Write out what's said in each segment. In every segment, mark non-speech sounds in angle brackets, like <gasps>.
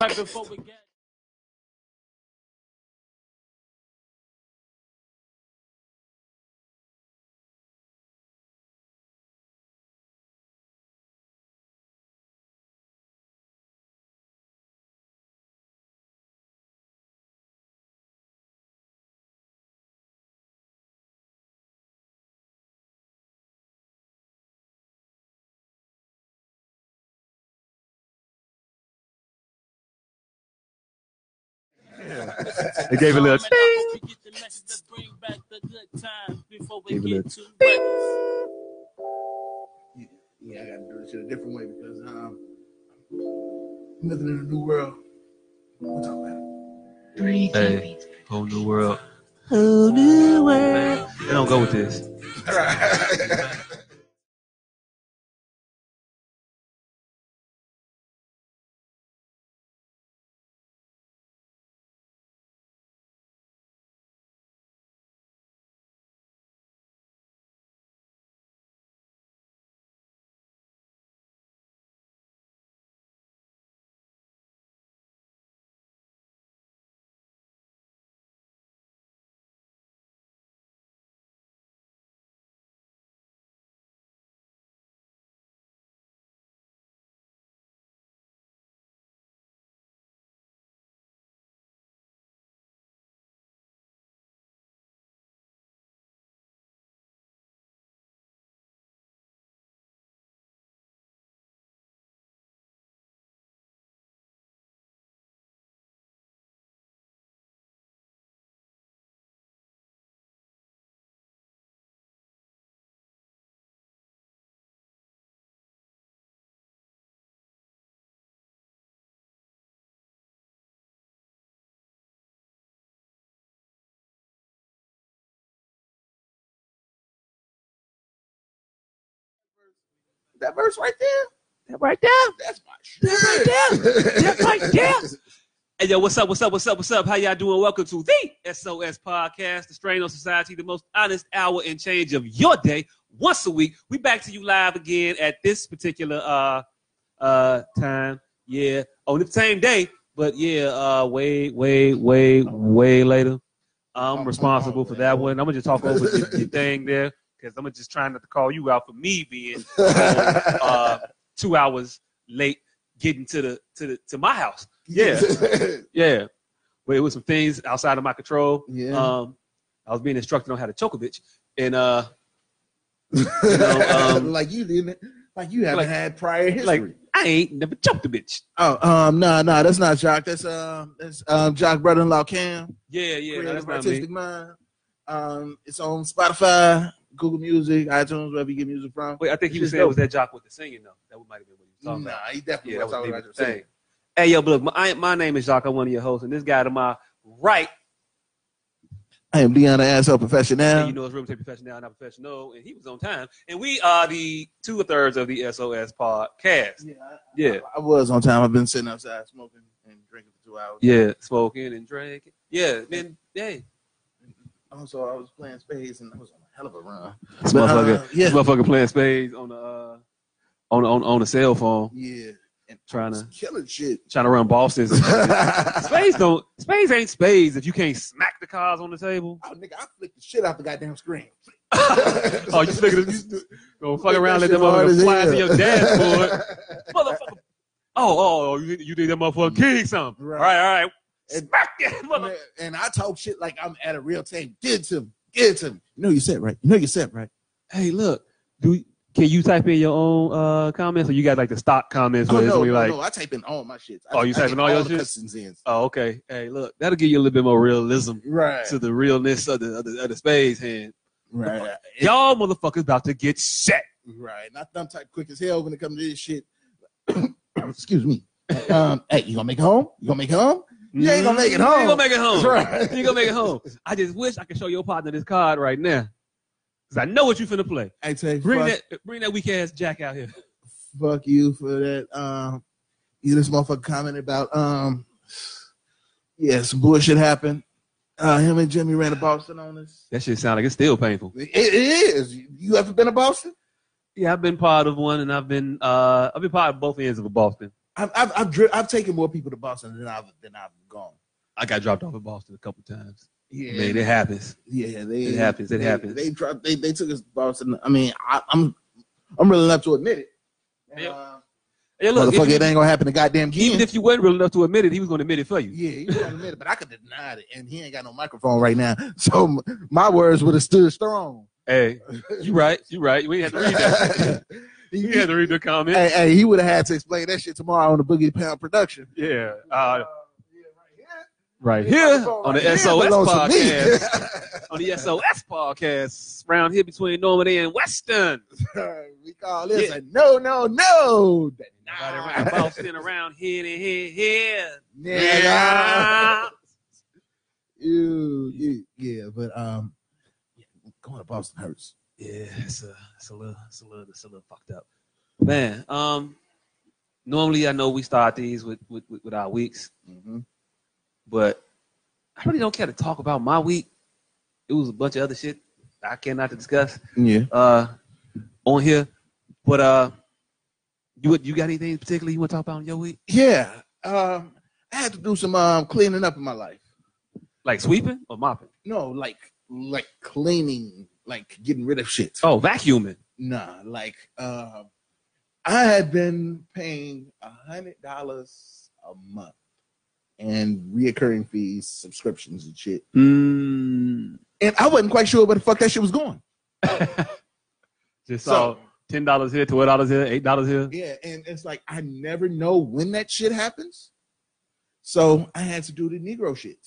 Right before we get. The gave times before we Give a little- too reckless. Yeah, I gotta do this shit a different way because um, nothing in the new world. We'll talk about it. Hey, whole new world. Whole new world. They don't go with this. All right. <laughs> that verse right there. That right there. That's my shit. That right there. That right there. <laughs> Hey yo, what's up? What's up? What's up? What's up? How y'all doing? Welcome to the SOS Podcast, the Strain on Society, the most honest hour and change of your day, once a week. We back to you live again at this particular uh uh time. Yeah, on the same day, but yeah, uh way, way, way, way later. I'm responsible for that one. I'm gonna just talk over your, your thing there because I'm just trying not to call you out for me being <laughs> uh, two hours late getting to the to the to my house. Yeah. <laughs> Yeah, but it was some things outside of my control. Yeah. Um, I was being instructed on how to choke a bitch, and uh, know, um, <laughs> like you didn't. Like you haven't like- had prior history. like I ain't never choked a bitch. oh, um, no, no, that's not Jock. That's um, that's um, Jock brother-in-law Cam. Yeah, yeah, no, that's not artistic me. mind. Um, it's on Spotify, Google Music, iTunes, wherever you get music from. Wait, I think he was saying it was that jock with the singing though. That might have been what he was talking Nah, about. he definitely Yeah, was was talking about your thing. Hey, yo, but look, my, I, my name is Jacques. I'm one of your hosts, and this guy to my right, I am Deanna Asshole Professional. and you know, it's real estate professional, not professional, and he was on time. And we are the two thirds of the SOS podcast. Yeah, I, Yeah. I was on time. I've been sitting outside smoking and drinking for two hours. Yeah, smoking and drinking. Yeah, man. Hey, Also, I was playing space and I was on hell of a run. this But, uh, motherfucker, yeah. this motherfucker playing spades on the uh, on on on the cell phone, Yeah, and Trying to- killing shit. trying to run bosses. <laughs> spades don't. Spades ain't spades if you can't smack the cards on the table. Oh nigga, I flicked the shit out the goddamn screen. <laughs> oh, you it? You go fuck around, let That that shit hard motherfucker fly to your dashboard, <laughs> motherfucker. Oh, oh, oh, you, you did that motherfucker king something. Right. All right, all right. And- that mother. Man, and I talk shit like I'm at a real table. Get it to. Get it to me. You know you set right. You know you said right. Hey, look, do can you type in your own uh comments, or you got like the stock comments Oh no, no, like, no, I type in all my shit. Oh, you I typing get all your the shit? in. oh, okay. Hey, look, that'll give you a little bit more realism Right. to the realness of the of the, of the spades hand. Right. <laughs> Y'all motherfuckers about to get set. Right. Not them type quick as hell when it comes to this shit. <coughs> Excuse me. <coughs> Um, hey, you gonna make home? You gonna make home? You ain't gonna make it home. You home. ain't gonna make it home. That's right. <laughs> You ain't gonna make it home. I just wish I could show your partner this card right now. Cause I know what you finna play. I tell you, Bring fuck, that bring that weak ass jack out here. fuck you for that. Um, you this motherfucker commented about um, yeah, some bullshit happened. Uh, him and Jimmy ran to Boston on us. That shit sound like it's still painful. It, it is. You ever been to Boston? Yeah, I've been part of one and I've been uh I've been part of both ends of a Boston. I've I've I've, dri- I've taken more people to Boston than I've than I've gone. I got dropped off in Boston a couple times. Yeah, Man, it happens. yeah, they It happens, it they, happens. They dropped. They they took us to Boston. I mean, I, I'm I'm real enough to admit it. And, Yep. uh, Hey, look, motherfucker, if it ain't gonna happen to goddamn even if you weren't real enough to admit it, he was going to admit it for you. Yeah, he was gonna admit it, but I could deny it, and he ain't got no microphone right now. <laughs> So m- my words would have stood strong. Hey, you right, you right. We had to read that. <laughs> he, we had to read the comment. hey, hey, he would have had to explain that shit tomorrow on the Boogie Pound production. Yeah, uh, right right here. here on the right SOS belongs to me. podcast. <laughs> on the SOS podcast, round here between Normandy and Weston. <laughs> we call this Yeah. a no, no, no. Nobody around Boston around here, here, here. Nigga. You, <laughs> you, yeah, but um, going to Boston hurts. Yeah, it's a, it's a little, it's a little, it's a little fucked up. Man, um, normally I know we start these with with, with, our weeks, Mm-hmm. but I really don't care to talk about my week. It was a bunch of other shit I care not to discuss Yeah. uh on here. But uh, you you got anything particularly you want to talk about in your week? Yeah. Um, I had to do some um cleaning up in my life. Like sweeping or mopping? No, like like cleaning, like getting rid of shit. Oh, vacuuming. Nah, like uh, I had been paying a hundred dollars a month and reoccurring fees, subscriptions and shit. Mm. And I wasn't quite sure where the fuck that shit was going. <laughs> Just So- saw ten dollars here, twelve dollars here, eight dollars here. Yeah, and it's like I never know when that shit happens. So I had to do the Negro shit.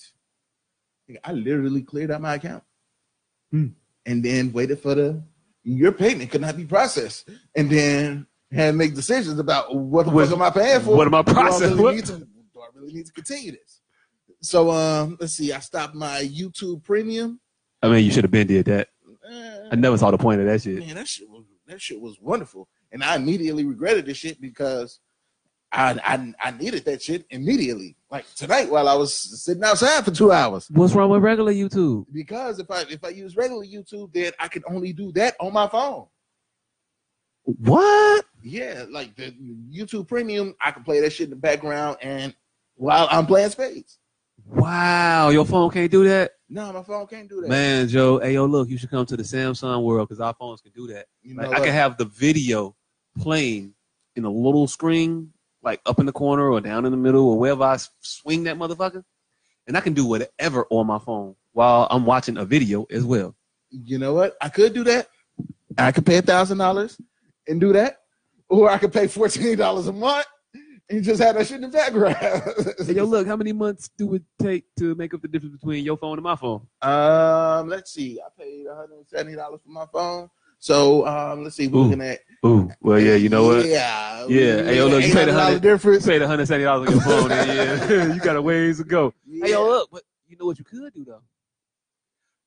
I literally cleared out my account. Hmm. And then waited for the your payment could not be processed. And then had to make decisions about what the What- am I paying for? what am I Do I processing? really to, do I really need to continue this? So um let's see, I stopped my YouTube premium. I mean, you should have been did that. Eh, I never saw the point of that shit. man, that shit was that shit was wonderful, and I immediately regretted this shit because I I, I needed that shit immediately. Like tonight, while I was sitting outside for two hours, What's wrong with regular YouTube? because if I if I use regular YouTube, then I can only do that on my phone. What? Yeah, like the YouTube Premium, I can play that shit in the background, and while I'm playing spades. Wow, your phone can't do that, No, my phone can't do that. man. Joe, hey yo, look, you should come to the Samsung world because our phones can do that. you know Like, I can have the video playing in a little screen, like up in the corner or down in the middle or wherever I swing that motherfucker, and I can do whatever on my phone while I'm watching a video as well. you know what? I could do that. I could pay a thousand dollars and do that, or I could pay fourteen dollars a month and just have that shit in the background. Hey, yo, <laughs> look, how many months do it take to make up the difference between your phone and my phone? um, let's see. I paid one hundred and seventy dollars for my phone. So um, let's see. We're Ooh. looking at Ooh, well, yeah, you know what? Yeah, Yeah. Hey, yo, look, you paid a $800 hundred- difference. Paid one hundred seventy dollars on your phone, and yeah, <laughs> <laughs> you got a ways to go. Yeah. Hey, yo, look, but you know what you could do though?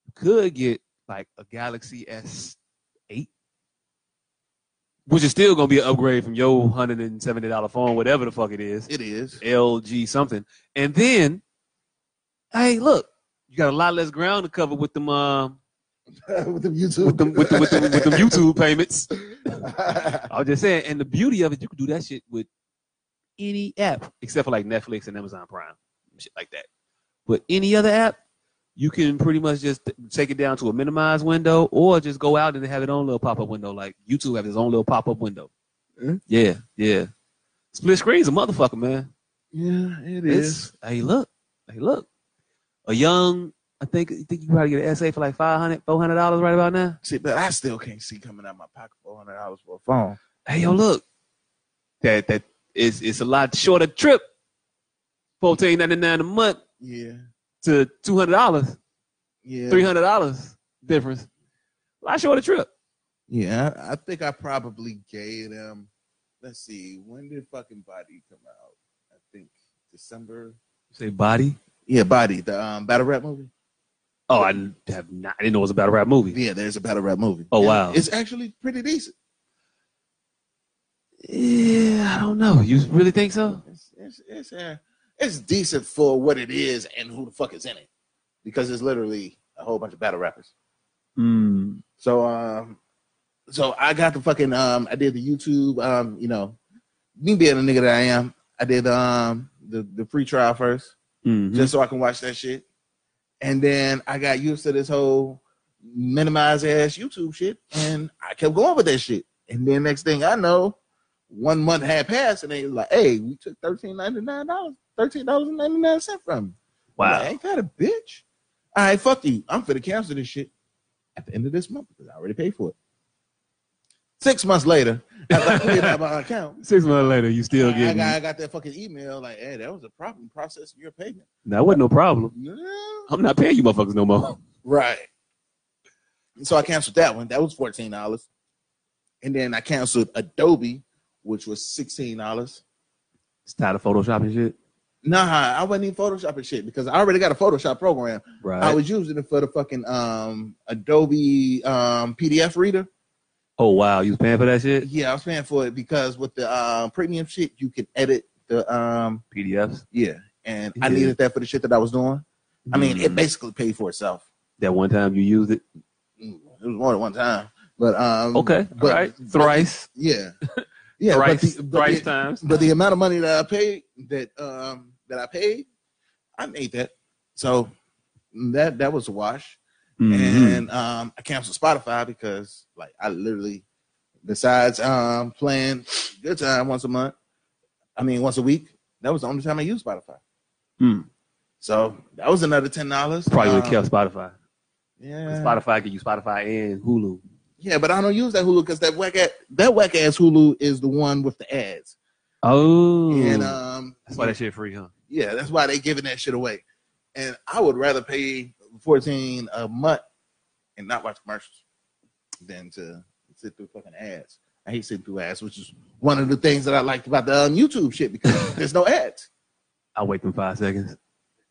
You could get like a Galaxy S eight, which is still gonna be an upgrade from your hundred and seventy dollar phone, whatever the fuck it is, It is. LG something. And then, hey, look, you got a lot less ground to cover with them, um, with the YouTube. with them, with them, with them, with them YouTube payments. I was just saying, and the beauty of it, you can do that shit with any app except for like Netflix and Amazon Prime, shit like that. But any other app, you can pretty much just take it down to a minimized window, or just go out and have its own little pop up window. Like YouTube has its own little pop up window. Hmm? Yeah, yeah. Split screen's a motherfucker, man. yeah, it It's is. hey, look, hey, look. A young, I think, I think you probably get an SA for like 500 400 dollars right about now. See, but I still can't see coming out of my pocket four hundred dollars for a phone. hey yo look that that is it's a lot shorter trip fourteen ninety nine a month Yeah, to two hundred dollars yeah, three hundred dollars difference a lot shorter trip Yeah, I, I think I probably gave them. Let's see, when did fucking Body come out? I think December. say body Yeah, Body, the um, battle rap movie. Oh I have not I didn't know it was a battle rap movie Yeah, there's a battle rap movie. Oh, And wow. it's actually pretty decent. yeah I don't know you really think so It's it's it's, uh, it's decent for what it is and who the fuck is in it, because it's literally a whole bunch of battle rappers. mm. So um, so I got the fucking um, I did the YouTube um, you know, me being a nigga that I am, I did um the the free trial 1st Mhm. just so I can watch that shit. And then I got used to this whole minimize ass YouTube shit, and I kept going with that shit. And then next thing I know, one month had passed, and they was like, "Hey, we took thirteen ninety nine dollars, thirteen dollars and ninety nine cent from you." Wow. like, ain't that a bitch? All right, fuck you. I'm finna cancel this shit at the end of this month because I already paid for it. Six months later, I cleared out my account, Six months later, you still I getting. got, I got that fucking email like, "Hey, that was a problem processing your payment." That wasn't no problem. Yeah. I'm not paying you motherfuckers no more. Right. So I canceled that one. That was fourteen dollars, and then I canceled Adobe, which was sixteen dollars. It's tired of Photoshop and shit. Nah, I wasn't even photoshopping shit because I already got a Photoshop program. Right. I was using it for the fucking um Adobe um PDF reader. Oh wow, you was paying for that shit? Yeah, I was paying for it because with the um premium shit, you can edit the um PDFs. yeah, and I needed that for the shit that I was doing. I mean, it Mm. basically paid for itself. that one time you used it. Mm, It was more than one time, but um Okay, but- all right. but- Thrice, yeah, <laughs> yeah, thrice, but the, but, thrice the, times. but the amount of money that I paid that um that I paid, I made that. So that that was a wash. Mhm. and um, I canceled Spotify because like I literally, besides um, playing Good Time once a month, I mean once a week, that was the only time I used Spotify. Hmm. So that was another ten dollars. Probably would have kept Spotify. Yeah, Spotify give use Spotify and Hulu. yeah, but I don't use that Hulu because that whack that whack ass Hulu is the one with the ads, Oh, and um, that's why that shit free, huh? yeah, that's why they giving that shit away. And I would rather pay fourteen a month and not watch commercials than to sit through fucking ads. I hate sitting through ads, which is one of the things that I liked about the um, YouTube shit because <laughs> there's no ads. I'll wait them five seconds.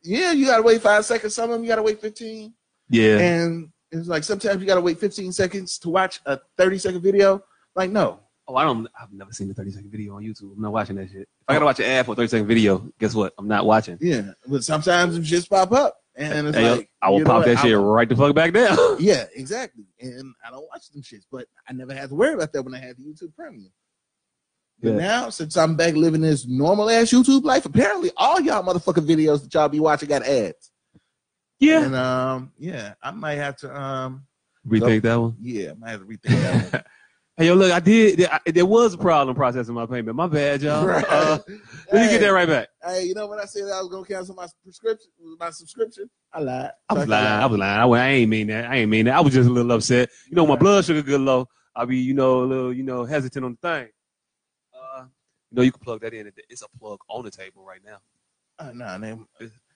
Yeah, you gotta wait five seconds. Some of them you gotta wait fifteen, Yeah, and it's like sometimes you gotta wait fifteen seconds to watch a thirty second video. Like no, Oh, I don't. I've never seen a thirty second video on YouTube. I'm not watching that shit. If I gotta watch an ad for a thirty second video, guess what? I'm not watching. yeah, but sometimes it just pop up, and it's Hey, like I will pop that I- shit right the fuck back down. <laughs> Yeah, exactly. And I don't watch them shits, but I never had to worry about that when I had the YouTube Premium. But Yeah. now, since I'm back living this normal ass YouTube life, apparently all y'all motherfucking videos that y'all be watching got ads. yeah, And um, yeah, I might have to um, rethink that one. yeah, I might have to rethink that one. <laughs> Hey, yo, look, I did. There, I, there was a problem processing my payment. My bad, y'all. Right. Uh, let me get that right back. Hey, you know when I said I was gonna cancel my prescription, my subscription, I lied. I was lying. I was lying. I, I ain't mean that. I ain't mean that. I was just a little upset. You know, my blood sugar good low. I'll be, you know, a little, you know, hesitant on the thing. Uh, you know, you can plug that in. It's a plug on the table right now. Uh, nah, man.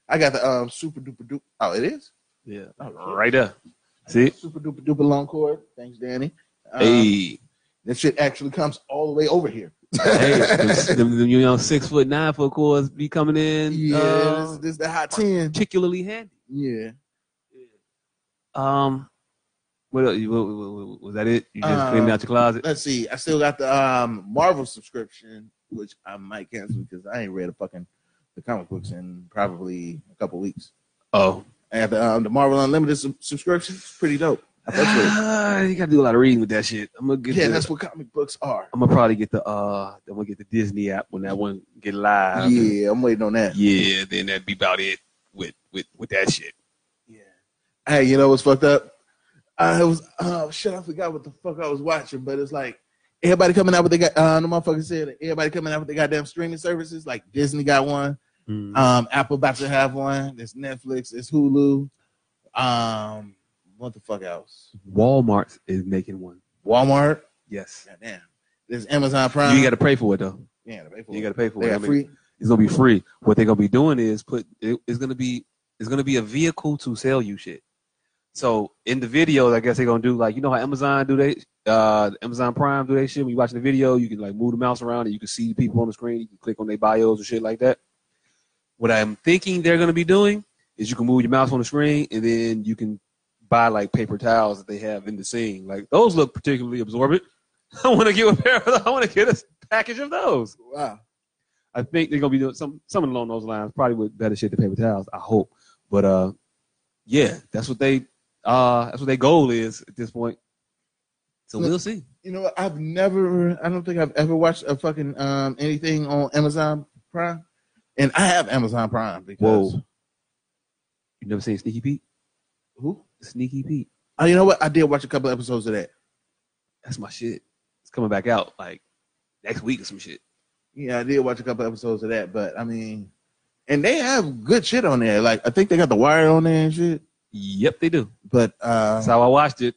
I got the um super duper duper. Oh, it is. Yeah, Oh, right there. See? Super duper duper long cord. Thanks, Danny. Um, Hey, That shit actually comes all the way over here. hey, <laughs> you know, six foot, nine foot cords be coming in. yeah, uh, this, this is the hot ten. particularly handy. Yeah. Um, what, else? What, what, what- was that it? You just Uh, cleaned out your closet? Let's see. I still got the um Marvel subscription, which I might cancel because I ain't read a fucking the comic books in probably a couple weeks. Oh, I have the um, the Marvel Unlimited sub- subscription. It's pretty dope. I fucks with. Ah, you gotta do a lot of reading with that shit. I'm gonna get. Yeah, the, that's what comic books are. I'm gonna probably get the. Uh, I'm gonna get the Disney app when that one get live. Yeah, I'm waiting on that. Yeah, then that'd be about it with with with that shit. Yeah. Hey, you know what's fucked up? I was oh shit, I forgot what the fuck I was watching, but it's like everybody coming out with they got uh the motherfucker said everybody coming out with their goddamn streaming services. Like Disney got one, um, Apple about to have one, there's Netflix, there's Hulu. Um what the fuck else? Walmart is making one. Walmart. Yes, Goddamn. There's Amazon Prime. you got to pay for it though. yeah, to pay for You got to pay for they it. I mean, free. It's gonna be free. What they're gonna be doing is put. It, it's gonna be. It's gonna be a vehicle to sell you shit. So in the videos, I guess they're gonna do like you know how Amazon do they uh Amazon Prime do they shit when you watching the video, you can like move the mouse around and you can see people on the screen, you can click on their bios and shit like that. What I'm thinking they're gonna be doing is you can move your mouse on the screen and then you can buy like paper towels that they have in the scene. Like those look particularly absorbent. <laughs> I wanna get a pair of I wanna get a package of those. Wow. I think they're gonna be doing some something along those lines, probably with better shit than paper towels. I hope, but uh, yeah, that's what they uh that's what their goal is at this point. So Look- we'll see. You know? I've never I don't think I've ever watched a fucking um anything on Amazon Prime, and I have Amazon Prime because Whoa. You never seen Sneaky Pete? who? Sneaky Pete. Oh, you know what? I did watch a couple episodes of that. That's my shit. It's coming back out like next week or some shit. Yeah, I did watch a couple episodes of that, but I mean, and they have good shit on there. Like I think they got the Wire on there and shit. Yep, they do. But uh, That's how I watched it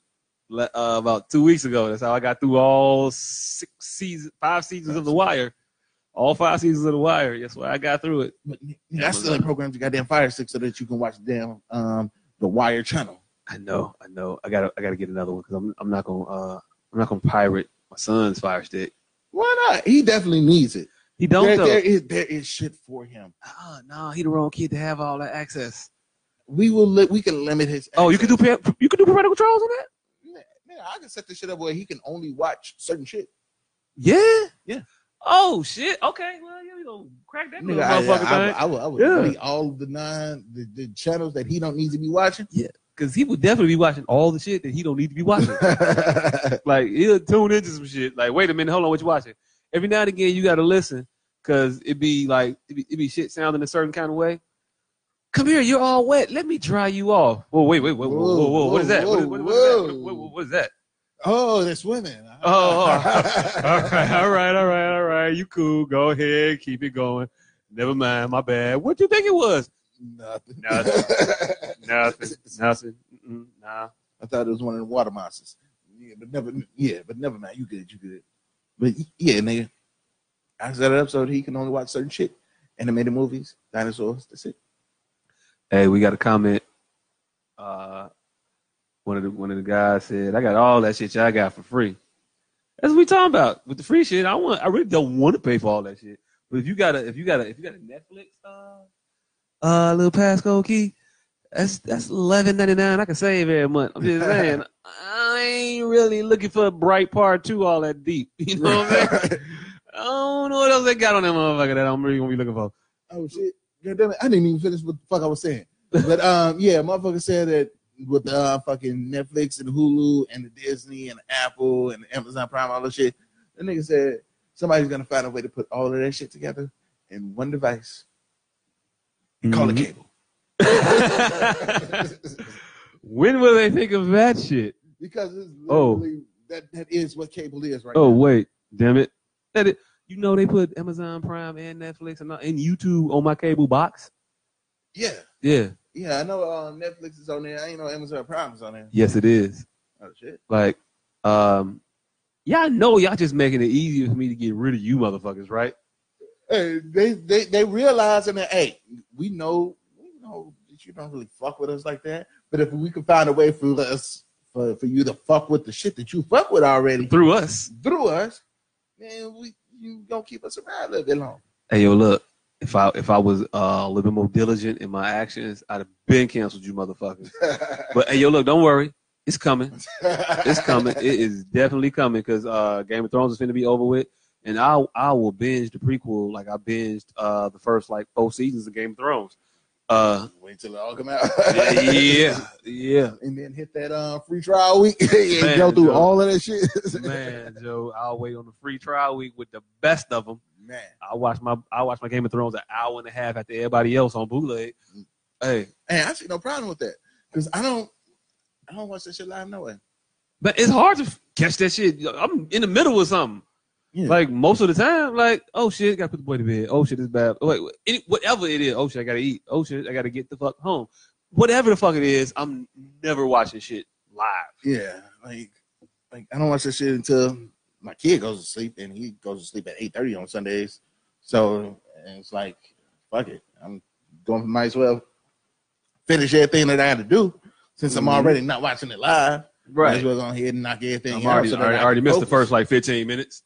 uh, about two weeks ago. That's how I got through all six seasons, five seasons of The Wire. All five seasons of The Wire. That's why I got through it. but, I still in programs you goddamn Fire Stick so that you can watch the damn um the Wire channel. I know, I know. I gotta, I gotta get another one because I'm, I'm not gonna, uh, I'm not gonna pirate my son's Fire Stick. Why not? He definitely needs it. He don't There, though. there is there is shit for him. Ah, no, he the wrong kid to have all that access. We will li- we can limit his. Oh, you can do, pa- you can do parental controls on that. Man, I can set this shit up where he can only watch certain shit. Yeah, Yeah. Oh shit. Okay. Well, yeah, we gonna crack that Nigga, I, motherfucker I, thing. I, I, would, I would Yeah. delete all the nine the, the channels that he don't need to be watching. Because he would definitely be watching all the shit that he don't need to be watching. <laughs> like he'll tune into some shit. Like, wait a minute, hold on, what you watching? Every now and again, you gotta listen because it be like it be, it be shit sounding a certain kind of way. Come here, you're all wet. Let me dry you off. Whoa, wait, wait, wait, whoa, whoa, whoa, whoa. What is that? What is, what, what is that? What, what, is that? oh, they're swimming. Oh, oh, oh. <laughs> <laughs> all right, all right, all right, all right. You cool? Go ahead, keep it going. Never mind, my bad. What do you think it was? Nothing. <laughs> Nothing. Nothing, nothing. Mm-mm, nah. I thought it was one of the water monsters. Yeah, but never. Yeah, but never mind. You good? You good? But yeah, nigga. After that episode, he can only watch certain shit. Animated movies, dinosaurs. That's it. Hey, we got a comment. Uh, one of the one of the guys said, "I got all that shit y'all got for free." That's what we talking about with the free shit. I want. I really don't want to pay for all that shit. But if you got a, if you got a, if you got a Netflix, uh, uh, little Pasco key, that's that's eleven ninety nine. I can save every month. I'm just <laughs> saying, I ain't really looking for a bright part two all that deep. <laughs> You know what I'm saying? I don't know what else they got on that motherfucker that I'm really gonna be looking for. Oh shit! God damn it! I didn't even finish what the fuck I was saying. But um, yeah, motherfucker said that with the uh, fucking Netflix and Hulu and the Disney and Apple and Amazon Prime, all that shit. The nigga said somebody's gonna find a way to put all of that shit together in one device and call it Mhm. cable. <laughs> when will they think of that shit? because it's Oh. that that is what cable is right Oh now. wait, damn it! That it, you know they put Amazon Prime and Netflix and, and YouTube on my cable box. Yeah, Yeah, yeah. I know uh, Netflix is on there. I ain't know Amazon Prime is on there. yes it is. Oh shit. Like, um, yeah, I know y'all just making it easier for me to get rid of you motherfuckers, right? Hey, they they they realizing that hey, we know we know that you don't really fuck with us like that. But if we can find a way for us for, for you to fuck with the shit that you fuck with already Through us. through us, man, we you gonna keep us around a little bit longer. Hey yo, look. If I if I was uh, a little bit more diligent in my actions, I'd have been canceled you motherfuckers. <laughs> But hey yo, look, don't worry, it's coming. <laughs> It's coming. It is definitely coming because uh, Game of Thrones is going to be over with, and I I will binge the prequel like I binged uh, the first like four seasons of Game of Thrones. Uh, Wait till it all come out. yeah, yeah, <laughs> and then hit that uh, free trial week <laughs> and Man, go through Joe. all of that shit. <laughs> man, Joe. I'll wait on the free trial week with the best of them. man. I watch my I watch my Game of Thrones an hour and a half after everybody else on bootleg. Hey, Hey, I see no problem with that because I don't, I don't watch that shit live no way. but it's hard to catch that shit. I'm in the middle of something. Yeah. Like most of the time, like oh shit, gotta put the boy to bed. Oh shit, it's bad. Wait, wait, any, whatever it is. Oh shit, I gotta eat. Oh shit, I gotta get the fuck home. Whatever the fuck it is, I'm never watching shit live. Yeah, like, like I don't watch that shit until my kid goes to sleep, and he goes to sleep at eight thirty on Sundays. So and it's like, fuck it, I'm going. Might as well finish everything that I had to do since I'm Mhm. already not watching it live. Might as well go ahead and knock everything I'm out. already, so already, I already missed the first like 15 minutes.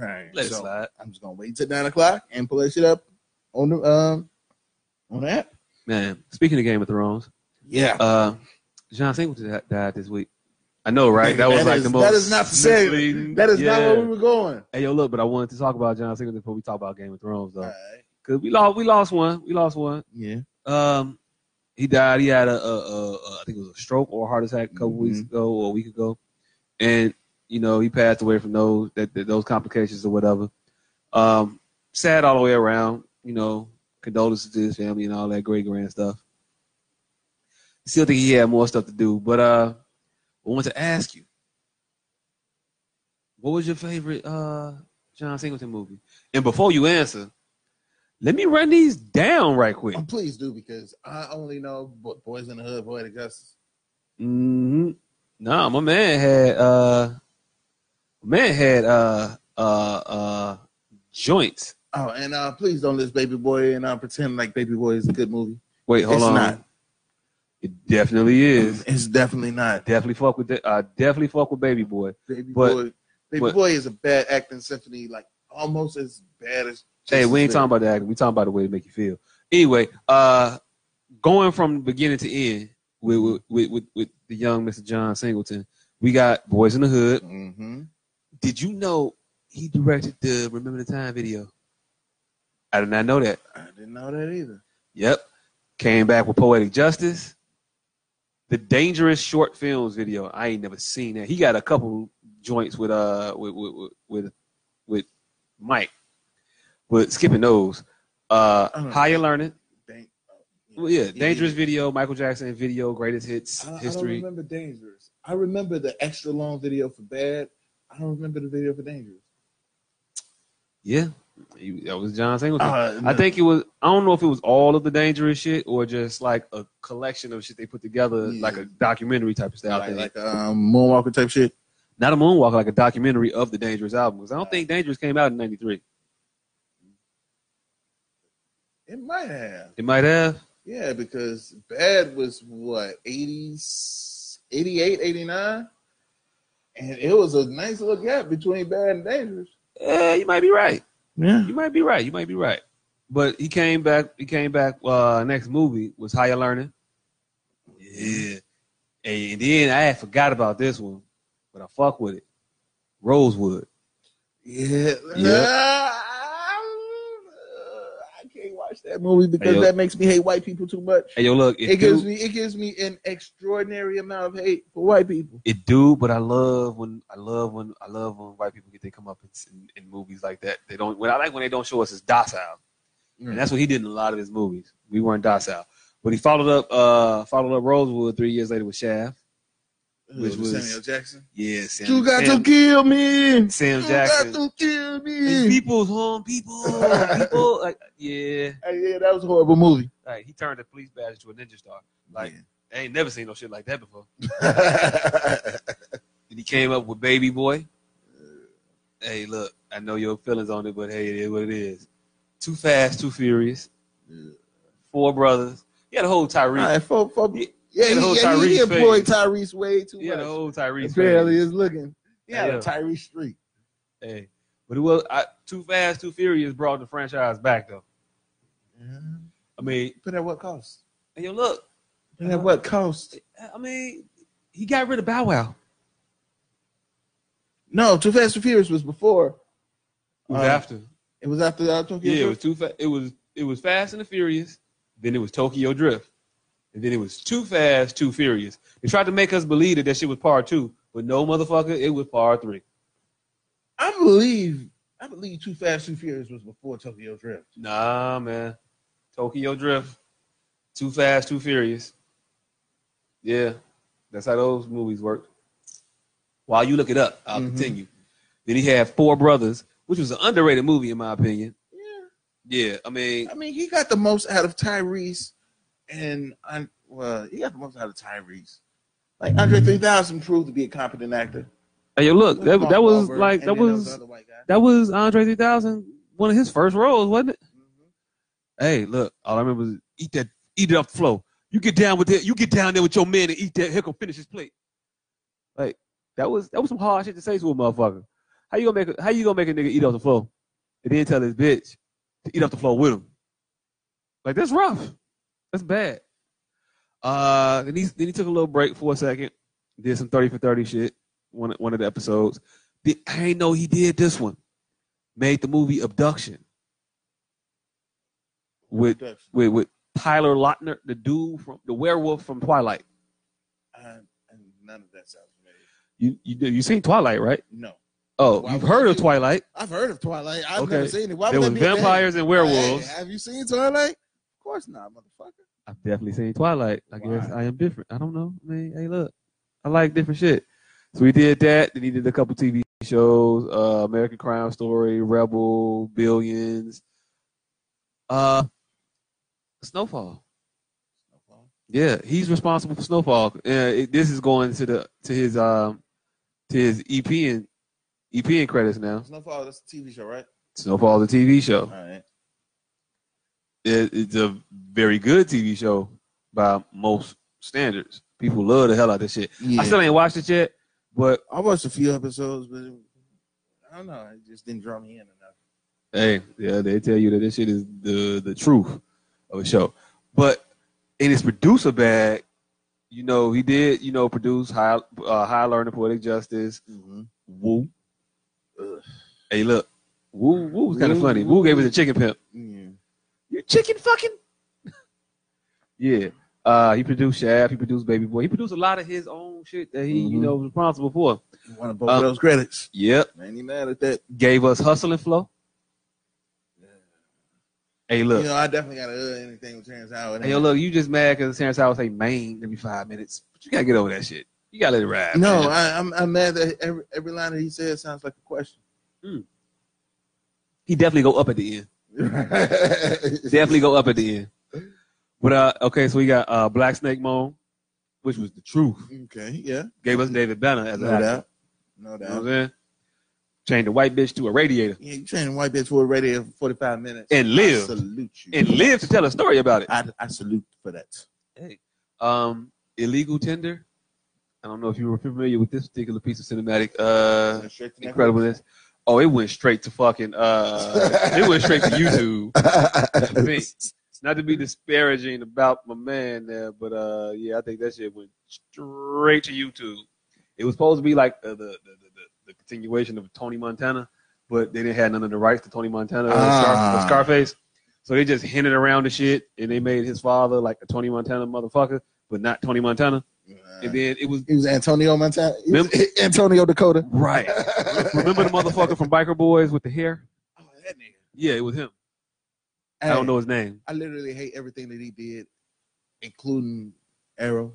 Right. Let it slide. I'm just gonna wait till nine o'clock and pull that shit up on the um on that. Man, speaking of Game of Thrones, Yeah. uh, John Singleton died this week. I know, right? That was That like is- the most. That is not the same. That is not where we were going. Hey, yo, look, but I wanted to talk about John Singleton before we talk about Game of Thrones, though, All right. because we lost, we lost one, we lost one. Yeah. Um, he died. He had a, a, a, a I think it was a stroke or a heart attack a couple Mhm. weeks ago or a week ago, and you know he passed away from those that, that those complications or whatever. Um, sad all the way around. you know, condolences to his family and all that great grand stuff. Still think he had more stuff to do, but uh, I want to ask you, what was your favorite uh John Singleton movie? And before you answer, let me run these down right quick. Oh, please do because I only know Boys in the Hood, Boy Poetic Justice. hmm No, my man had uh, man had uh uh uh joints. Oh, and uh, please don't list Baby Boy and uh, pretend like Baby Boy is a good movie. Wait, hold it's on. not. It definitely is. It's definitely not. Definitely fuck with uh, definitely fuck with Baby Boy. Baby But- Boy. Baby but- Boy is a bad acting symphony, like almost as bad as. Hey, we ain't talking about the acting. We talking about the way it make you feel. Anyway, uh, going from beginning to end with with, with with with the young Mr. John Singleton, we got Boys in the Hood. Mm-hmm. Did you know he directed the Remember the Time video? I did not know that. I didn't know that either. Yep. Came back with Poetic Justice. The Dangerous Short Films video. I ain't never seen that. He got a couple joints with uh with with with with, Mike. But skipping those. Uh I don't Higher. Learning. Dang- Well, yeah, Dangerous video, Michael Jackson video, greatest hits I, I don't history. remember Dangerous. I remember the extra long video for Bad. I don't remember the video for Dangerous. Yeah. He- that was John Singleton. Uh, I think it was. I don't know if it was all of the dangerous shit or just like a collection of shit they put together, Yeah. like a documentary type of style like, thing. like um, Moonwalker type shit. Not a moonwalker, like a documentary of the Dangerous album. Because I don't think Dangerous came out in '93. It might have. It might have. Yeah, because Bad was what, 80s, 88, 89? And it was a nice little gap between Bad and Dangerous. Yeah, you might be right. Yeah. You might be right. You might be right. But he came back. He came back. Uh, next movie was Higher Learning. Yeah. And then I had forgot about this one, but I fuck with it. Rosewood. Yeah. Yeah. I can't watch that movie because Hey, that makes me hate white people too much. Hey yo, look, it, It gives do, me it gives me an extraordinary amount of hate for white people. it do, but I love when I love when I love when white people get they come up in, in, in movies like that. They don't. When I like when they don't show us as docile. And that's what he did in a lot of his movies. We weren't docile. But he followed up uh followed up Rosewood three years later with Shaft. Which was- Samuel Jackson. Yeah, Sam, You got Sam, to kill me. Sam you Jackson. got to kill And me. people's home, people, people. <laughs> Like, yeah, Hey, yeah, that was a horrible movie. like he turned a police badge into a ninja star. Like, I ain't never seen no shit like that before. <laughs> And he came up with Baby Boy. Hey, look, I know your feelings on it, but hey, it is what it is. Too fast, too furious. Four brothers. He had a whole All Tyrese. right, for, for, Yeah, yeah, the he, yeah, he employed phase. Tyrese way too had much. a whole Tyrese. Apparently, phase. is looking. Yeah, Yeah. a Tyrese Street. Hey, but it was I, Too Fast, Too Furious brought the franchise back though. I mean, But at what cost? and yo, look, But at what cost? I mean, he got rid of Bow Wow. No, Too Fast and Furious was before. It was Uh, after. It was after uh, Tokyo. Yeah, it was too fast. It was it was Fast and the Furious. Then it was Tokyo Drift, and then it was Too Fast, Too Furious. They tried to make us believe that that shit was part two, but no motherfucker, it was part three. I believe. I believe Too Fast, Too Furious was before Tokyo Drift. Nah, man. Tokyo Drift, Too Fast, Too Furious. Yeah, that's how those movies work. While you look it up, I'll Mhm. continue. Then he had Four Brothers, which was an underrated movie in my opinion. Yeah. Yeah, I mean, I mean, he got the most out of Tyrese, and I, well, he got the most out of Tyrese. Like Andre 3000 proved to be a competent actor. hey, yo, look, that, that was Wahlberg, like that was the other white guy. that was Andre 3000, one of his first roles, wasn't it? Mhm. Hey, look, all I remember was eat that, eat it off the floor. You get down with it. You get down there with your man and eat that. He'll finish his plate. Like that was that was some hard shit to say to a motherfucker. How you gonna make a, how you gonna make a nigga eat off the floor and then tell his bitch to eat off the floor with him? Like that's rough. That's bad. Uh, then he then he took a little break for a second. Did some thirty for thirty shit. One one of the episodes. Did, I ain't know he did this one. Made the movie Abduction with Production. with with Tyler Lautner, the dude from the werewolf from Twilight. Uh, and none of that sounds familiar. You you you seen Twilight, right? No. Oh, Why you've heard of Twilight? I've heard of Twilight. I've Okay. never seen it. Why There would was be vampires and werewolves. Hey, have you seen Twilight? Of course not, motherfucker. I've definitely seen Twilight. I guess I am different. I don't know. I mean, hey, look, I like different shit. So we did that. Then he did a couple TV shows: uh, American Crime Story, Rebel, Billions, uh, Snowfall. Snowfall. Yeah, he's responsible for Snowfall. Uh, it, this is going to the to his um to his EP and EP and credits now. Snowfall, that's a TV show, right? Snowfall, the TV show. All right. It, it's a very good TV show by most standards. People love the hell out of this shit. Yeah. I still ain't watched it yet, but I watched a few episodes, but it- I don't know. It just didn't draw me in enough. hey, yeah, they tell you that this shit is the the truth of a show. But in his producer bag, you know, he did, you know, produce high uh, high learning poetic justice. Mm-hmm. Woo. Ugh. Hey, look, Woo Woo was kind of funny. Woo. Gave us a chicken pimp. Yeah. You chicken fucking. <laughs> yeah. Uh, he produced Shaft. He produced Baby Boy. He produced a lot of his own shit that he, you Mhm. know, was responsible for. One of both Um, those credits. Yep. Man, you mad at that? Gave us Hustle and Flow. Hey, look. You know, I definitely got to uh, anything with Terrence Howard. Hey, yo, look. You just mad because Terrence Howard say main every five minutes, but you gotta get over that shit. You gotta let it ride. No, man. I, I'm I'm mad that every every line that he says sounds like a question. he definitely go up at the end. Definitely go up at the end. But uh, okay, so we got uh Black Snake Moan, which was the truth. Okay, yeah, Gave us David Banner as no actor. doubt, no You know what doubt. I'm saying? Changed a white bitch to a radiator Yeah, you training white bitch for a radiator for 45 minutes And live. Salute you. and lived to tell a story about it. I, I salute for that. Hey, um, illegal tender. I don't know if you were familiar with this particular piece of cinematic uh incredibleness. Oh, it went straight to fucking uh, it went straight to YouTube. I mean, not to be disparaging about my man there, but uh, yeah, I think that shit went straight to YouTube. It was supposed to be like uh, the, the, the the continuation of Tony Montana, but they didn't have none of the rights to Tony Montana, or Scar- Ah. Scarface. So they just hinted around the shit, and they made his father like a Tony Montana motherfucker, but not Tony Montana. And then it was he was Antonio Montana. He was <laughs> Antonio Dakota. right. Remember the motherfucker from Biker Boys with the hair? Oh, that nigga. Yeah, it was him. I don't know his name. I literally hate everything that he did, including Arrow.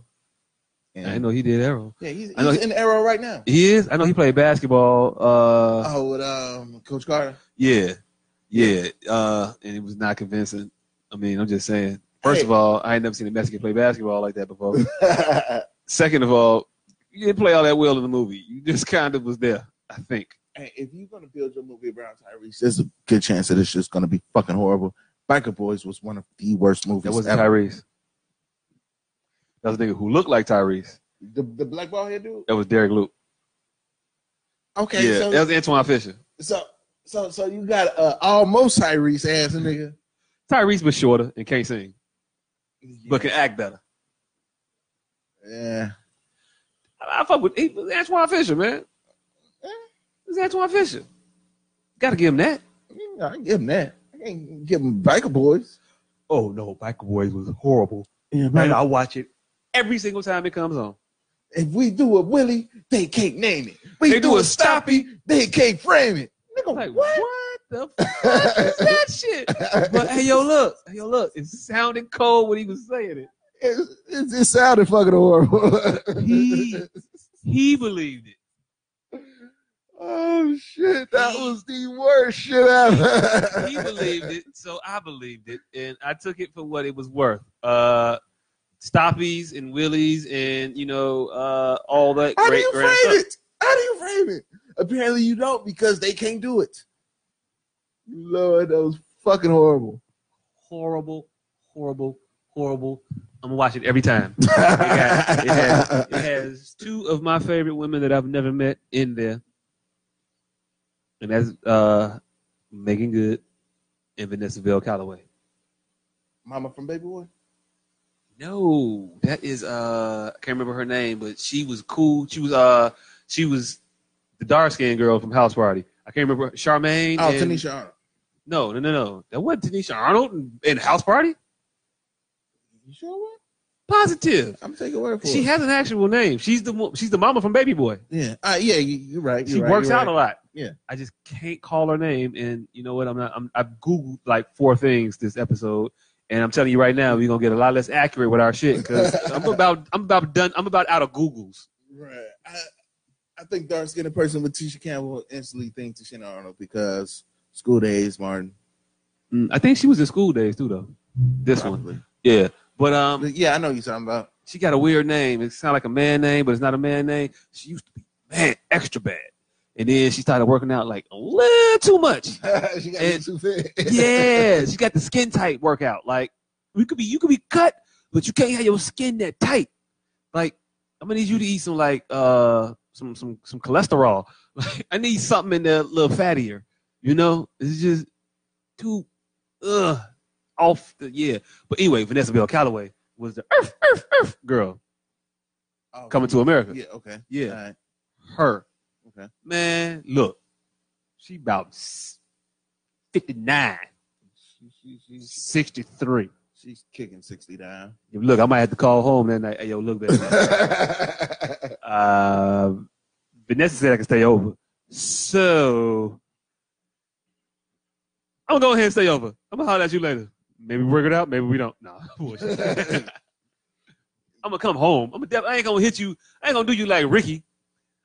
I know he did Arrow. Yeah, he's, I know he's he- in Arrow right now. He is. I know he played basketball. Uh, Oh, with um, Coach Carter. yeah, yeah. Uh, and it was not convincing. I mean, I'm just saying. First Hey. of all, I ain't never seen a Mexican play basketball like that before. <laughs> Second of all, you didn't play all that well in the movie. You just kind of was there. I think. hey, if you're gonna build your movie around Tyrese, there's a good chance that it's just gonna be fucking horrible. Biker Boys was one of the worst movies That wasn't ever. Tyrese. That was a nigga who looked like Tyrese. The, the black ball head dude. That was Derek Luke. Okay, yeah, so that was Antwone Fisher. so so so you got uh, almost Tyrese ass nigga, Tyrese was shorter and can't sing, but can act better. yeah. I, I fuck with he Antwone Fisher, man. It's Antwone Fisher. Got to give him that. I can give him that. I can't give him Biker Boys. Oh no, Biker Boys was horrible, Yeah, and I watch it every single time it comes on. If we do a Willie, they can't name it. We They do, do a a Stoppy, they can't frame it. Nigga, Like what? what, the fuck is that shit? But hey, yo, look, hey, yo, look. It sounded cold when he was saying it. It, it, it sounded fucking horrible. He he believed it. oh shit, that was the worst shit ever. he believed it, so I believed it, and I took it for what it was worth. Uh, stoppies and willies, and you know, uh, all that How do you frame stuff. it? How do you frame it? Apparently you don't because they can't do it. Lord, that was fucking horrible. Horrible, horrible, horrible. I'm gonna watch it every time. It, <laughs> got, it, has, it has two of my favorite women that I've never met in there, and that's uh, Meagan Good and Vanessa Bell Calloway. Mama from Baby Boy. No, that is uh I can't remember her name, but she was cool. She was uh she was the dark skinned girl from House Party. I can't remember Charmaine. Oh, and- Tanisha Arnold. No, no, no, no. That wasn't Tanisha Arnold in, in House Party. You sure what? Positive. I'm taking word for She it. has an actual name. She's the she's the mama from Baby Boy. yeah, uh, yeah. You, you're right. She you're right, works out right. a lot. Yeah. I just can't call her name. And you know what? I'm not. I'm. I've googled like four things this episode, and I'm telling you right now, we're gonna get a lot less accurate with our shit because <laughs> I'm about. I'm about done. I'm about out of Googles. Right. I, I think dark skinned person with Tisha Campbell will instantly think Tichina Arnold because school days, Martin. Mm, I think she was in school days too, though. This one, yeah. But um, But yeah, I know you're talking about. she got a weird name. It sounds like a man name, but it's not a man name. She used to be man extra bad, and then she started working out like a little too much. <laughs> she got And- too fit. <laughs> yeah, she got the skin tight workout. Like we could be, you could be cut, but you can't have your skin that tight. Like I'm gonna need you to eat some like uh some some some cholesterol. <laughs> Like I need something in there a little fattier. You know, it's just too ugh off the yeah. But anyway, Vanessa Bell Calloway was the earth earth earth girl Oh, coming to America. Yeah. Okay. Yeah, All right. her. Okay. Man, look, she about 59, She, she, she's, 63. she's kicking sixty down. Look, I might have to call home that night. Hey, yo, look, baby. <laughs> uh, Vanessa said I can stay over. So, I'm going to go ahead and stay over. I'm going to holler at you later. Maybe we work it out. Maybe we don't. Nah, <laughs> bullshit. I'm going to come home. I'm gonna, I ain't going to hit you. I ain't going to do you like Ricky.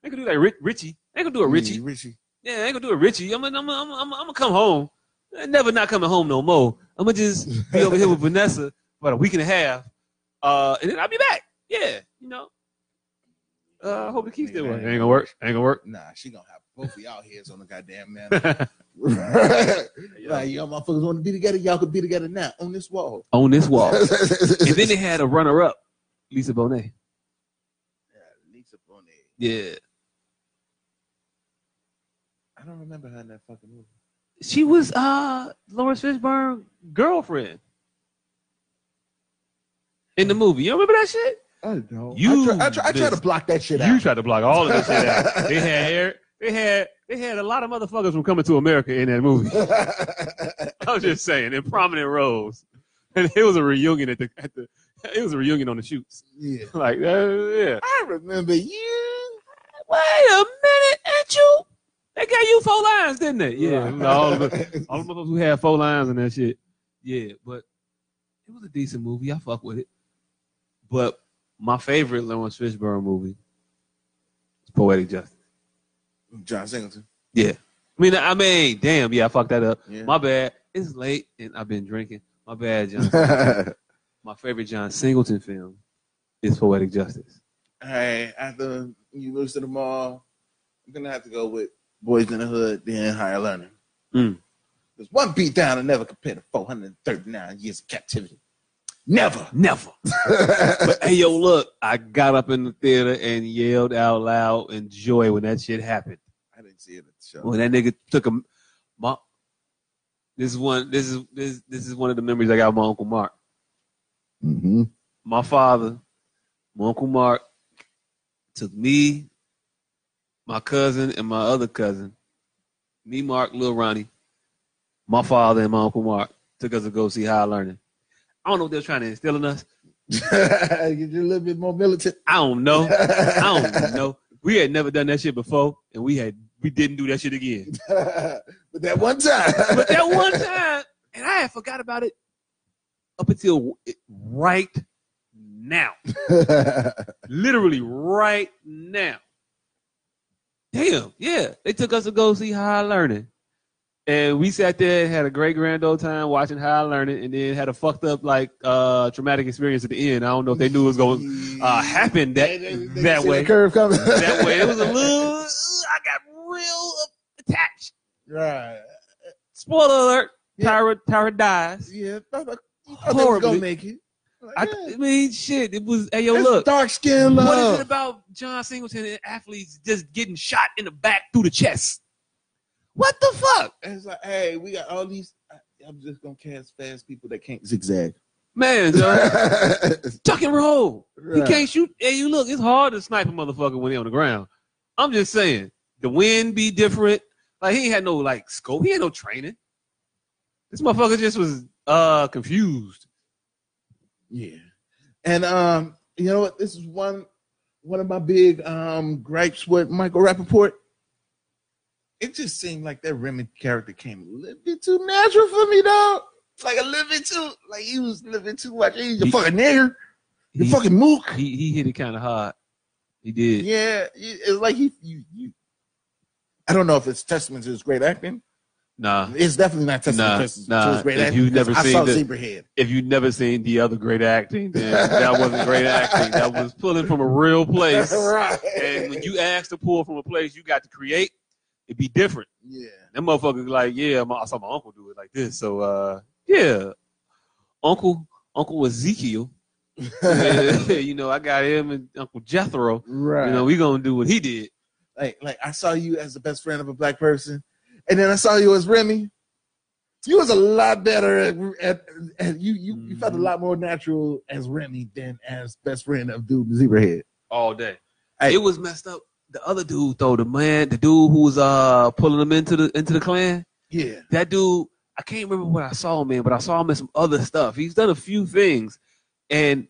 I ain't going to do like Rick, Richie. I ain't going to do a Richie. Richie. Yeah, I ain't going to do a Richie. I'm gonna. I'm I'm I'm I'm to come home. I'm never not coming home no more. I'm going to just be over here with Vanessa for about a week and a half. Uh, and then I'll be back. Yeah, you know. Uh, I hope the key still work. Ain't gonna work. Ain't gonna work. Nah, she gonna have both of y'all heads on the goddamn man. <laughs> <laughs> like y'all motherfuckers want to be together, y'all could be together now on this wall. On this wall. <laughs> and then they had a runner up, Lisa Bonet. Yeah, Lisa Bonet. Yeah. I don't remember her in that fucking movie. She was uh Laurence Fishburne girlfriend in the movie. You remember that shit? I don't. You I try, I try, I try to block that shit out. You tried to block all of this shit out. They had hair. They had they had a lot of motherfuckers from coming to America in that movie. <laughs> I'm just saying, in prominent roles. And it was a reunion at the at the it was a reunion on the shoots. yeah. <laughs> Like uh, yeah. I remember you. Wait a minute, ain't you? They got you four lines, didn't they? Yeah. Right. All the all the <laughs> motherfuckers who had four lines and that shit. Yeah, but it was a decent movie. I fuck with it. But my favorite Laurence Fishburne movie is Poetic Justice. John Singleton. Yeah. I mean, I mean, damn, yeah, I fucked that up. Yeah. My bad. It's late and I've been drinking. My bad, John. <laughs> my favorite John Singleton film is Poetic Justice. Hey, after you listen to them all, I'm gonna have to go with Boyz n the Hood, then Higher Learning. Mm. There's one beat down and never compared to 439 years of captivity. Never. Never. <laughs> But hey, yo, look, I got up in the theater and yelled out loud in joy when that shit happened. I didn't see it at the show. When that nigga took a, my, this is one, this is this this is one of the memories I got with my uncle Mark. Mm-hmm. My father, my uncle Mark, took me, my cousin, and my other cousin, me, Mark, Lil Ronnie, my father, and my uncle Mark took us to go see Higher Learning. I don't know what they're trying to instill in us. Get <laughs> you a little bit more militant. I don't know. I don't <laughs> know. We had never done that shit before, and we had we didn't do that shit again. <laughs> but that one time. But that one time, and I had forgot about it up until right now, literally right now. Damn, yeah, they took us to go see Higher Learning, and we sat there and had a great grand old time watching how I learned it, and then had a fucked up like uh traumatic experience at the end. I don't know if they knew it was going to uh happen that They- they- they that way. Curve coming. that way. It was a little. <laughs> I got real attached. right. Spoiler alert: Yeah. Tyra Tyra dies. Yeah. I I was Horribly. gonna make it. Like, I, yeah. I mean, shit. It was. Hey, yo, That's look. dark skin love. What is it about John Singleton and athletes just getting shot in the back through the chest? What the fuck, And It's like, hey, we got all these. I, I'm just gonna cast fast people that can't zigzag. man? Right. <laughs> tuck and roll. He can't shoot. Hey, you look. It's hard to snipe a motherfucker when he on the ground. I'm just saying. The wind be different. Like he had no like scope. He had no training. This motherfucker just was uh confused. Yeah. And um, you know what? This is one one of my big um gripes with Michael Rapaport. It just seemed like that Remy character came a little bit too natural for me, dog. Like a little bit too, like he was living too much. He's a He- fucking nigger, you He, fucking mook. he he hit it kind of hard. He did. Yeah, it's like he. You, you, I don't know if it's testament to his great acting. Nah. It's definitely not testament Nah, to his- to nah, his great if acting. you've never I seen the- Zebrahead. If you've never seen the other great acting, then that wasn't great acting. That was pulling from a real place. <laughs> right. And when you ask to pull from a place you got to create, it'd be different. yeah. That motherfucker like, yeah, my, I saw my uncle do it like this. So uh yeah. Uncle Uncle Ezekiel. yeah, <laughs> <laughs> you know, I got him and Uncle Jethro. right. You know, we gonna do what he did. like like I saw you as the best friend of a black person, and then I saw you as Remy. You was a lot better at, at, at you. You, you felt a Mhm. lot more natural as Remy than as best friend of dude Zebrahead. All day. Hey. It was messed up. The other dude though, the man, the dude who was uh pulling him into the into the Klan, Yeah, that dude, I can't remember what I saw him in, but I saw him in some other stuff. He's done a few things, and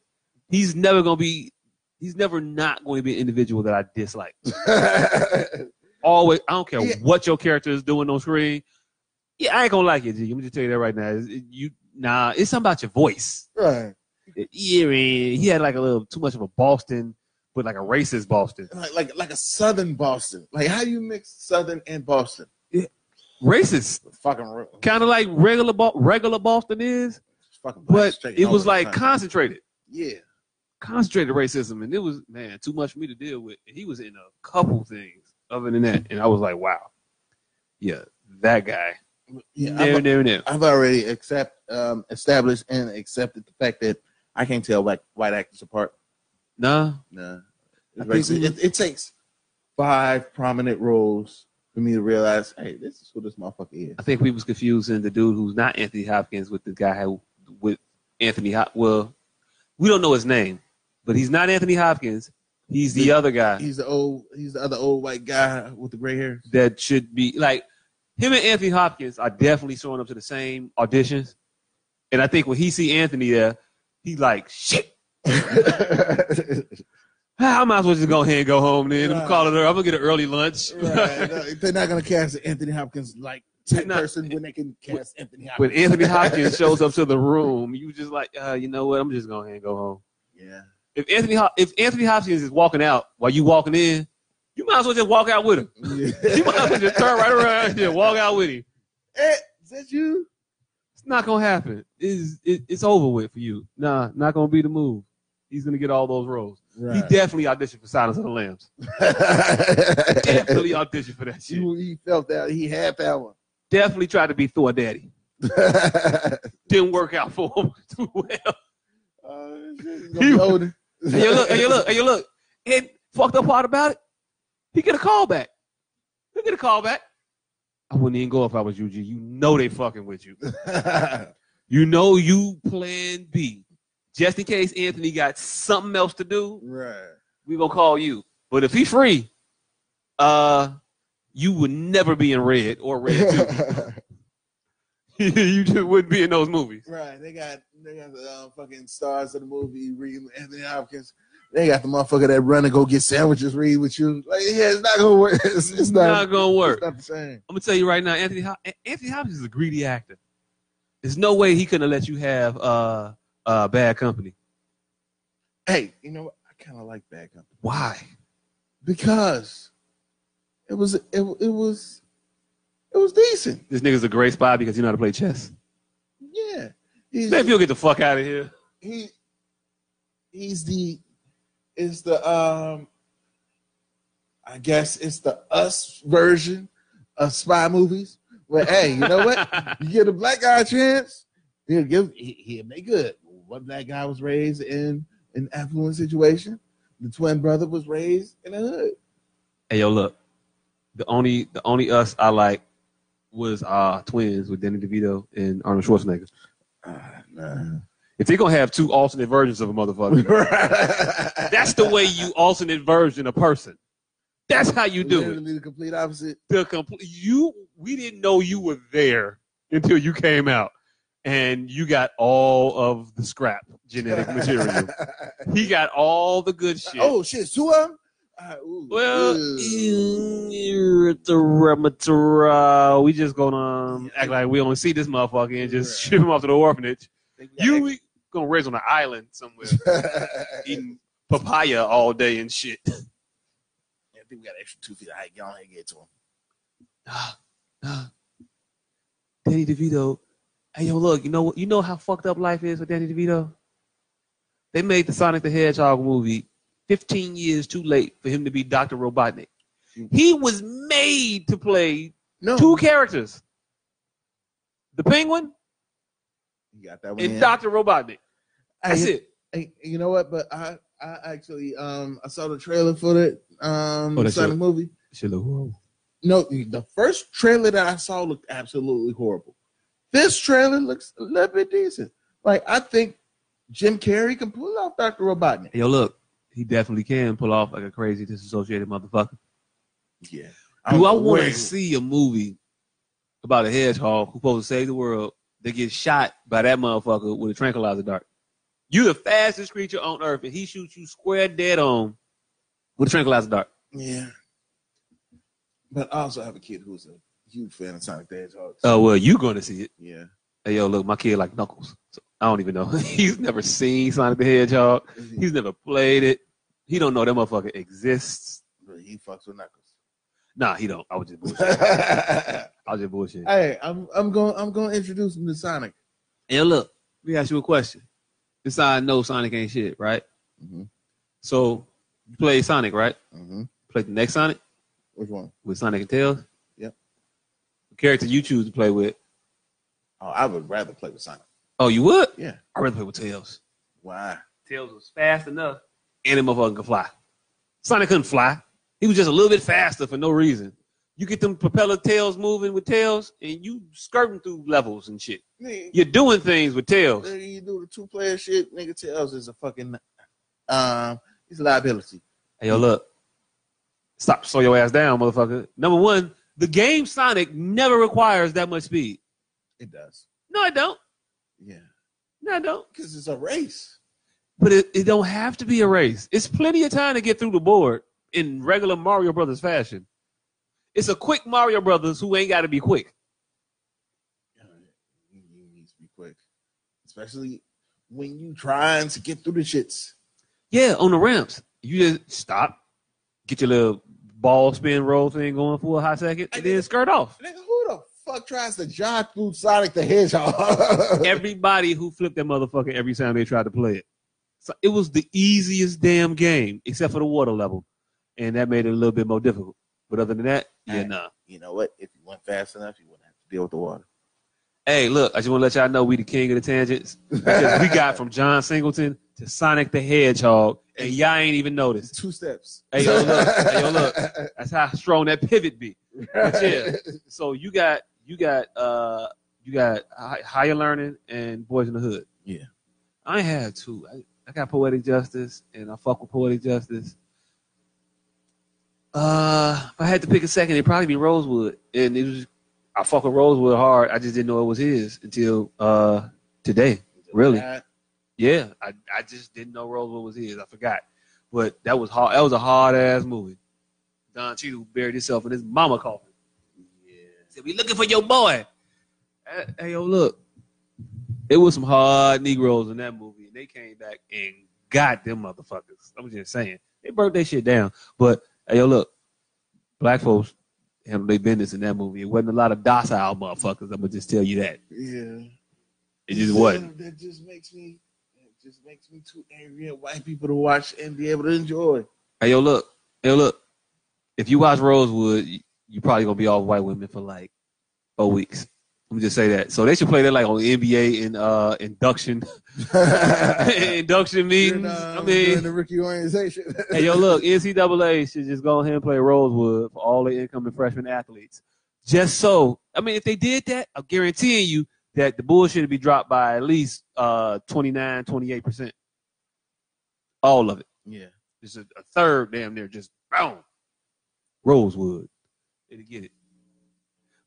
he's never gonna be. He's never not going to be an individual that I dislike. <laughs> Always, I don't care Yeah. what your character is doing on screen. Yeah, I ain't gonna like it. G. Let me just tell you that right now. It's- You nah, it's something about your voice. right. Yeah, man, he had like a little too much of a Boston, but like a racist Boston. Like like like a Southern Boston. Like how you mix Southern and Boston? Yeah. Racist, Fucking kind of like regular Bo- regular Boston is, fucking but it was like concentrated. yeah. concentrated racism, and it was man too much for me to deal with. And he was in a couple things other than that, and I was like, wow, yeah, that guy. Yeah, Never, I've, never, never. I've already accept um, established and accepted the fact that I can't tell white white actors apart. Nah, Nah, I It's it, it takes five prominent roles for me to realize, hey, this is who this motherfucker is. I think we was confusing the dude who's not Anthony Hopkins with the guy who with Anthony. Hop- well, we don't know his name, but he's not Anthony Hopkins. He's the The- other guy He's the old, he's the other old white guy with the gray hair. that should be like him and Anthony Hopkins are definitely showing up to the same auditions. And I think when he see Anthony there, he like shit. <laughs> I might as well just go ahead and go home then. I'm calling her. I'm gonna get an early lunch. right. No, <laughs> They're not gonna cast Anthony Hopkins like type Not- person when they can cast Anthony Hopkins. when Anthony Hopkins <laughs> shows up to the room, you just like, uh, you know what? I'm just going ahead and go home. yeah. If Anthony if Anthony Hopkins is walking out while you walking in, you might as well just walk out with him. You might as well just turn right around and just walk out with him. Hey, is that you? It's not gonna happen. It's it, it's over with for you. Nah, not gonna be the move. He's gonna get all those roles. He definitely auditioned for Silence of the Lambs. <laughs> Definitely auditioned for that shit. he, he felt that he had that one. Definitely tried to be Thor Daddy. <laughs> Didn't work out for him <laughs> too well. Uh, He- gonna be older. Hey, you look, hey, you look, hey, you look. And fucked up part about it, he get a call back. He get a call back. I wouldn't even go if I was you, You know they fucking with you. You know you plan B. Just in case Anthony got something else to do, right. we gonna call you. But if he free, uh, you would never be in red or red <laughs> you just wouldn't be in those movies. right. They got they got the uh, fucking stars of the movie with Anthony Hopkins. They got the motherfucker that run and go get sandwiches read with you. Like, yeah, it's not gonna work. <laughs> It's, it's not, not, gonna work. It's not the same. I'm gonna tell you right now, Anthony Hop- Anthony Hopkins is a greedy actor. There's no way he couldn't have let you have uh uh bad company. Hey, you know what? I kind of like Bad Company Why? because it was it, it was it was decent. This nigga's a great spy because you know how to play chess. Yeah, he's, if you'll get the fuck out of here. he he's the is the um I guess it's the us version of spy movies. But hey, you know what? <laughs> You get a black guy a chance, he'll give he, he'll make good. One black guy was raised in an affluent situation. The twin brother was raised in a hood. Hey yo, look. The only the only us I like was uh twins with Danny DeVito and Arnold Schwarzenegger. Ah, nah. If they're gonna have two alternate versions of a motherfucker, <laughs> that's the way you alternate version a person. That's how you do it. The complete opposite. The complete you we didn't know you were there until you came out. And you got all of the scrap genetic <laughs> material. He got all the good shit. oh shit, them. Uh, ooh, Well, ooh. uh, we just gonna um, act like we only see this motherfucker and just ship him off to the orphanage. You we gonna raise on an island somewhere, <laughs> eating papaya all day and shit. <laughs> I think we got extra two feet of height. Go ahead and get to him. <gasps> Danny DeVito. Hey yo, look, you know what? You know how fucked up life is with Danny DeVito. They made the Sonic the Hedgehog movie 15 years too late for him to be Doctor Robotnik. He was made to play No, two characters: the Penguin you got that one. and in. Doctor Robotnik. That's Hey, it. Hey, you know what? But I, I actually, um, I saw the trailer for the um Oh, that's Sonic it. movie. Shit look horrible. No, the first trailer that I saw looked absolutely horrible. This trailer looks a little bit decent. Like I think Jim Carrey can pull off Doctor Robotnik. Yo, look, he definitely can pull off like a crazy disassociated motherfucker. Yeah. Do I don't want to see a movie about a hedgehog who's supposed to save the world that gets shot by that motherfucker with a tranquilizer dart? You the fastest creature on earth, and he shoots you square dead on with a tranquilizer dart. Yeah. But I also have a kid who's a huge fan of Sonic the Hedgehog. Oh well, you going to see it? yeah. Hey yo, look, my kid like Knuckles. So I don't even know. <laughs> He's never seen Sonic the Hedgehog. He's never played it. He don't know that motherfucker exists. But he fucks with Knuckles. Nah, he don't. I was just bullshit. hey, <laughs> I was just bullshit. Hey, I'm I'm going I'm going to introduce him to Sonic. Hey, look, let me ask you a question. This I know Sonic ain't shit, right? Mhm. So you play Sonic, right? Mm-hmm. Play the next Sonic Which one? with Sonic and Tails. Yep. The character you choose to play with. Oh, I would rather play with Sonic. Oh, you would? Yeah. I'd rather play with Tails. Why? Tails was fast enough, and the motherfucker could fly. Sonic couldn't fly. He was just a little bit faster for no reason. You get them propeller tails moving with Tails, and you skirting through levels and shit. Nigga, You're doing things with Tails. nigga, you do the two player shit. Nigga Tails is a fucking um. He's a liability. Hey, yo, look. Stop, slow your ass down, motherfucker. Number one, the game Sonic never requires that much speed. It does. No, it don't. Yeah. No, it don't. Because it's a race. But it, it don't have to be a race. It's plenty of time to get through the board in regular Mario Brothers fashion. It's a quick Mario Brothers who ain't got to be quick. You, you need to be quick, especially when you trying to get through the shits. Yeah, on the ramps, you just stop, get your little ball spin roll thing going for a hot second, and then skirt off. Nigga, who the fuck tries to jog through Sonic the Hedgehog? <laughs> Everybody who flipped that motherfucker every time they tried to play it. So it was the easiest damn game, except for the water level, and that made it a little bit more difficult. But other than that, yeah, Alright. nah. you know what? If you went fast enough, you wouldn't have to deal with the water. Hey, look, I just want to let y'all know we the king of the tangents. Because we <laughs> got from John Singleton to Sonic the Hedgehog, and y'all ain't even noticed. Two steps. Hey, yo, look. Hey, yo, look. <laughs> That's how strong that pivot be. But yeah. So you got you got uh you got higher learning and Boyz n the Hood. Yeah. I have two. I, I got Poetic Justice, and I fuck with Poetic Justice. Uh, if I had to pick a second, it'd probably be Rosewood, and it was I fuck with Rosewood hard. I just didn't know it was his until uh today. Really? Yeah, I, I just didn't know Rosewood was his. I forgot, but that was hard. That was a hard ass movie. Don Cheadle buried himself in his mama coffin. Yeah. Said, "We looking for your boy." Hey, Hey, yo, look, it was some hard Negroes in that movie, and they came back and got them motherfuckers. I'm just saying, they burnt that shit down. But hey, yo, look, black folks handled their business in that movie. It wasn't a lot of docile motherfuckers. I'm gonna just tell you that. Yeah. It just wasn't. That just makes me. Just makes me too angry at white people to watch and be able to enjoy. Hey, yo, look, hey, yo, look. If you watch Rosewood, you, you probably gonna be off white women for like four weeks. Let me just say that. So they should play that like on NBA and uh induction <laughs> induction <laughs> meetings. Uh, I mean, the rookie orientation. <laughs> hey, yo, look, NCAA should just go ahead and play Rosewood for all the incoming freshman athletes. Just so, I mean, if they did that, I'm guaranteeing you that the bullshit would be dropped by at least uh 29, 28 percent. All of it. yeah. It's a, a third damn near just boom. Rosewood. It'll get it.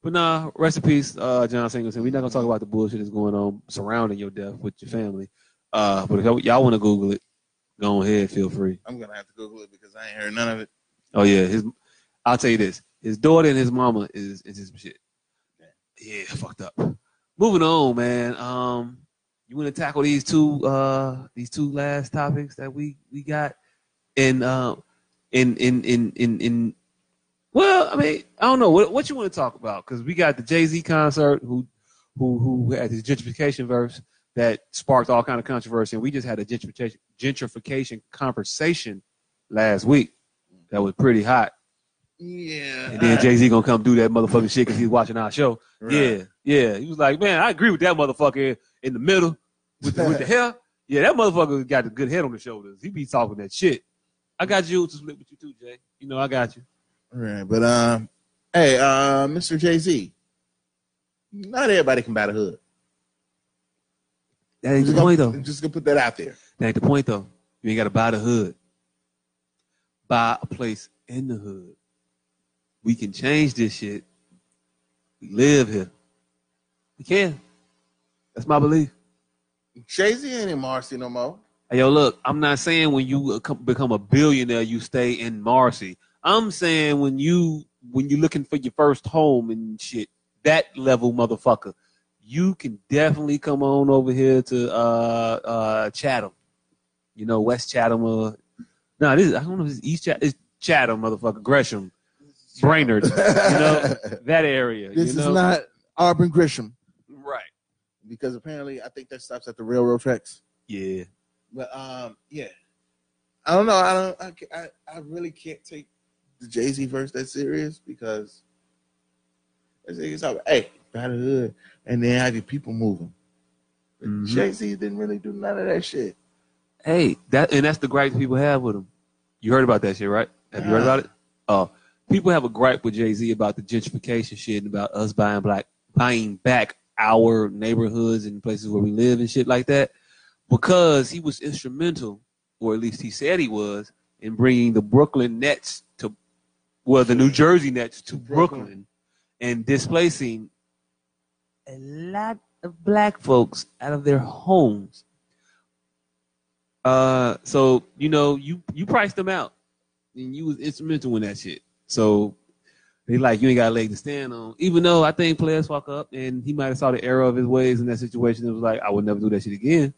But nah, rest in peace, uh, John Singleton. We're not gonna talk about the bullshit that's going on surrounding your death with your family. Uh, but if y'all- y'all want to Google it, go ahead, feel free. I'm gonna have to Google it because I ain't heard none of it. Oh yeah, his. I'll tell you this: his daughter and his mama is is his shit. Yeah, fucked up. Moving on, man. Um, you want to tackle these two uh these two last topics that we we got, and um, in in in in in. Well, I mean, I don't know what what you want to talk about because we got the Jay Z concert who who who had his gentrification verse that sparked all kind of controversy, and we just had a gentrification gentrification conversation last week that was pretty hot. Yeah. And then Jay Z gonna come do that motherfucking shit because he's watching our show. Right. Yeah, yeah. He was like, man, I agree with that motherfucker in the middle with the, with the <laughs> hair. Yeah, that motherfucker got a good head on the shoulders. He be talking that shit. I got you to split with you too, Jay. You know I got you. Right, but um, hey, uh, Mr. Jay Z, not everybody can buy the hood. That ain't Just the point gonna, though. just gonna put that out there. That ain't the point though. You ain't gotta buy the hood. Buy a place in the hood. We can change this shit. We live here. We can. That's my belief. Jay Z ain't in Marcy no more. Hey, yo, look, I'm not saying when you uh, become a billionaire, you stay in Marcy. I'm saying when you when you're looking for your first home and shit, that level motherfucker, you can definitely come on over here to uh uh Chatham. You know, West Chatham or no, this is, I don't know if it's East Chatham, it's Chatham, motherfucker, Gresham, Brainerd, <laughs> you know, that area. this you is not Auburn Gresham right. because apparently I think that stops at the railroad tracks. Yeah. But um, yeah, I don't know. I don't. I I, I really can't take the Jay Z verse that serious because it's, it's all, hey, buy the hood and then have your people moving. Mhm. Jay Z didn't really do none of that shit. Hey, that and that's the gripe people have with him. You heard about that shit, right? Have you heard about it? Oh, people have a gripe with Jay Z about the gentrification shit and about us buying black, buying back our neighborhoods and places where we live and shit like that, because he was instrumental, or at least he said he was, in bringing the Brooklyn Nets to, well, the New Jersey Nets to Brooklyn. Brooklyn, and displacing a lot of black folks out of their homes. Uh, so you know, you you priced them out, and you was instrumental in that shit. So they like you ain't got a leg to stand on. Even though I think players fuck up, and he might have saw the error of his ways in that situation. It was like I would never do that shit again.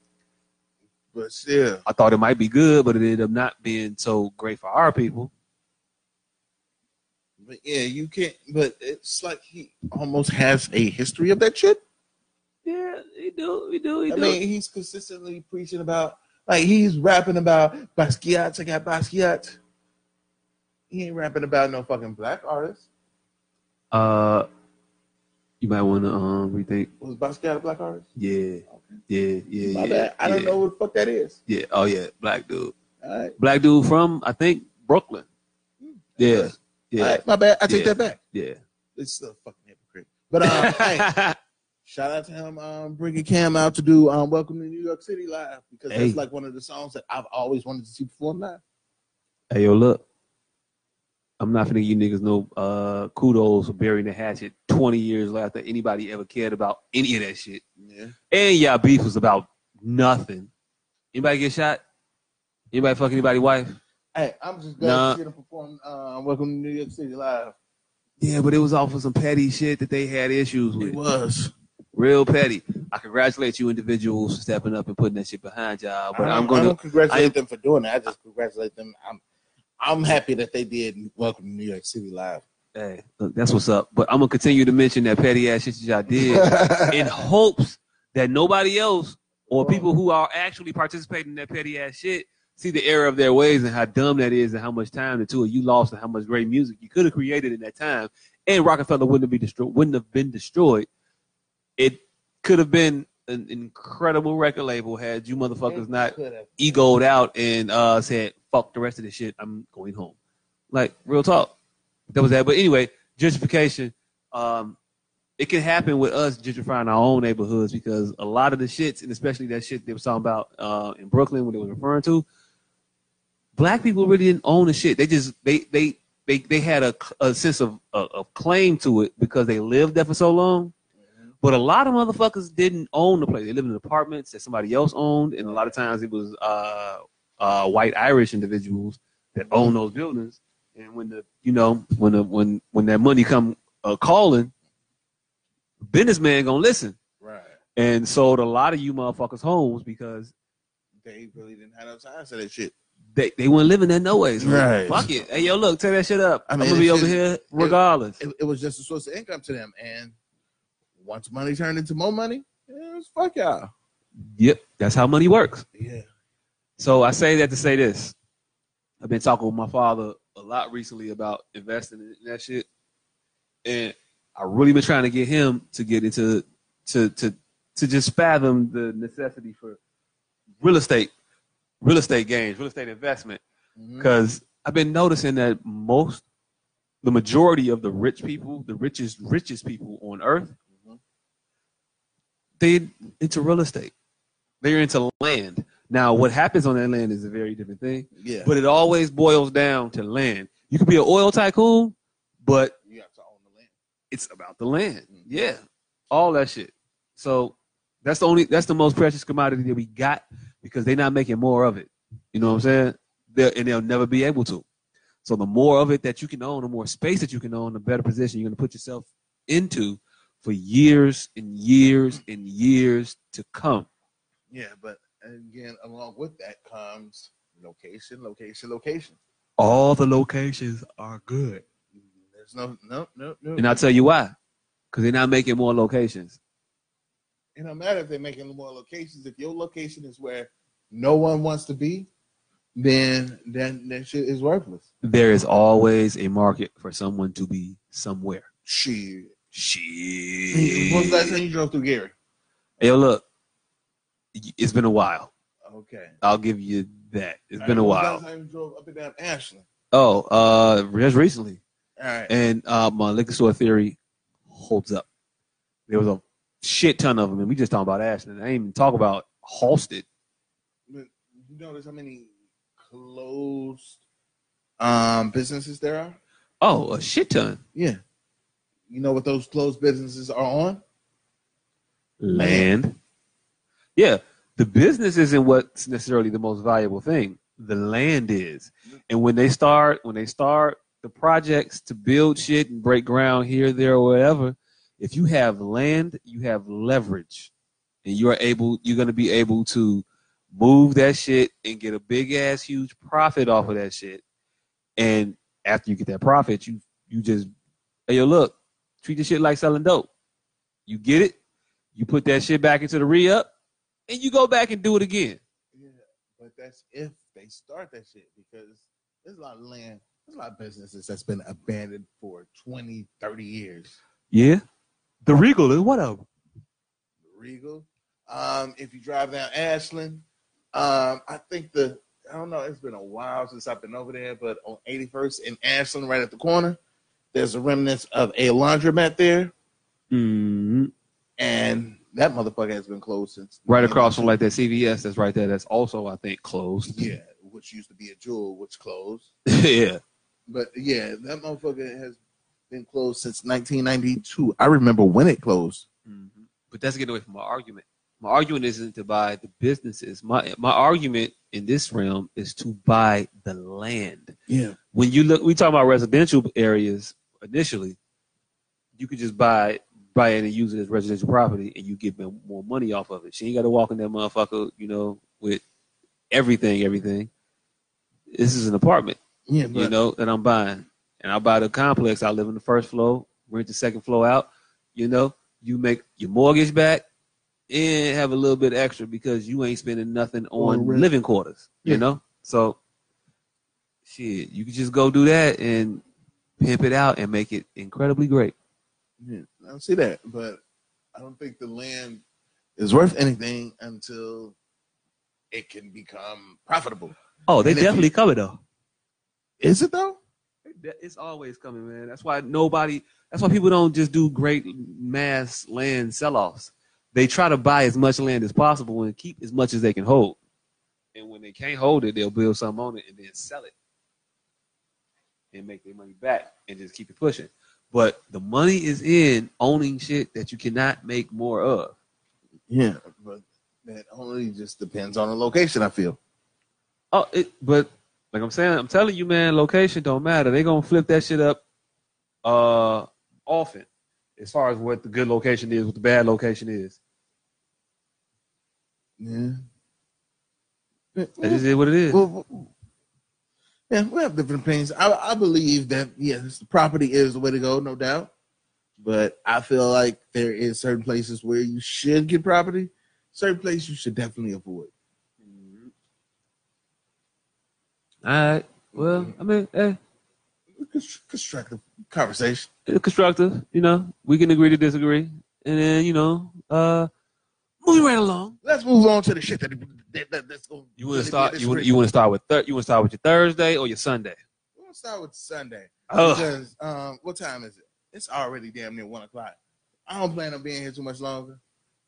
But still, I thought it might be good, but it ended up not being so great for our people. but yeah, you can't. But it's like he almost has a history of that shit. Yeah, he do, he do, he I do. I mean, he's consistently preaching about like he's rapping about Basquiat. I got Basquiat. He ain't rapping about no fucking black artist. uh, you might want to um rethink. Was Basquiat a black artist? Yeah, yeah, yeah, My yeah. bad. I don't know what the fuck that is. Yeah. Oh yeah, black dude. All right. Black dude from I think Brooklyn. Yeah, yeah, right, my bad. I take Yeah. that back. yeah. It's still a fucking hypocrite. But um, <laughs> hey, shout out to him um, bringing Cam out to do um, "Welcome to New York City" live because Hey. that's like one of the songs that I've always wanted to see perform live. Hey yo, look. I'm not finna give you niggas no uh, kudos for burying the hatchet 20 years after anybody ever cared about any of that shit. Yeah. And y'all beef was about nothing. Anybody get shot? Anybody fuck anybody wife? Hey, I'm just glad Nah. to see perform uh, "Welcome to New York City" live. Yeah, but it was off of some petty shit that they had issues with. It was. Real petty. I congratulate you individuals for stepping up and putting that shit behind y'all. But I I'm don't, I gonna don't congratulate I- them for doing it. I just congratulate them. I'm I'm happy that they did "Welcome to New York City" live. hey, look, that's what's up. But I'm gonna continue to mention that petty ass shit that y'all did. <laughs> in hopes that nobody else or people who are actually participating in that petty ass shit see the error of their ways and how dumb that is and how much time the two of you lost and how much great music you could have created in that time. And Roc-A-Fella wouldn't have been destroyed. Wouldn't have been destroyed. It could have been an incredible record label had you motherfuckers not egoed out and uh, said, "Fuck the rest of this shit. I'm going home." Like real talk. That was that. But anyway, gentrification. Um, it can happen with us gentrifying our own neighborhoods because a lot of the shits, and especially that shit they was talking about uh, in Brooklyn, what they was referring to, black people really didn't own the shit. They just they they they they had a, a sense of, of of claim to it because they lived there for so long. But a lot of motherfuckers didn't own the place. They lived in apartments that somebody else owned, and a lot of times it was uh, uh, white Irish individuals that own those buildings. And when the you know when the when when that money come uh, calling, businessman gonna listen Right. and sold a lot of you motherfuckers homes because They really didn't have no time for that shit. they, they weren't living there no ways. Right. Fuck it. Hey yo, look, tear that shit up. I mean, am gonna be it over here regardless. It, it was just a source of income to them. And once money turned into more money, it was fuck y'all. yep, that's how money works. Yeah. So I say that to say this. I've been talking with my father a lot recently about investing in that shit, and I really been trying to get him to get into to to to just fathom the necessity for real estate, real estate gains, real estate investment. Mhm. Because I've been noticing that most, the majority of the rich people, the richest richest people on earth, Mhm. they into real estate. They're into land. Now, what happens on that land is a very different thing, Yeah. but it always boils down to land. You could be an oil tycoon, but you have to own the land. it's about the land. Mhm. Yeah, all that shit. So that's the only that's the most precious commodity that we got because they're not making more of it. You know what I'm saying? They're, and they'll never be able to. So the more of it that you can own, the more space that you can own, the better position you're going to put yourself into for years and years and years to come. Yeah, but again, along with that comes location, location, location. All the locations are good, There's no, no, no, no. and I'll tell you why. Because they're not making more locations. it don't matter if they're making more locations. If your location is where no one wants to be, then then that shit is worthless. There is always a market for someone to be somewhere. Shit. Shit. When's the last time you drove through Gary? Hey, yo, look, it's been a while. Okay. I'll give you that. It's All been a right, the while. last time you drove up and down Ashland? Oh, uh, just recently, All right. and uh, my liquor store theory holds up. There was a shit ton of them, and we just talking about Ashland. I ain't even talk about Halsted. You notice how many closed um businesses there are? Oh, a shit ton. Yeah. You know what those closed businesses are on? Land. Yeah, the business isn't what's necessarily the most valuable thing. The land is, and when they start, when they start the projects to build shit and break ground here, there, or whatever, if you have land, you have leverage, and you're able, you're gonna be able to move that shit and get a big ass huge profit off of that shit. And after you get that profit, you you just hey yo look, treat the shit like selling dope. You get it, you put that shit back into the re up, and you go back and do it again. Yeah. But that's if they start that shit because there's a lot of land, there's a lot of businesses that's been abandoned for 20, 30 years. Yeah, the Regal is one of them. Regal. Um, if you drive down Ashland, um, I think the I don't know, it's been a while since I've been over there, but on 81st in Ashland, right at the corner, there's a remnants of a laundromat there, Mm-hmm. and that motherfucker has been closed since Right across from like that CVS that's right there. That's also I think closed. yeah, which used to be a jewel, which closed. <laughs> yeah. But yeah, that motherfucker has been closed since 1992. I remember when it closed. Mm-hmm. But that's getting away from my argument. My argument isn't to buy the businesses. My my argument in this realm is to buy the land. Yeah, When you look, we talk about residential areas initially. You could just buy buy it and use it as residential property, and you get more money off of it. She ain't got to walk in that motherfucker, you know, with everything, everything. This is an apartment, yeah, but you know, that I'm buying, and I buy the complex. I live in the first floor, rent the second floor out. You know, you make your mortgage back and have a little bit extra because you ain't spending nothing On rent. living quarters. Yeah. You know, so shit, you could just go do that and pimp it out and make it incredibly great. Yeah, I don't see that, but I don't think the land is worth anything until it can become profitable. Oh, they And if you- definitely cover though. Is it though? It's always coming, man. That's why nobody. That's why people don't just do great mass land sell-offs. They try to buy as much land as possible and keep as much as they can hold. And when they can't hold it, they'll build something on it and then sell it. and make their money back and just keep it pushing. But the money is in owning shit that you cannot make more of. Yeah, but that only just depends on the location. I feel. Oh, it, but like I'm saying, I'm telling you, man, location don't matter. They gonna flip that shit up uh often as far as what the good location is, what the bad location is. Yeah. That is what it is. Well, yeah, we have different opinions. I, I believe that yes, the property is the way to go, no doubt. But I feel like there is certain places where you should get property, certain places you should definitely avoid. All right. Well, I mean, eh, Const- Constructive conversation. constructive. You know, we can agree to disagree, and then you know, uh, moving right along. Let's move on to the shit that, that, that that's going. You want to start? You want you want to start with thir- you want to start with your Thursday or your Sunday? We'll start with Sunday Oh, because um, what time is it? It's already damn near one o'clock. I don't plan on being here too much longer,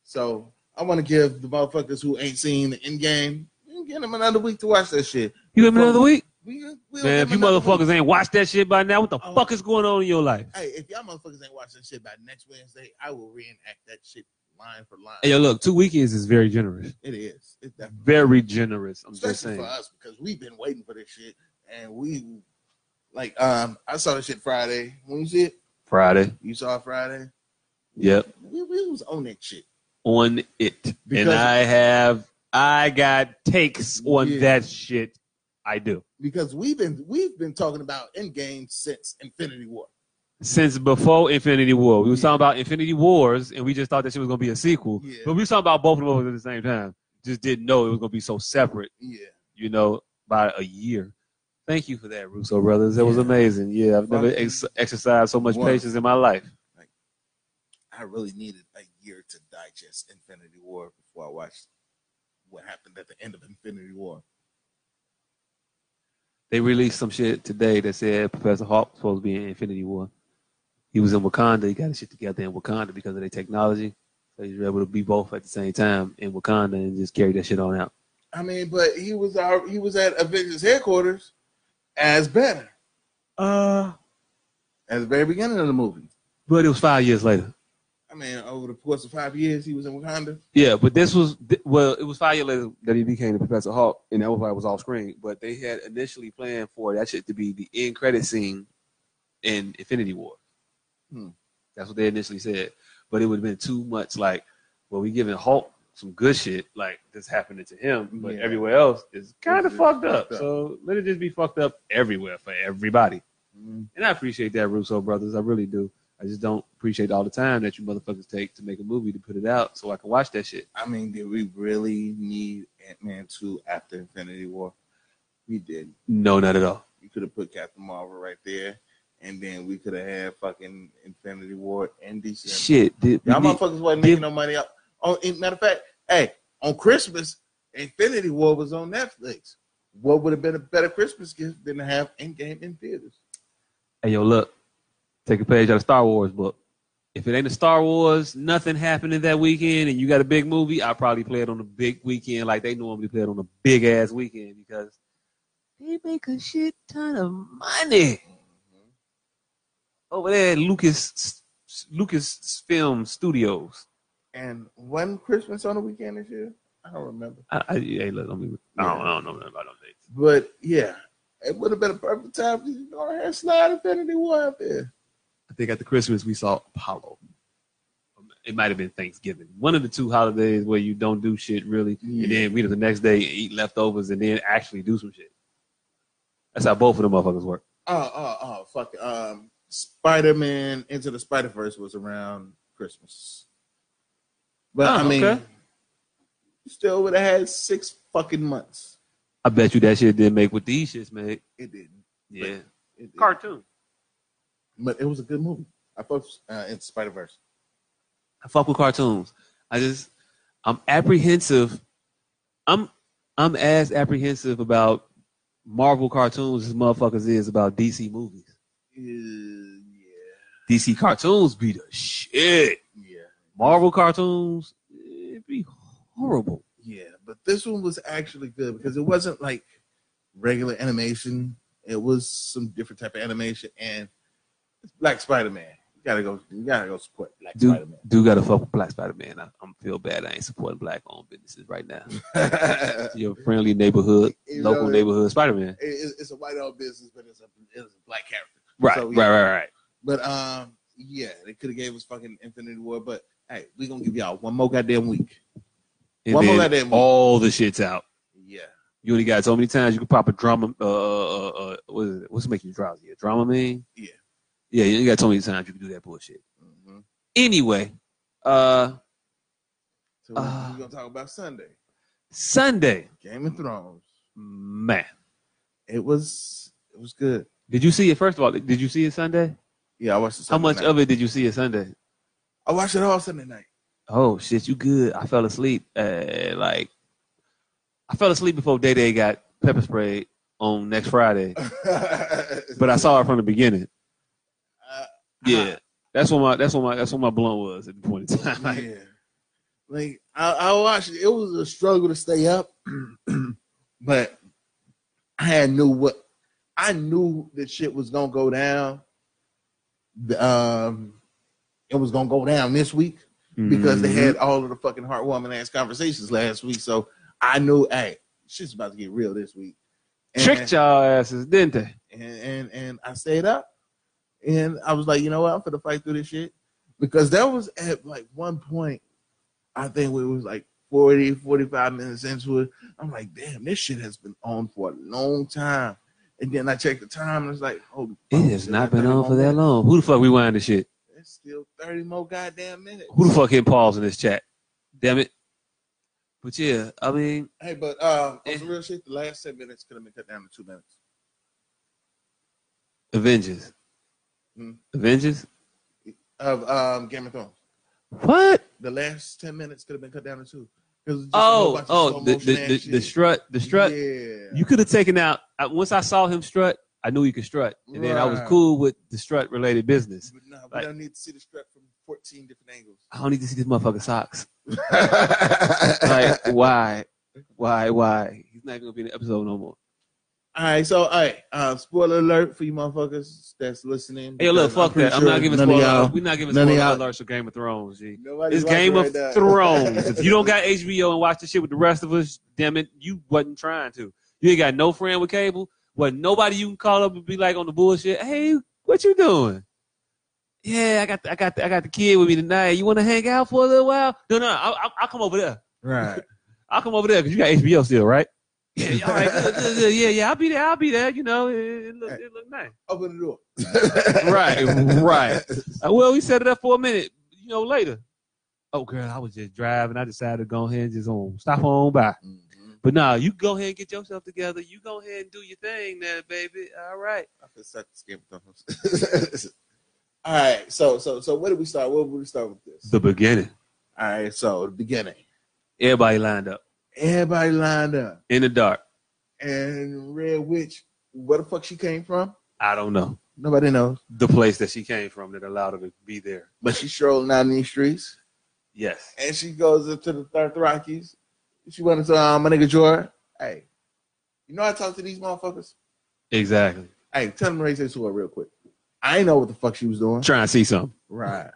so I want to give the motherfuckers who ain't seen the end game, give them another week to watch that shit. you give me another week, We, we'll man. If you another week. motherfuckers ain't watched that shit by now, what the Oh. fuck is going on in your life? Hey, if y'all motherfuckers ain't watching shit by next Wednesday, I will reenact that shit line for line. Hey, yo, look, two weekends is very generous. It is. It's Very generous. I'm just saying. for us because we've been waiting for this shit, and we like um I saw this shit Friday. When you see it, Friday. you saw it Friday. Yep. We, we was on that shit. On it. and I have I got takes on Yeah. that shit. I do. because we've been we've been talking about Endgame since Infinity War. Since before Infinity War. We Yeah. talking about Infinity Wars and we just thought that shit was gonna be a sequel. Yeah. But we was talking about both of them at the same time. Just didn't know it was gonna be so separate, Yeah, you know, by a year. Thank you for that, Russo brothers. That was amazing. Yeah, I've never ex- exercised so much wonderful. patience in my life. I really needed a year to digest Infinity War before I watched what happened at the end of Infinity War. They released some shit today that said Professor Hulk was supposed to be in Infinity War. He was in Wakanda. He got his shit together in Wakanda because of their technology. So he was able to be both at the same time in Wakanda and just carry that shit on out. I mean, but he was our, he was at Avengers headquarters as Banner Uh, at the very beginning of the movie. but it was five years later. I mean, over the course of five years, he was in Wakanda. Yeah, but this was well, it was five years later that he became the Professor Hulk, and that was why it was off screen. But they had initially planned for that shit to be the end credit scene in Infinity War. Hmm. That's what they initially said. But it would have been too much like, well, we giving Hulk some good shit, like this happening to him, but Yeah. everywhere else is kind of fucked fucked up. up. So let it just be fucked up everywhere for everybody. And I appreciate that, Russo brothers. I really do. I just don't appreciate all the time that you motherfuckers take to make a movie to put it out so I can watch that shit. I mean, did we really need Ant Man two after Infinity War? We did. No, not at all. You could have put Captain Marvel right there, and then we could have had fucking Infinity War and December. Shit. Did, Y'all need- motherfuckers wasn't did- making no money up. Oh, in- matter of fact, hey, on Christmas, Infinity War was on Netflix. What would have been a better Christmas gift than to have Endgame in theaters? hey, yo, look. Take a page out of Star Wars book. If it ain't a Star Wars, nothing happening that weekend, and you got a big movie, I probably play it on a big weekend like they normally play it on a big ass weekend because they make a shit ton of money over there at Lucas Lucas Film Studios. And one Christmas on the weekend this year, I don't remember. I, I, hey, look, I, mean, I, don't, I don't know about those dates. But yeah, it would have been a perfect time for you to go ahead and slide Infinity War out there. I think after Christmas we saw Apollo. It might have been Thanksgiving. One of the two holidays where you don't do shit really, Yeah. and then we the next day eat leftovers and then actually do some shit. That's how both of them motherfuckers work. Oh, oh, oh, fuck. Um, Spider Man Into the Spider Verse was around Christmas. But Oh, I mean, okay. you still would have had six fucking months. I bet you that shit didn't make what these shits made. It didn't. Yeah, It didn't. cartoon. But it was a good movie. I thought uh, Into Spider Verse. I fuck with cartoons. I just I'm apprehensive. I'm I'm as apprehensive about Marvel cartoons as motherfuckers is about DC movies. Yeah, DC cartoons be the shit. yeah, Marvel cartoons, it'd be horrible. yeah. But this one was actually good because it wasn't like regular animation. It was some different type of animation, and it's Black Spider Man. You gotta go. You gotta go support Black Spider Man. dude got to fuck with Black Spider Man. I, I'm feel bad. I ain't supporting black owned businesses right now. <laughs> Your friendly neighborhood, You local know, neighborhood Spider Man. it- it's, it's a white owned business, but it's a it's a black character. Right, So, right, yeah. right, right. But um, yeah, they could have gave us fucking Infinity War, but hey, we gonna give y'all one more goddamn week. And One more goddamn week. all the shit's out. Yeah. You only got so many times you can pop a drama. Uh, uh, uh what is it? What's making you drowsy? A Dramamine? Yeah. Yeah, you only got so many times you can do that bullshit. Mhm. Anyway, uh, So Uh, we're gonna talk about Sunday, Sunday, Game of Thrones. man. It was it was good. Did you see it? First of all, did you see it Sunday? Yeah, I watched it. How much night. of it did you see it Sunday? I watched it all Sunday night. Oh shit, you good? I fell asleep. Uh, like I fell asleep before Day Day got pepper sprayed on next Friday, <laughs> but I saw it from the beginning. Uh, Yeah, that's what my that's what my that's what my blunt was at the point in time. Like, yeah. Like I, I watched it. It was a struggle to stay up, <clears throat> but I had knew what I knew that shit was gonna go down. Um, it was gonna go down this week because they had all of the fucking heartwarming ass conversations last week. So I knew, hey, shit's about to get real this week. And- tricked y'all asses, didn't they? and and and I stayed up, and I was like, you know what, I'm gonna fight through this shit because that was at like one point, I think it was like 40, 45 minutes into it. I'm like, damn, this shit has been on for a long time. And then I checked the time, and it's like, oh, It has not been on for that long. Who the fuck rewind this shit? It's still 30 more goddamn minutes. Who the fuck hit pause in this chat? Damn it. But yeah, I mean, Hey, but um, on Eh. some real shit, the last 10 minutes could have been cut down to two minutes. Avengers. Hmm. Avengers? Of um, Game of Thrones. What? The last 10 minutes could have been cut down to two. 'Cause it's just Oh, oh, the the, the, the strut, the strut. Yeah. You could have taken out. I, once I saw him strut, I knew he could strut, and then I was cool with the strut related business. But no, we Like- don't need to see the strut from 14 different angles. I don't need to see this motherfucker socks. <laughs> Like, why, why, why? He's not even gonna be in the episode no more. All right, so all right, uh, spoiler alert for you motherfuckers that's listening. Hey, look, because fuck pretty that. I'm not giving spoiler. y'all- We're not giving none of spoiler y'all- alerts for Game of Thrones. G. Nobody's It's Game of now. Thrones. if you don't got <laughs> HBO and watch the shit with the rest of us, damn it, you wasn't trying to. You ain't got no friend with cable. Wasn't nobody you can call up and be like on the bullshit. Hey, what you doing? Yeah, I got the, I got the, I got the kid with me tonight. You want to hang out for a little while? No, no, I'll, I'll, I'll come over there. right. <laughs> I'll come over there because you got HBO still, right? Yeah, all right, yeah, yeah. I'll be there. I'll be there. You know, it, it look, it look nice. Open the door. <laughs> Right, right. Uh, well, we set it up for a minute. You know, later. Oh, girl, I was just driving. I decided to go ahead and just on stop on by. Mhm. But nah, you go ahead and get yourself together. You go ahead and do your thing, there, baby. All right. I feel such a Game of Thrones. all right, so so so where did we start? Where would we start with this? The beginning. All right, so the beginning. Everybody lined up Everybody lined up, in the dark. and Red Witch, where the fuck she came from? I don't know Nobody knows, the place that she came from that allowed her to be there. but she's strolling down these streets. Yes. and she goes up to the Third Rockies. She went into um, my nigga Jordan. Hey, you know I talk to these motherfuckers. Exactly. Hey, tell them to raise their sword real quick. I ain't know what the fuck she was doing. Trying to see something. Right.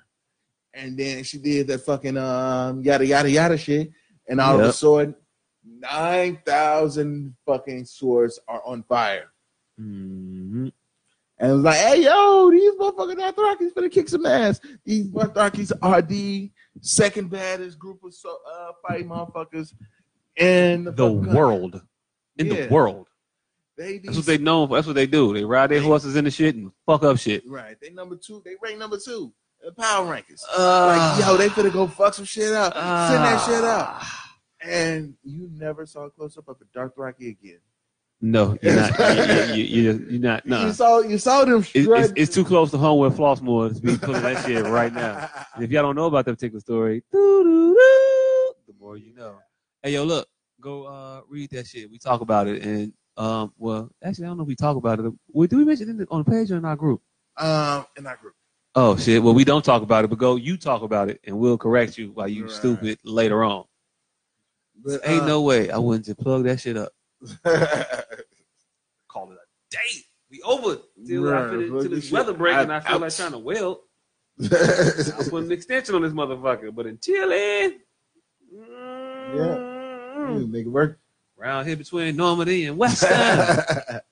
And then she did that fucking um yada yada yada shit, and all of a sudden, nine thousand fucking swords are on fire. hmm And it was like, hey yo, these motherfucking Dothrakis finna kick some ass. These Dothrakis are the second baddest group of so, uh, fighting motherfuckers in the, The fucking country. world. In Yeah. the world. They That's what they known for. That's what they do. They ride their horses in the shit and fuck up shit. right. They number two. They rank number two. The power rankings. Uh, like yo, they finna go fuck some shit up. Send that shit up. And you never saw a close up of a Dothraki again. No, you're <laughs> not. you, you, you, you're not. No. You saw you saw them It, it's, it's too close to home with Flossmoor to be pulling that shit right now. And if y'all don't know about that particular story, the more you know. Hey, yo, look, go uh, read that shit. We talk about it, and um, well, actually, I don't know if we talk about it. Well, do we mention it in the, on the page or in our group? um in our group. Oh shit! Well, we don't talk about it, but go you talk about it, and we'll correct you while you Right. stupid later on. But, Ain't uh, no way I wouldn't just plug that shit up. <laughs> Call it a day. We over till, I Right, finish, fuck till this this shit. weather break and I I- feel like trying to weld. <laughs> I'll put an extension on this motherfucker. But until then, mm, Make it work. around here between Normandy and West <laughs> that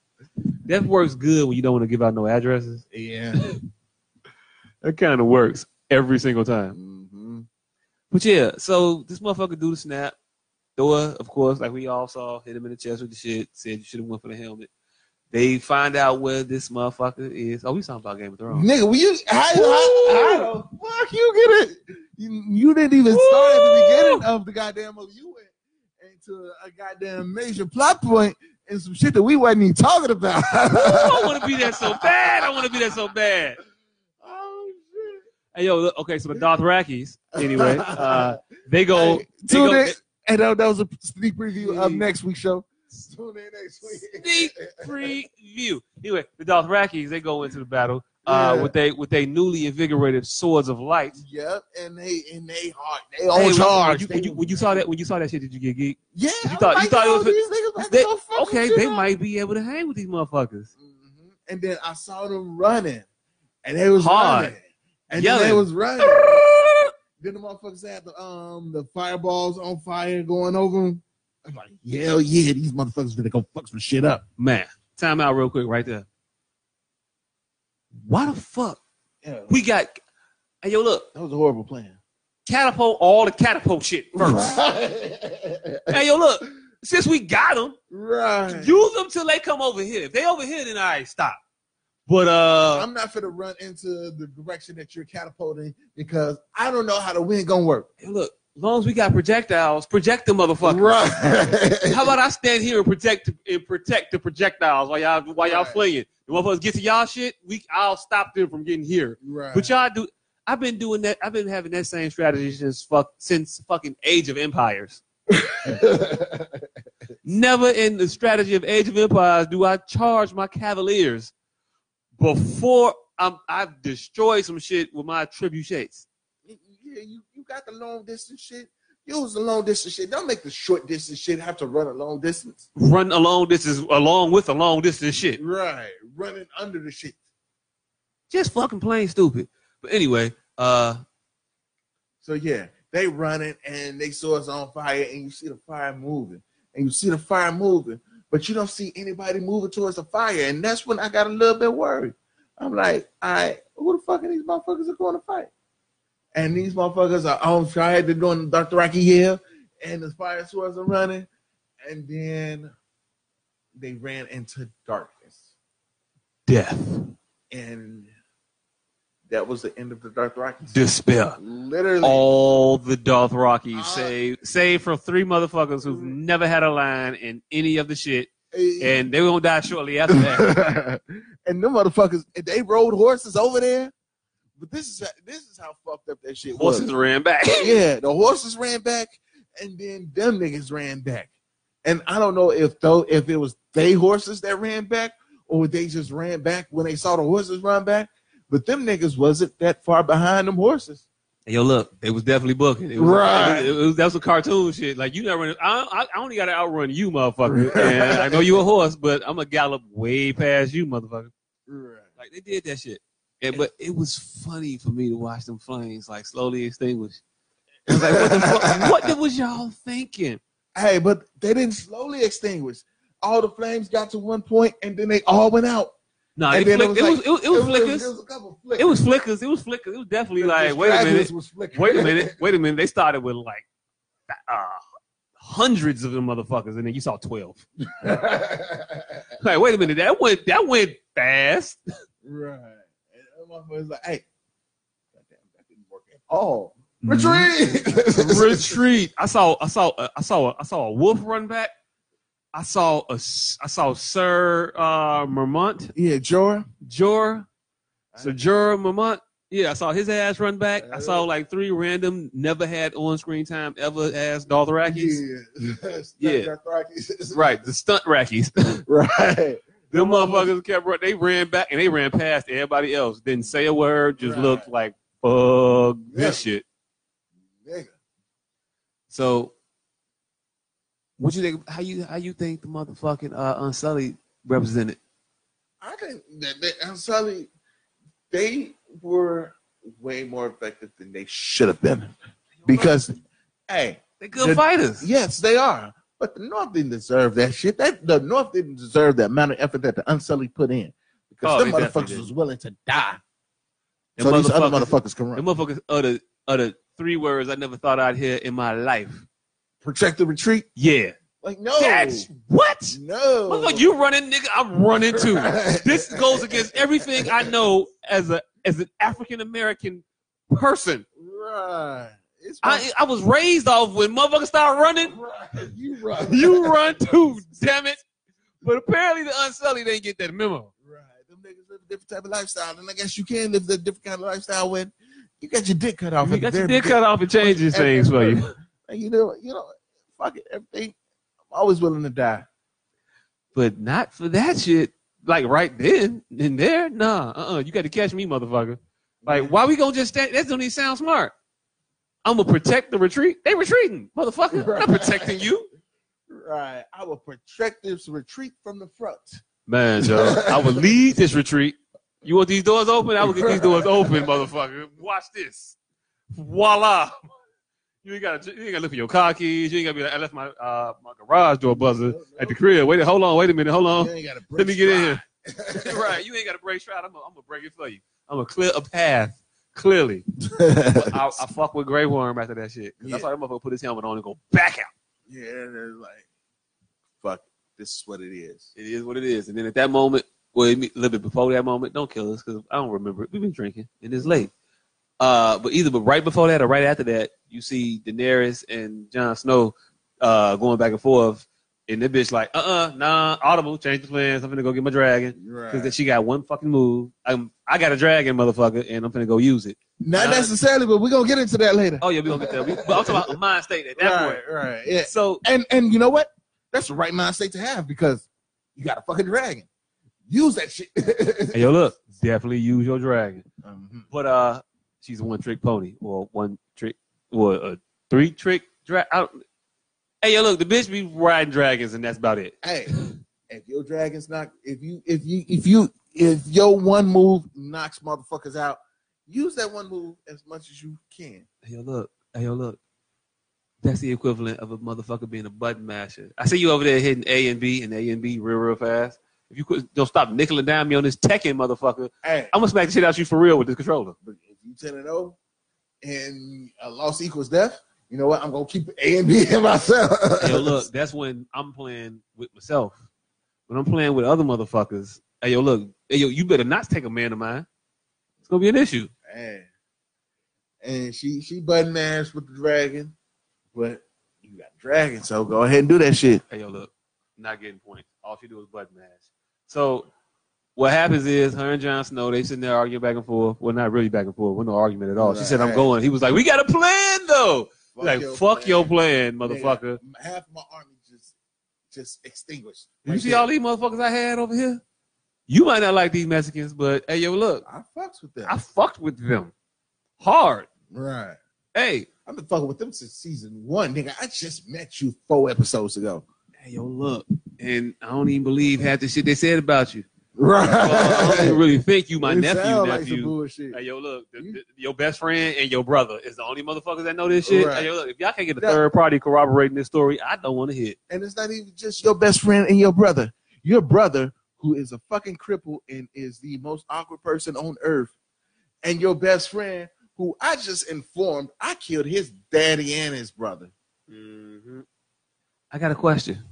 works good when you don't want to give out no addresses. yeah. That kind of works every single time. hmm But yeah, so this motherfucker do the snap. Thor, of course, like we all saw, hit him in the chest with the shit. Said you should have went for the helmet. They find out where this motherfucker is. Oh, we talking about Game of Thrones. Nigga, will you how, how, how the fuck you get it? You, you didn't even start at the beginning of the goddamn movie. You went into a goddamn major plot point and some shit that we wasn't even talking about. I <laughs> want to be there so bad. I want to be there so bad. Oh shit. Hey yo, okay, so the Dothrakis, anyway, <laughs> uh, they go. Hey, they tune go in. And that, that was a sneak preview of next week's show. Tune in next week. sneak <laughs> preview. Anyway, the Dothrakis they go into the battle uh, Yeah. with they with they newly invigorated swords of light. Yep, and they and they hard. They Hey, on when- charge. When you, when, you, when you saw that, when you saw that shit, did you get geek? yeah, you I thought- you thought it was- these niggas They, go okay, they up. might be able to hang with these motherfuckers. Mhm. And then I saw them running, and they was Hard. running, and then they was running. Then the motherfuckers had the um the fireballs on fire going over them. I'm like, hell yeah, these motherfuckers gonna go fuck some shit up. Man, time out real quick right there. Why the fuck Yeah, we got? Hey yo, look, that was a horrible plan. catapult all the catapult shit first. hey yo, look, since we got them, right. use them till they come over here. If they over here, then I stop. But uh, I'm not gonna run into the direction that you're catapulting because I don't know how the wind gonna work. hey, look, as long as we got projectiles, project the motherfucker. Right. How about I stand here and protect and protect the projectiles while y'all while y'all flinging? The motherfuckers get to y'all shit, we I'll stop them from getting here. right. But y'all do. I've been doing that. I've been having that same strategy since fuck since fucking Age of Empires. <laughs> Never in the strategy of Age of Empires do I charge my Cavaliers before I'm, I've destroyed some shit with my trebuchets. yeah, you, you got the long distance shit. Use the long distance shit. Don't make the short distance shit have to run a long distance. Run a long distance along with a long distance shit. Right. Running under the shit. Just fucking plain stupid. But anyway, uh, So yeah, they running and they saw us on fire, and you see the fire moving, and you see the fire moving, but you don't see anybody moving towards the fire, and that's when I got a little bit worried. I'm like, all right, who the fuck are these motherfuckers are going to fight? And these motherfuckers are on fire. They're doing Dr. Rocky Hill, and the fire swords are running, and then they ran into darkness, death, and that was the end of the Dothraki. despair. Literally, All the Dothraki, Uh, save save for three motherfuckers who've never had a line in any of the shit, and and they were gonna die shortly after that. <laughs> and them motherfuckers, they rode horses over there. But this is this is how fucked up that shit was. Horses ran back. <laughs> Yeah, the horses ran back, and then them niggas ran back. And I don't know if though if it was they horses that ran back or they just ran back when they saw the horses run back. But them niggas wasn't that far behind them horses. Yo, look, it was definitely booking. It was, Right. It was, it was, that was a cartoon shit. Like you never. I, I, I only got to outrun you, motherfucker. And I know you a horse, but I'm gonna gallop way past you, motherfucker. Right. Like they did that shit. And, but it was funny for me to watch them flames like slowly extinguish. I was like, what the fuck? <laughs> What was y'all thinking? Hey, but they didn't slowly extinguish. All the flames got to one point, and then they all went out. No, And it, then flick, it, was, it was it was flickers. It was a couple flickers. It was flickers. It was flickers. It was definitely The- like, wait a minute, wait a minute, wait a minute. They started with like uh, hundreds of them motherfuckers, and then you saw twelve. <laughs> Like, wait a minute, that went that went fast. right. And that motherfucker's like, hey, goddamn, that didn't work at all. Retreat. <laughs> Retreat. I saw, I saw, uh, I saw, I saw a wolf run back. I saw a, s- I saw Sir uh, Mormont, yeah, Jorah. Jor, Sir Jor Mormont. Yeah, I saw his ass run back. I saw like three random, never had on screen time ever as Dothrakis. Yeah. <laughs> Yeah. Dothrakis. <laughs> Right, the stunt rackies. <laughs> Right. Them motherfuckers kept run. They ran back and they ran past everybody else. Didn't say a word. Just Right. looked like fuck Yeah. this shit. Nigga. So, what you think? How you how you think the motherfucking uh, Unsullied represented? I think that they, they, they were way more effective than they should have been because, hey, they're good The- fighters. yes, they are. But the North didn't deserve that shit. That the North didn't deserve the amount of effort that the Unsullied put in because Oh, them motherfuckers was willing to die. Them so these other motherfuckers- motherfuckers can The run. motherfuckers utter utter three words I never thought I'd hear in my life. Protect the retreat. Yeah. Like no, That's what? no. Motherfucker, you running, nigga. I'm running too. this goes against everything I know as a as an African American person. right. I I was raised off when motherfuckers start running, right. You run. you run too. Damn it! But apparently the Unsullied didn't get that memo. Right. Them niggas live a different type of lifestyle, and I guess you can live a different kind of lifestyle when you got your dick cut off. You got your dick cut off and changes things for you. You know, you know, fuck it, everything. I'm always willing to die. But not for that shit. Like right then and there, nah. Uh uh You got to catch me, motherfucker. Like why we gonna just stand? That don't even sound smart. I'm gonna protect the retreat. They retreating, motherfucker. I'm not protecting you. Right. I will protect this retreat from the front. Man, Joe, I will lead this retreat. You want these doors open? I will get these doors open, motherfucker. Watch this. Voila. You ain't gotta you ain't gotta look for your car keys. You ain't gotta be like, I left my uh my garage door buzzer at the crib. Wait, hold on, wait a minute, hold on. You ain't gotta Let me get in here. <laughs> right, you ain't gotta break stride. I'm gonna, I'm break it for you. I'm gonna clear a path. Clearly. <laughs> I, I fuck with Grey Worm after that shit. 'Cause That's Yeah. why that motherfucker put his helmet on and go back out. yeah, they're like, fuck, this is what it is. It is what it is. And then at that moment, well, a little bit before that moment, don't kill us because I don't remember. it. We've been drinking and it's late. Uh, but either but right before that or right after that, you see Daenerys and Jon Snow uh, going back and forth. And that bitch like, uh uh nah, audible, change the plans. I'm gonna go get my dragon. Because Right. she got one fucking move. I'm, I got a dragon, motherfucker, and I'm gonna go use it. Not Uh, necessarily, but we're gonna get into that later. Oh yeah, we gonna get there. But I'm talking about a mind state at that right, point. right, yeah. So And and you know what? That's the right mind state to have because you got a fucking dragon. Use that shit. hey, yo, look, definitely use your dragon. Mhm. But uh, she's a one trick pony or one trick or a three trick drag. Hey, yo, look, the bitch be riding dragons, and that's about it. Hey, if your dragon's not, if you, if you, if you, if your one move knocks motherfuckers out, use that one move as much as you can. Hey, yo, look, hey, yo, look. That's the equivalent of a motherfucker being a button masher. I see you over there hitting A and B and A and B real, real fast. If you could, don't stop nickeling down me on this Tekken motherfucker, Hey, I'm gonna smack the shit out you for real with this controller. but if you ten and zero, and a loss equals death, you know what? I'm gonna keep A and B in myself. Yo, look, that's when I'm playing with myself. When I'm playing with other motherfuckers, hey, yo, look, hey, yo, you better not take a man of mine. It's gonna be an issue. Hey. And she she button mashed with the dragon, but you got dragon, so go ahead and do that shit. Hey, yo, look, not getting points. All she do is button mash. So what happens is her and Jon Snow, they sitting there arguing back and forth. Well, not really back and forth. We're no argument at all. She said, I'm going. He was like, we got a plan, though. like, fuck your plan, Nigga, motherfucker. half my army just just extinguished. You see there. all these motherfuckers I had over here? You might not like these Mexicans, but hey, yo, look, I fucks with them. I fucked with them hard. right. Hey, I've been fucking with them since season one, nigga. I just met you four episodes ago. hey, yo, look, and I don't even believe half the shit they said about you. Right. Well, I don't really think you my It nephew, sound like. Hey, yo, look, the, the- your best friend and your brother is the only motherfuckers that know this shit. Right. Hey, yo, look, if y'all can't get a third party corroborating this story, I don't want to hit. And it's not even just your best friend and your brother. Your brother, who is a fucking cripple and is the most awkward person on earth, and your best friend, who I just informed I killed his daddy and his brother. Mm-hmm. I got a question.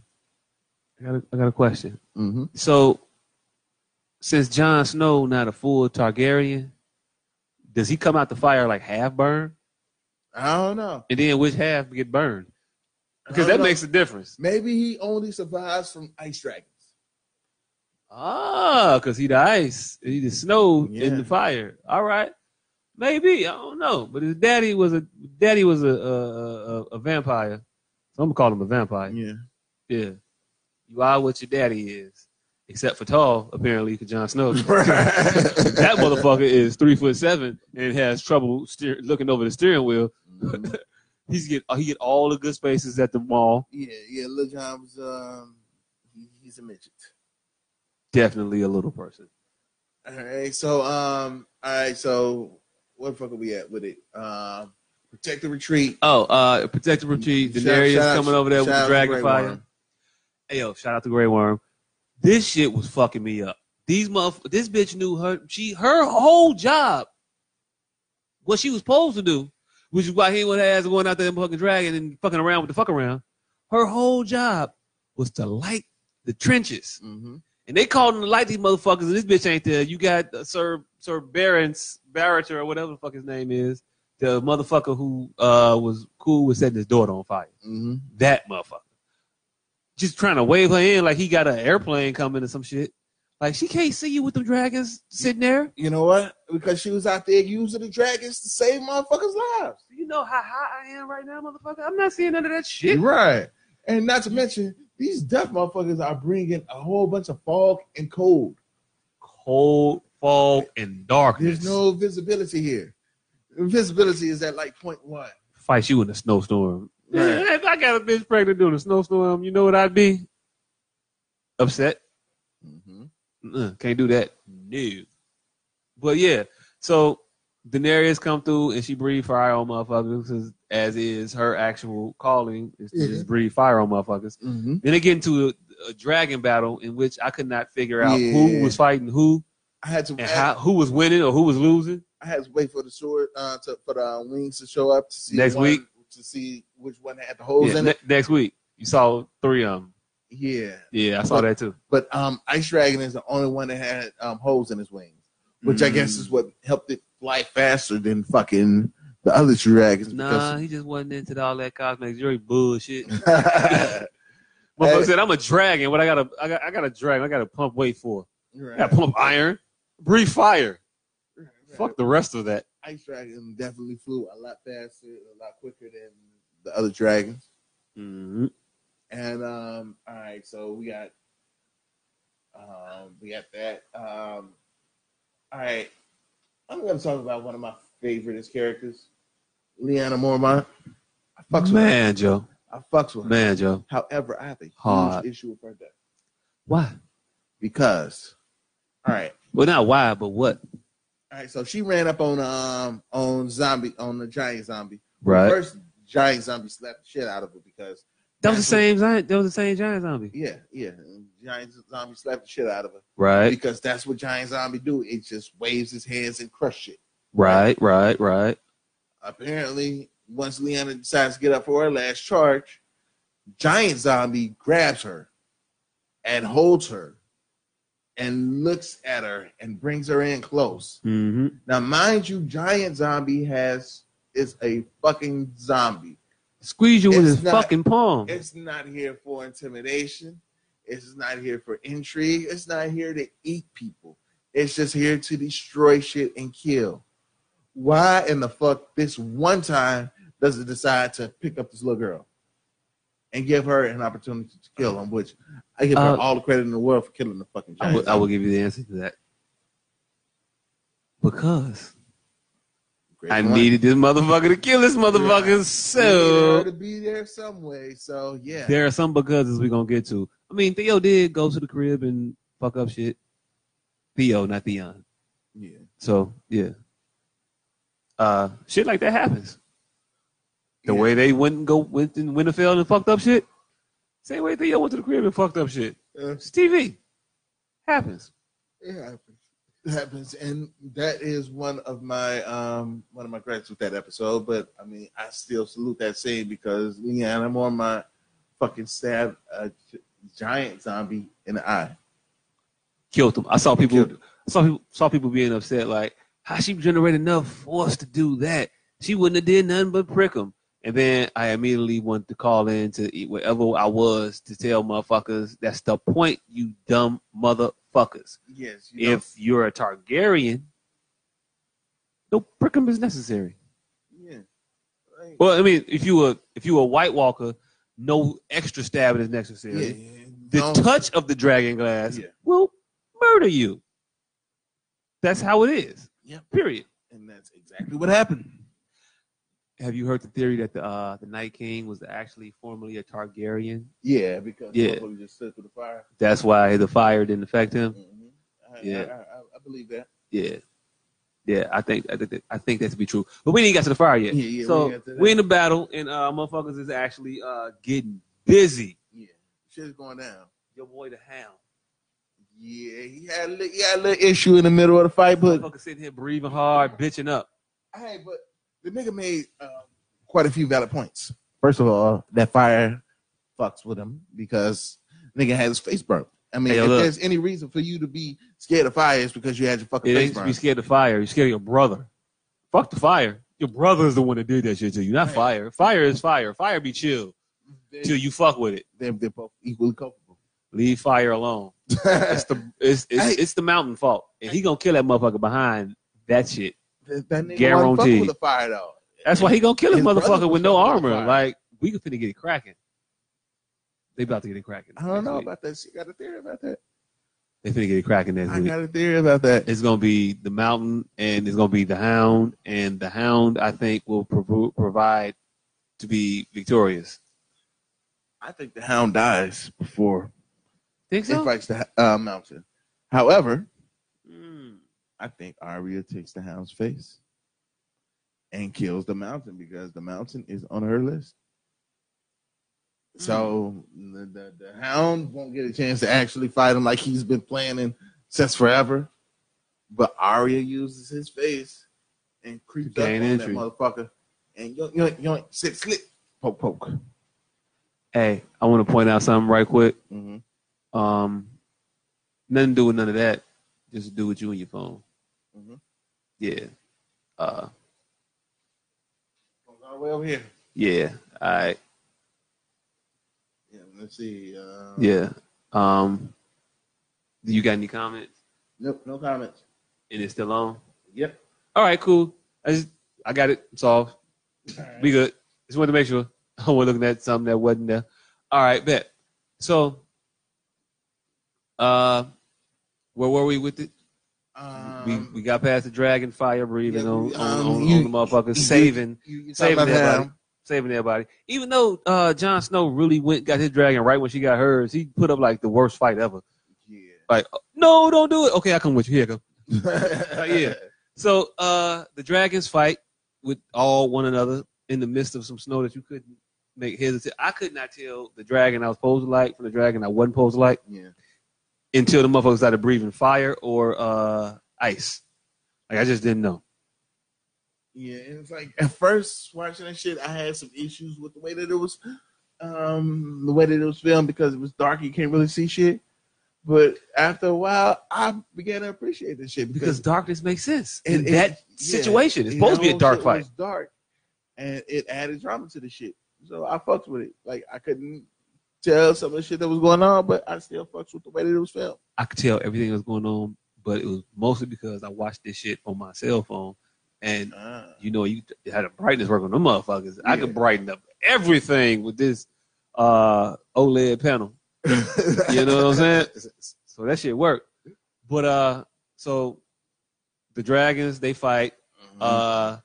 I got a, I got a question. Mm-hmm. So, since Jon Snow not a full Targaryen, does he come out the fire like half burned? I don't know. And then which half get burned? Because that know. makes a difference. Maybe he only survives from ice dragons. Ah, because he the ice, he the snow Yeah. in the fire. All right, maybe I don't know, but his daddy was a daddy was a a, a, a vampire, so I'm gonna call him a vampire. Yeah. Yeah, you are what your daddy is, except for tall apparently, because Jon Snow. <laughs> <laughs> that motherfucker is three foot seven and has trouble steer, looking over the steering wheel. <laughs> He's get he get all the good spaces at the mall. yeah, yeah. Lil John was um, he, he's a midget. Definitely a little person. All right, so um, all right, so what the fuck are we at with it? Um, protect the retreat. Oh, uh, protective retreat. Shout- Daenerys shout out- coming over there with shout the dragon fire. Hey yo, shout out to Grey Worm. This shit was fucking me up. These motherf- this bitch knew her she her whole job, what she was supposed to do, which is why he went ass going out there and fucking dragon and fucking around with the fuck around. Her whole job was to light the trenches. Mhm. And they called him to light these motherfuckers, and this bitch ain't there. You got uh, Sir Sir Barons Barrett or whatever the fuck his name is, the motherfucker who uh was cool with setting his daughter on fire. Mhm. That motherfucker. Just trying to wave her in like he got an airplane coming or some shit. Like she can't see you with the dragons sitting there. You know what? Because she was out there using the dragons to save motherfuckers' lives. You know how high I am right now, motherfucker. I'm not seeing none of that shit. Right. And not to mention, these deaf motherfuckers are bringing a whole bunch of fog and cold. Cold, fog, and darkness. There's no visibility here. Visibility is at like point one. fight you in a snowstorm. Right. if I got a bitch pregnant during a snowstorm, you know what I'd be? Upset. Mm-hmm. Uh, can't do that. No. But yeah, so Daenerys come through and she breathe fire on motherfuckers 'cause as is her actual calling is to just breathe fire on motherfuckers. Mm-hmm. Then they get into a, a dragon battle in which I could not figure out Yeah. who was fighting who I had to and how who was winning or who was losing. I had to wait for the sword uh, to, for the uh, wings to show up to see Next one- week? To see which one had the holes Yeah, in ne- it. next week you saw three of them. Yeah, Yeah, I saw But- that too. but um, Ice Dragon is the only one that had um, holes in his wings, which I guess Mm. is what helped it fly faster than fucking the other two dragons. Nah, he just wasn't into all that cosmic jury bullshit. <laughs> <laughs> Motherfucker said, "I'm a dragon. What I got to I got I got a dragon. I got to pump weight for. I got to pump iron, breathe fire. Right. Fuck the rest of that. Ice Dragon definitely flew a lot faster, a lot quicker than the other dragons. Mm-hmm. And um, all right, so we got um, we got that. Um, all right, I'm gonna talk about one of my favorite characters, Lyanna Mormont. I fucks with her. Man, Joe. I fucks with her. Man, Joe. However, I have a huge issue with her death Why? because, all right, Well, not why, but what? All right. So she ran up on um on zombie on the giant zombie. Right. First giant zombie slapped the shit out of her because That was the same giant. That was the same giant zombie. yeah yeah giant zombie slapped the shit out of her. Right. because that's what giant zombie do. It just waves his hands and crush shit. Right. Right. Right. Apparently, once Lyanna decides to get up for her last charge, giant zombie grabs her and holds her and looks at her and brings her in close. Mm-hmm. Now, mind you, giant zombie has is a fucking zombie. Squeeze you with his not- fucking palm. It's not here for intimidation. It's not here for intrigue. It's not here to eat people. It's just here to destroy shit and kill. Why in the fuck this one time does it decide to pick up this little girl and give her an opportunity to kill him? Which I give Uh, her all the credit in the world for killing the fucking I will, I will give you the answer to that. Because Great I point. needed this motherfucker to kill this motherfucker. Her So to be there some way. So yeah, there are some becauses we're gonna get to. I mean, Theo did go to the crib and fuck up shit. Theo, not Theon. yeah. So yeah. Uh shit like that happens. The Yeah. way they went and go went in Winterfell and fucked up shit. Same way Theo went to the crib and fucked up shit. Uh, It's TV. Happens. It happens. It happens, and that is one of my um one of my gripes with that episode. But I mean, I still salute that scene because Leanne, I'm on my fucking stab a giant zombie in the eye. Killed him. I saw people I saw people saw people being upset like how she generated enough force to do that. She wouldn't have did nothing but prick him. And then I immediately wanted to call in to eat wherever I was to tell motherfuckers that's the point, you dumb motherfuckers. Yes, you know, If you're a Targaryen, no prick him is necessary. yeah, Like, Well, I mean, if you were if you were a White Walker, no extra stabbing is necessary. yeah, The don't- touch of the dragon glass Yeah. will murder you. That's how it is. Yeah. Period. and that's exactly what happened. Have you heard the theory that the uh, the Night King was actually formerly a Targaryen? Yeah, because Yeah. motherfucker just stood through the fire. That's why the fire didn't affect him. Mhm. I, Yeah. I, I, I believe that. Yeah, yeah. I think I think that, I think that to be true. But we didn't get to the fire yet. Yeah, yeah, so we in the battle, and uh, motherfuckers is actually uh getting busy. Yeah, shit's going down. Your boy the Hound, Yeah, he had a, li- he had a little issue in the middle of the fight, but motherfucker sitting here breathing hard, bitching up. hey, but the nigga made um, quite a few valid points. First of all, that fire fucks with him because nigga had his face burnt. I mean, Hey, if look. there's any reason for you to be scared of fire, it's because you had your fucking It face ain't to be scared of fire. You're scared of your brother. Fuck the fire. Your brother is the one that did that shit to you, not Right. fire. Fire is fire. Fire be chill till you fuck with it. They're, they're both equally culpable. Leave fire alone. <laughs> It's the it's it's, Hey. it's the mountain fault, and he gonna kill that motherfucker behind that shit. That, that nigga Guaranteed. fucking with the fire though. That's why he gonna kill his His motherfucker with no fucking with armor. Like we could finna get it cracking. They about to get it cracking. I don't know week. about that She Got a theory about that. They finna get it cracking next I week. got a theory about that. It's gonna be the mountain, and it's gonna be the hound, and the hound I think will prov- provide to be victorious. I think the hound dies before Think it so? fights the uh, mountain. However. I think Arya takes the hound's face and kills the mountain because the mountain is on her list. So the, the, the hound won't get a chance to actually fight him like he's been planning since forever. But Arya uses his face and creeps To up gain on entry. that motherfucker and yoink, yoink, yoink, sit, slip, poke, poke. Hey, I want to point out something right quick. Mm-hmm. Um, nothing to do with none of that. Just to do with you and your phone. Mhm. Yeah. Uh, All the way over here. yeah. All right. Yeah, let's see. Uh, Yeah. Um, do you got any comments? Nope, no comments. And it's still on. Yep. All right, cool. I just I got it solved. We good. Just wanted to make sure. <laughs> I was looking at something that wasn't there. All right, bet. So, uh, where were we with it? Um, we we got past the dragon fire breathing yeah, on, on, um, on, you- on the motherfuckers, you- saving you, saving everybody. how- saving everybody. Even though uh Jon Snow really went got his dragon right when she got hers, he put up like the worst fight ever. Yeah. Like, no, don't do it. Okay, I come with you. Here, go. <laughs> yeah. So uh the dragons fight with all one another in the midst of some snow that you couldn't make tails. I could not tell the dragon I was supposed to like from the dragon I wasn't supposed to like Yeah. Until the motherfuckers started breathing fire or uh ice. Like I just didn't know. Yeah, and it's like at first watching that shit, I had some issues with the way that it was, um, the way that it was filmed because it was dark. You can't really see shit. But after a while, I began to appreciate this shit Because because, darkness makes sense it- in it- that yeah, situation. It's supposed to be a dark fight. was dark, and it added drama to the shit. So I fucked with it. Like I couldn't tell some of the shit that was going on, but I still fucked with the way that it was filmed. I could tell everything that was going on, but it was mostly because I watched this shit on my cell phone. And Ah. you know, you had a brightness work on them motherfuckers. I could brighten up everything with this uh OLED panel. <laughs> You know what I'm saying? So that shit worked. But uh so the dragons they fight. Uh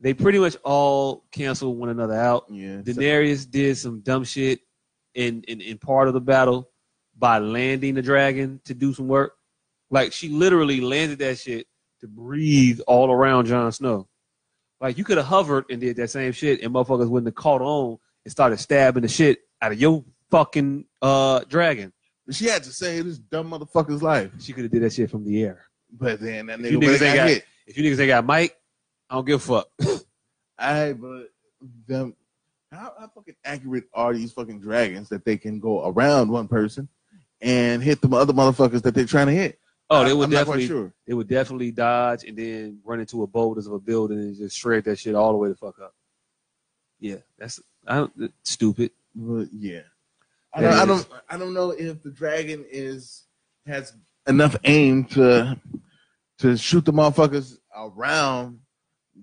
they pretty much all cancel one another out. yeah. Daenerys did some dumb shit in, in in part of the battle by landing the dragon to do some work. Like she literally landed that shit to breathe all around Jon Snow. Like you could have hovered and did that same shit, and motherfuckers wouldn't have caught on and started stabbing the shit out of your fucking uh dragon. she had to save this dumb motherfucker's life. She could have did that shit from the air. But then that If nigga you niggas ain't got hit. If you niggas ain't got Mike, I don't give a fuck. <laughs> I but them how, how fucking accurate are these fucking dragons that they can go around one person and hit the other motherfuckers that they're trying to hit? Oh, they would I'm definitely sure. they would definitely dodge and then run into a boulders of a building and just shred that shit all the way the fuck up. Yeah, that's I don't, stupid. But yeah, I don't, I don't I don't know if the dragon is has enough aim to to shoot the motherfuckers around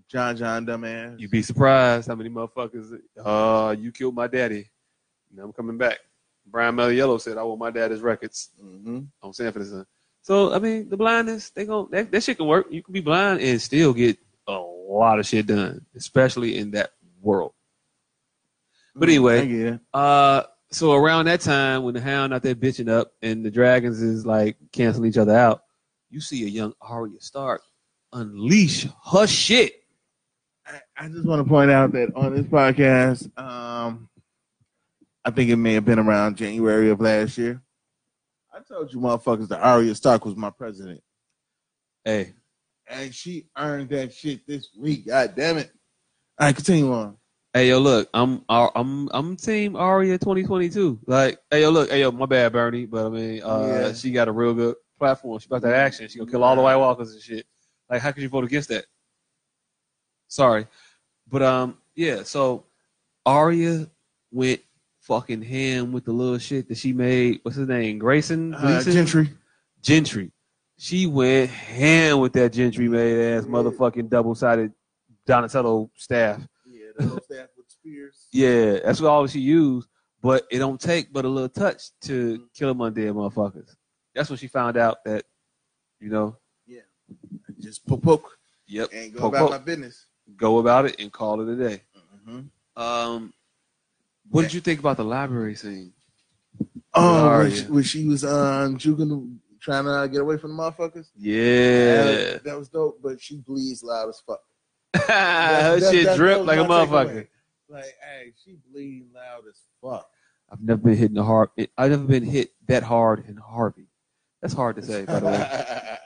John John dumbass. You'd be surprised how many motherfuckers. Uh, you killed my daddy. Now I'm coming back. Brian Yellow said I want my daddy's records hmm on Sanford and Son. So I mean, the blindness they go that, that shit can work. You can be blind and still get a lot of shit done, especially in that world. But anyway, yeah, Uh, so around that time when the hound out there bitching up and the dragons is like canceling each other out, you see a young Arya Stark unleash her shit. I, just want to point out that on this podcast, um, I think it may have been around January of last year. I told you motherfuckers that Arya Stark was my president. Hey, And she earned that shit this week. God damn it. All right, continue on. hey, yo, look, I'm I'm I'm Team Arya 2022. Like, hey, yo, look, hey, yo, my bad, Bernie, but I mean, uh, Yeah. she got a real good platform. She got that action. She gonna kill all the White Walkers and shit. Like, how could you vote against that? Sorry, but um, yeah. So Arya went fucking ham with the little shit that she made. What's his name? Grayson. Uh, Gendry. Gendry. She went ham with that Gendry made ass motherfucking double sided Donatello staff. Yeah, the staff with spears. Yeah, that's what all she used. But it don't take but a little touch to kill them undead motherfuckers. That's when she found out that, you know, Yeah. Just poke poke yep, and go Poke, about poke. my business. Go about it and call it a day. Mm-hmm. Um, what did you think about the library scene? Oh, when she, when she was um juking, trying to get away from the motherfuckers. Yeah, that, that was dope. But she bleeds loud as fuck. <laughs> her That- shit that dripped was like a motherfucker. Like, hey, she bleeding loud as fuck. I've never been hit in the hard. I've never been hit that hard in Harvey. That's hard to say, by the way.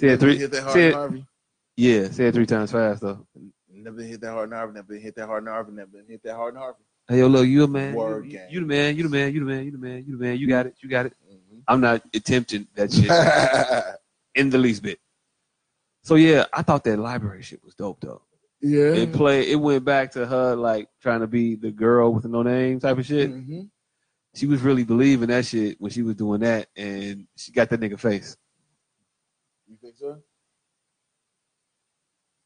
<laughs> Never three. hit that hard Say in it, Harvey. yeah, say it three times fast though. Never been hit that hard in Harvey. Never been hit that hard in Harvey. Never been hit that hard in Harvey. Hey, yo, look, you a man. Word You, game. you the man. You the man. You the man. You the man. You the man. You got it. You got it. Mm-hmm. I'm not attempting that shit <laughs> in the least bit. So yeah, I thought that library shit was dope though. yeah. It played. It went back to her like trying to be the girl with no name type of shit. Mhm. She was really believing that shit when she was doing that, and she got that nigga face. You think so?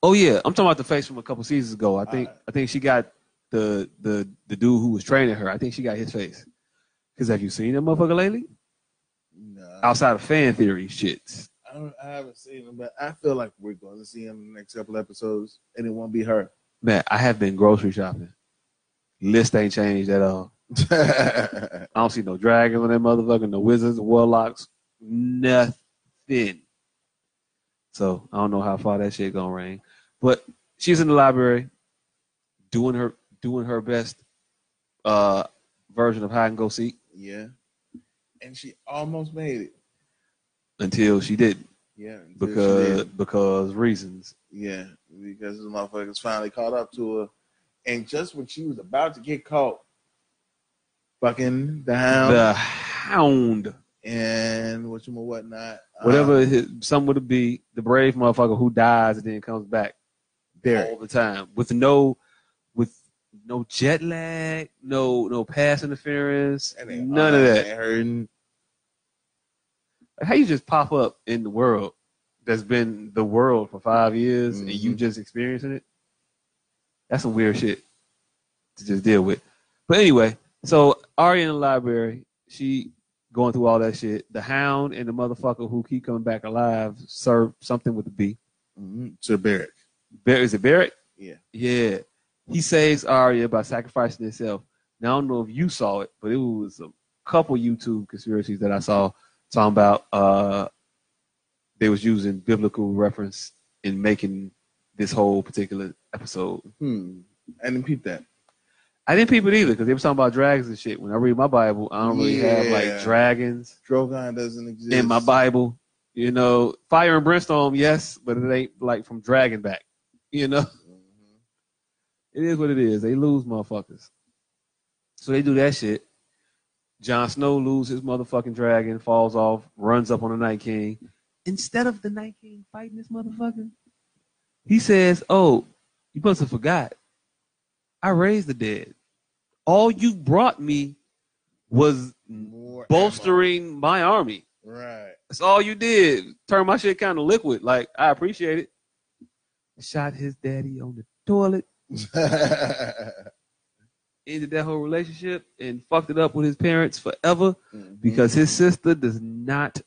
Oh yeah, I'm talking about the face from a couple seasons ago. I think. I think she got the the the dude who was training her. I think she got his face. Cause have you seen that motherfucker lately? No. Outside of fan theory shits. I, don't, I haven't seen him, but I feel like we're going to see him in the next couple episodes, and it won't be her. Man, I have been grocery shopping. List ain't changed at all. <laughs> I don't see no dragons on that motherfucker, no wizards, warlocks, nothing. So I don't know how far that shit gonna rain. But she's in the library doing her doing her best uh version of hide and go seek yeah. And she almost made it. until she didn't Yeah. because because reasons. Yeah, because the motherfuckers finally caught up to her. And just when she was about to get caught, fucking the hound the hound, and what you whatnot. whatever uh, his, some would be, the brave motherfucker who dies and then comes back. Derek. all the time with no with no jet lag, no no pass interference, And none of that. hurting. How you just pop up in the world that's been the world for five years and you Mhm. just experiencing it? That's some weird shit to just deal with. But anyway, so Arya in the library, she going through all that shit. The hound and the motherfucker who keep coming back alive serve something with the B. Mm-hmm. To Barrett. Bar- is it Barrett? Yeah. Yeah. He saves Arya by sacrificing himself. Now I don't know if you saw it, but it was a couple YouTube conspiracies that I saw talking about uh they was using biblical reference in making this whole particular episode. Hmm. I didn't peep that. I didn't peep it either because they were talking about dragons and shit. When I read my Bible, I don't really have like dragons Drogon doesn't exist. in my Bible. You know, fire and brimstone, yes, but it ain't like from dragon back. <laughs> You know? Mhm. It is what it is. They lose motherfuckers. So they do that shit. Jon Snow loses his motherfucking dragon, falls off, runs up on the Night King. Instead of the Night King fighting this motherfucker, he says, Oh, you must have forgot. I raised the dead. All you brought me was More bolstering my army. Right. That's all you did. Turn my shit kind of liquid. Like, I appreciate it. Shot his daddy on the toilet. <laughs> ended that whole relationship and fucked it up with his parents forever Mhm. because his sister does not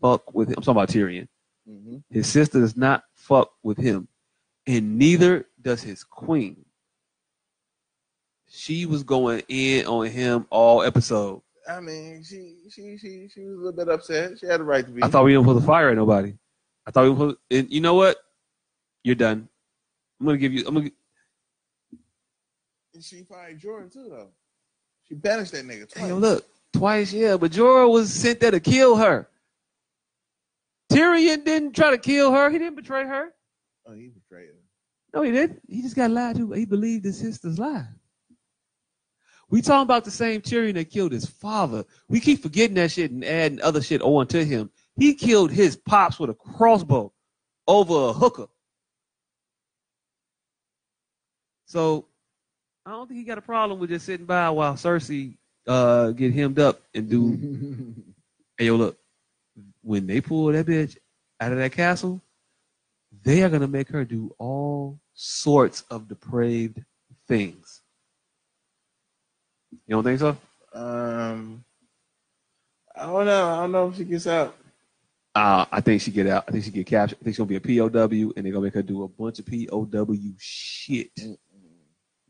fuck with him. I'm talking about Tyrion. Mhm. His sister does not fuck with him, and neither does his queen. She was going in on him all episode. I mean, she she she she was a little bit upset. She had the right to be. I thought we didn't put the fire at nobody. I thought we put. And you know what? You're done. I'm gonna give you. I'm gonna. And she fired Jordan too, though. She banished that nigga twice. Hey, look, twice, yeah, but Jorah was sent there to kill her. Tyrion didn't try to kill her. He didn't betray her. Oh, he betrayed her. No, he didn't. He just got lied to. He believed his sister's lie. We talking about the same Tyrion that killed his father. We keep forgetting that shit and adding other shit on to him. He killed his pops with a crossbow over a hooker. So I don't think he got a problem with just sitting by while Cersei uh, get hemmed up and do. <laughs> hey, yo, look, when they pull that bitch out of that castle, they are gonna make her do all sorts of depraved things. You don't think so? um, I don't know. I don't know if she gets out. Uh, I think she get out. I think she get captured. I think she's gonna be a POW, and they're gonna make her do a bunch of POW shit.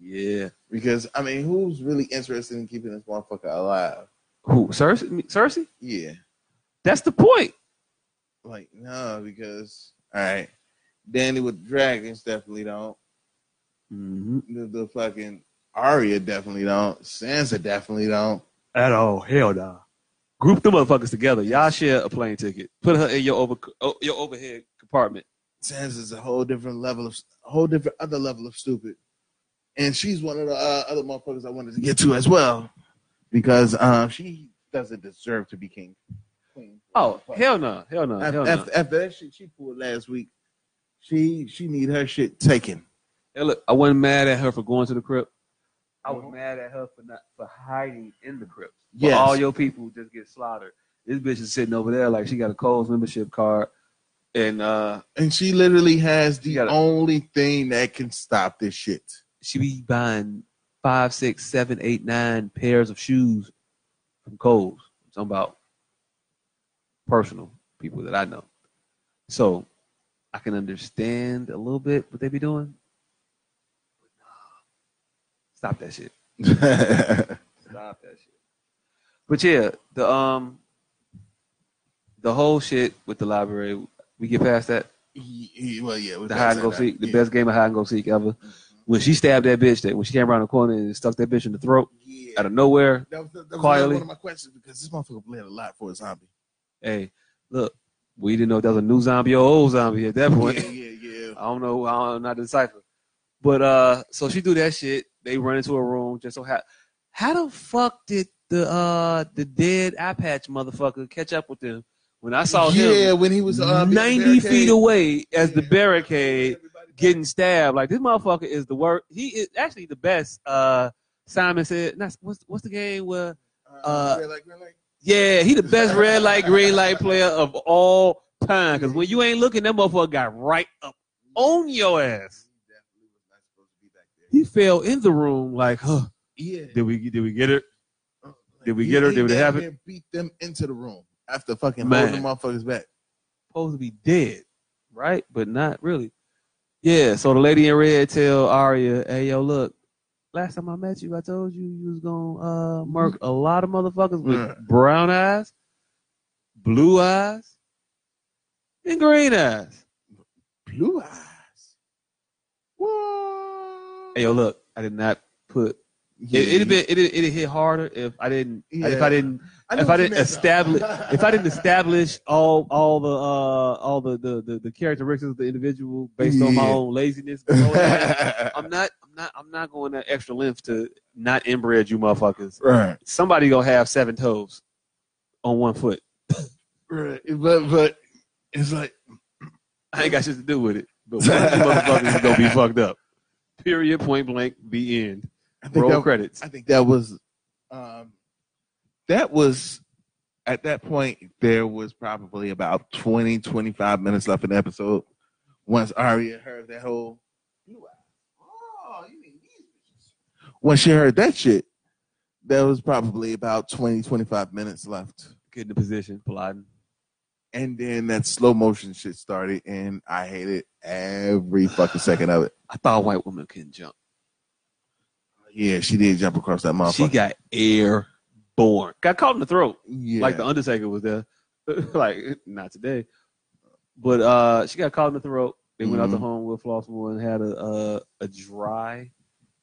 Yeah. Because I mean, who's really interested in keeping this motherfucker alive? Who? Cersei? Cersei? Yeah, That's the point. like no, because all right, Dany with the dragons definitely don't. Mm-hmm. The, the fucking Arya definitely don't. Sansa definitely don't. At all? Hell no. Group the motherfuckers together. Y'all share a plane ticket. Put her in your over oh, your overhead compartment. Sansa's a whole different level of, a whole different other level of stupid, and she's one of the uh, other motherfuckers I wanted to get to as well, because um, she doesn't deserve to be king. Queen. Oh hell no, hell no, After, hell no. after, after that shit she pulled last week, she she need her shit taken. Hey, look, I wasn't mad at her for going to the crypt. I was Mhm. mad at her for not for hiding in the crypt. Yeah, all your people just get slaughtered. This bitch is sitting over there like she got a Kohl's membership card, and uh And she literally has the gotta- only thing that can stop this shit. She be buying five, six, seven, eight, nine pairs of shoes from Kohl's. I'm talking about personal people that I know. So I can understand a little bit what they be doing. Stop that shit. <laughs> Stop that shit. But yeah, the um the whole shit with the library, we get past that. He- he- well, yeah, The hide and go seek, the yeah. best game of hide and go seek ever. When she stabbed that bitch, that when she came around the corner and stuck that bitch in the throat Yeah. out of nowhere. That was, that was quietly. one of my questions because this motherfucker bled a lot for a zombie. Hey, look, we didn't know if that was a new zombie or old zombie at that point. Yeah, yeah, yeah. <laughs> I don't know. I don't know how to decipher. But uh, so she do that shit. They run into a room. Just so how how the fuck did the uh the dead eye patch motherfucker catch up with them when I saw yeah, him when he was uh, ninety feet away as the barricade getting stabbed? Like this motherfucker is the worst. He is actually the best. Uh, Simon said. What's what's the game where? uh, red light, green light. Yeah, he the best <laughs> red light, green light player of all time. Because when you ain't looking, that motherfucker got right up on your ass. He definitely was not supposed to be back there. He fell in the room like, huh? Yeah. Did we did we get it? Uh, Did we he- get her? Did it damn happen? near Beat them into the room after fucking Man. holding the motherfuckers back. Supposed to be dead, right? But not really. Yeah. So the lady in red tell Arya, "Hey, yo, look. Last time I met you, I told you you was gonna uh, murk a lot of motherfuckers with Mm. brown eyes, blue eyes, and green eyes." Blue eyes. What? Hey, yo, look. I did not put Yeah, It, it'd been it it'd hit harder if I didn't if I didn't know if I didn't establish <laughs> if I didn't establish all all the uh all the the the, the characteristics of the individual based on my own laziness. <laughs> I'm not I'm not I'm not going that extra length to not inbred you motherfuckers. right, Somebody gonna have seven toes on one foot. right. But but it's like <clears throat> I ain't got shit to do with it. But one of you <laughs> motherfuckers is gonna be fucked up. Period. Point blank. The end. I think Roll that, credits. I think that was um that was at that point there was probably about 20 25 minutes left in the episode once Arya heard that whole. Oh, you mean these bitches. When she heard that shit, there was probably about 20 25 minutes left. Get in the position. Plotting. And then that slow motion shit started and I hated every fucking second of it. I thought white women couldn't jump. Yeah, she did jump across that motherfucker. She got air born. Got caught in the throat. Yeah. Like the Undertaker was there. <laughs> like not today. But uh she got caught in the throat. They went out to Homewood-Flossmoor and had a, a a dry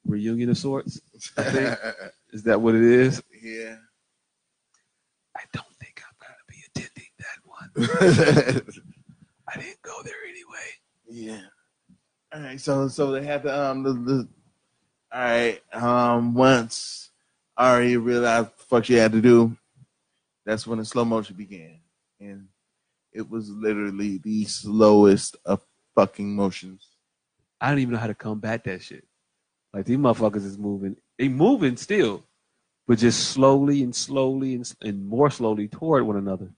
reunion of sorts. I think. <laughs> Is that what it is? yeah. I don't think I'm gonna be attending that one. <laughs> I didn't go there anyway. yeah. All right. So so they had the um the, the all right um once Ari realized what the fuck she had to do, that's when the slow motion began, and it was literally the slowest of fucking motions. I don't even know how to combat that shit. Like these motherfuckers is moving. They moving still, but just slowly and slowly and, and more slowly toward one another.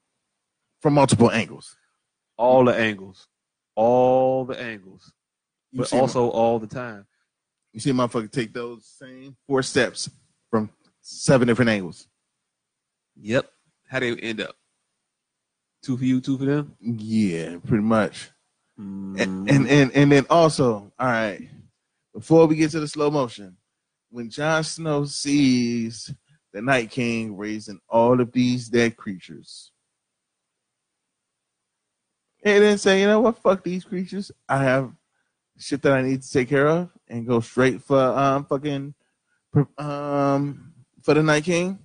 from multiple angles. All the angles, all the angles, You but also all the time. You see, a motherfucker take those same four steps from seven different angles. Yep. How do they end up? Two for you, two for them. Yeah, pretty much. Mm. And, and and and then also, all right, before we get to the slow motion, when Jon Snow sees the Night King raising all of these dead creatures, and then say, you know what, fuck these creatures. I have shit that I need to take care of, and go straight for um fucking um for the Night King,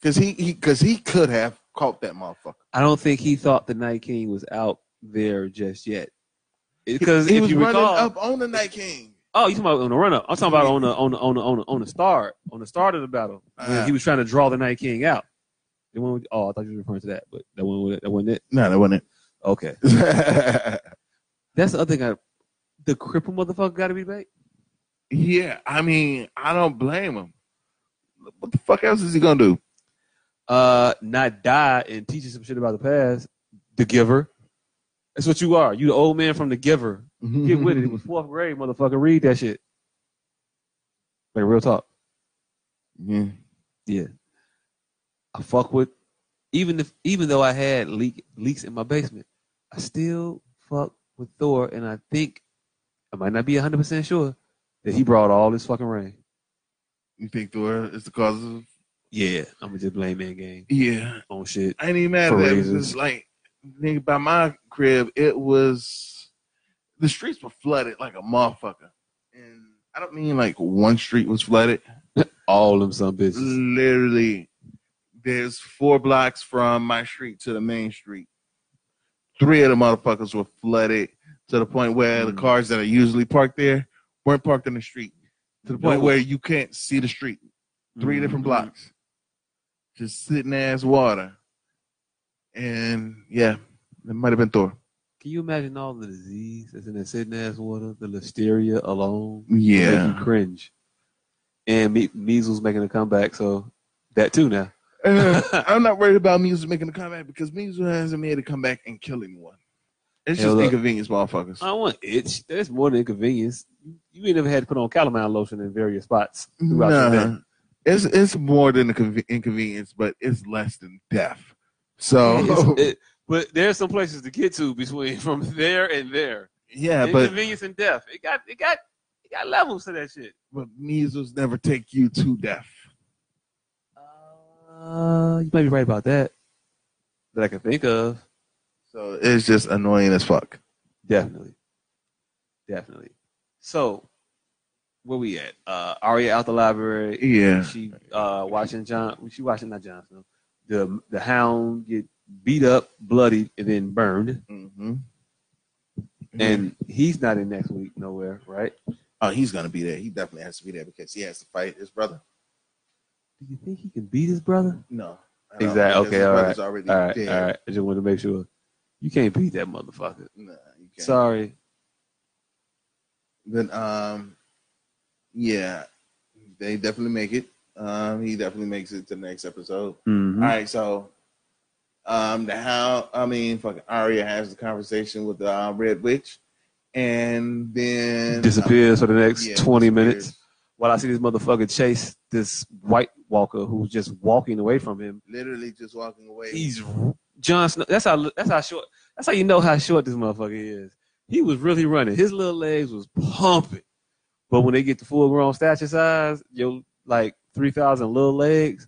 because he he because he could have caught that motherfucker. I don't think he thought the Night King was out there just yet. Because he if was you running recall, up on the Night King. oh, you talking about on the run up? I'm talking about on the <laughs> on the on the on the, on the start on the start of the battle Uh-huh. he was trying to draw the Night King out. The one with, oh, I thought you were referring to that, but that one that wasn't it. No, that wasn't it. Okay, <laughs> that's the other thing. I, the cripple motherfucker got to be bait. yeah, I mean, I don't blame him. What the fuck else is he gonna do? Uh, not die and teach you some shit about the past. The Giver. That's what you are. You the old man from The Giver. <laughs> Get with it. It was fourth grade, motherfucker. Read that shit. Like real talk. Yeah. Yeah. I fuck with even if even though I had leak leaks in my basement, I still fuck with Thor and I think I might not be hundred percent sure that he brought all this fucking rain. You think Thor is the cause of? Yeah, I'm gonna just blame man game Yeah, on shit. I ain't even mad at that. It's like, nigga, by my crib, it was the streets were flooded like a motherfucker, and I don't mean like one street was flooded. <laughs> All them some bitches. Literally, there's four blocks from my street to the main street. Three of the motherfuckers were flooded to the point where the Mm. cars that are usually parked there weren't parked in the street. To the point No. where you can't see the street. 3 different Mhm. blocks. Just sitting as water. And yeah, it might have been Thor. Can you imagine all the disease that's in that sitting ass water? The listeria alone. make Yeah. you cringe. And me- measles making a comeback, so that too now. Uh, <laughs> I'm not worried about Measles making a comeback because Measles hasn't made a comeback and killing anyone. It's Hell just up. inconvenience, motherfuckers. I don't want itch. That's more than inconvenience. You ain't never had to put on calamine lotion in various spots throughout your day. Nah, it's it's more than a conve- inconvenience, but it's less than death. So it- <laughs> but there's some places to get to between <laughs> from there and there. yeah, but Inconvenience and death. It got it got it got levels to that shit. but measles never take you to death. Uh, you might be right about that. That I can think of. So it's just annoying as fuck. Definitely. Definitely. So, where we at? Uh, Arya out the library. Yeah. She uh watching Jon. She watching not Jon Snow. The the Hound get beat up, bloodied, and then burned. Mm-hmm. And he's not in next week nowhere, right? oh, he's gonna be there. He definitely has to be there because he has to fight his brother. Do you think he can beat his brother? No, Exactly. Okay. All right. All right. All right. I just wanted to make sure you can't beat that motherfucker. Nah, you can't. Sorry. But um, yeah, they definitely make it. Um, he definitely makes it to the next episode. Mhm. All right, so um, the how I mean, fucking Arya has the conversation with the uh, Red Witch, and then Disappears for the next yeah, twenty minutes while I see this motherfucker chase this White Walker who's just walking away from him. literally just walking away. He's Jon Snow. That's how. That's how short. That's how you know how short this motherfucker is. He was really running. His little legs was pumping. But when they get to full grown stature size, your like three thousand little legs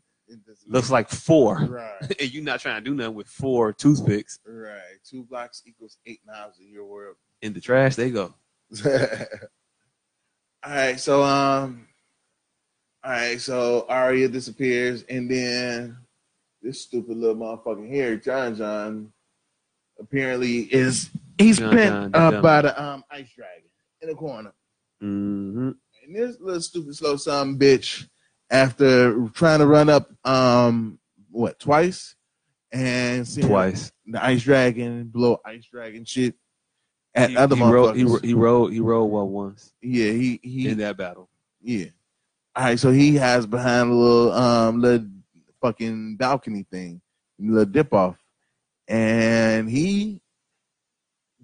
looks like four, right, <laughs> and you're not trying to do nothing with four toothpicks right. Two blocks equals eight knives in your world. in the trash. They go. <laughs> all right, so um, all right, so Arya disappears, and then this stupid little motherfucking here, Jon Jon, apparently is he's Jon bent Jon, up by the um ice dragon in the corner. hmm And this little stupid slow son bitch, after trying to run up um what twice, and Twice. the ice dragon blow ice dragon shit at He, other he. He, motherfuckers. ro- he rolled He rolled well once yeah, he he in that battle. Yeah. All right, so he has behind a little um little fucking balcony thing, little dip off, and he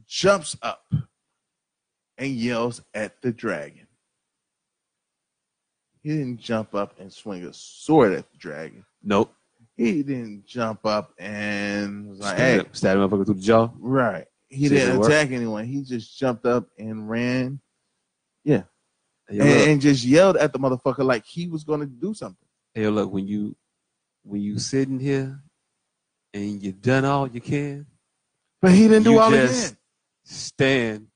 jumps up and yells at the dragon. He didn't jump up and swing a sword at the dragon. Nope. He didn't jump up and was like, Stab "Hey, stab him motherfucker through the jaw. right." He See didn't attack anyone. He just jumped up and ran Hey, yo, and, and just yelled at the motherfucker like he was going to do something. hey, look, when you when you sitting here and you done all you can, But he didn't do You all just- again. stand.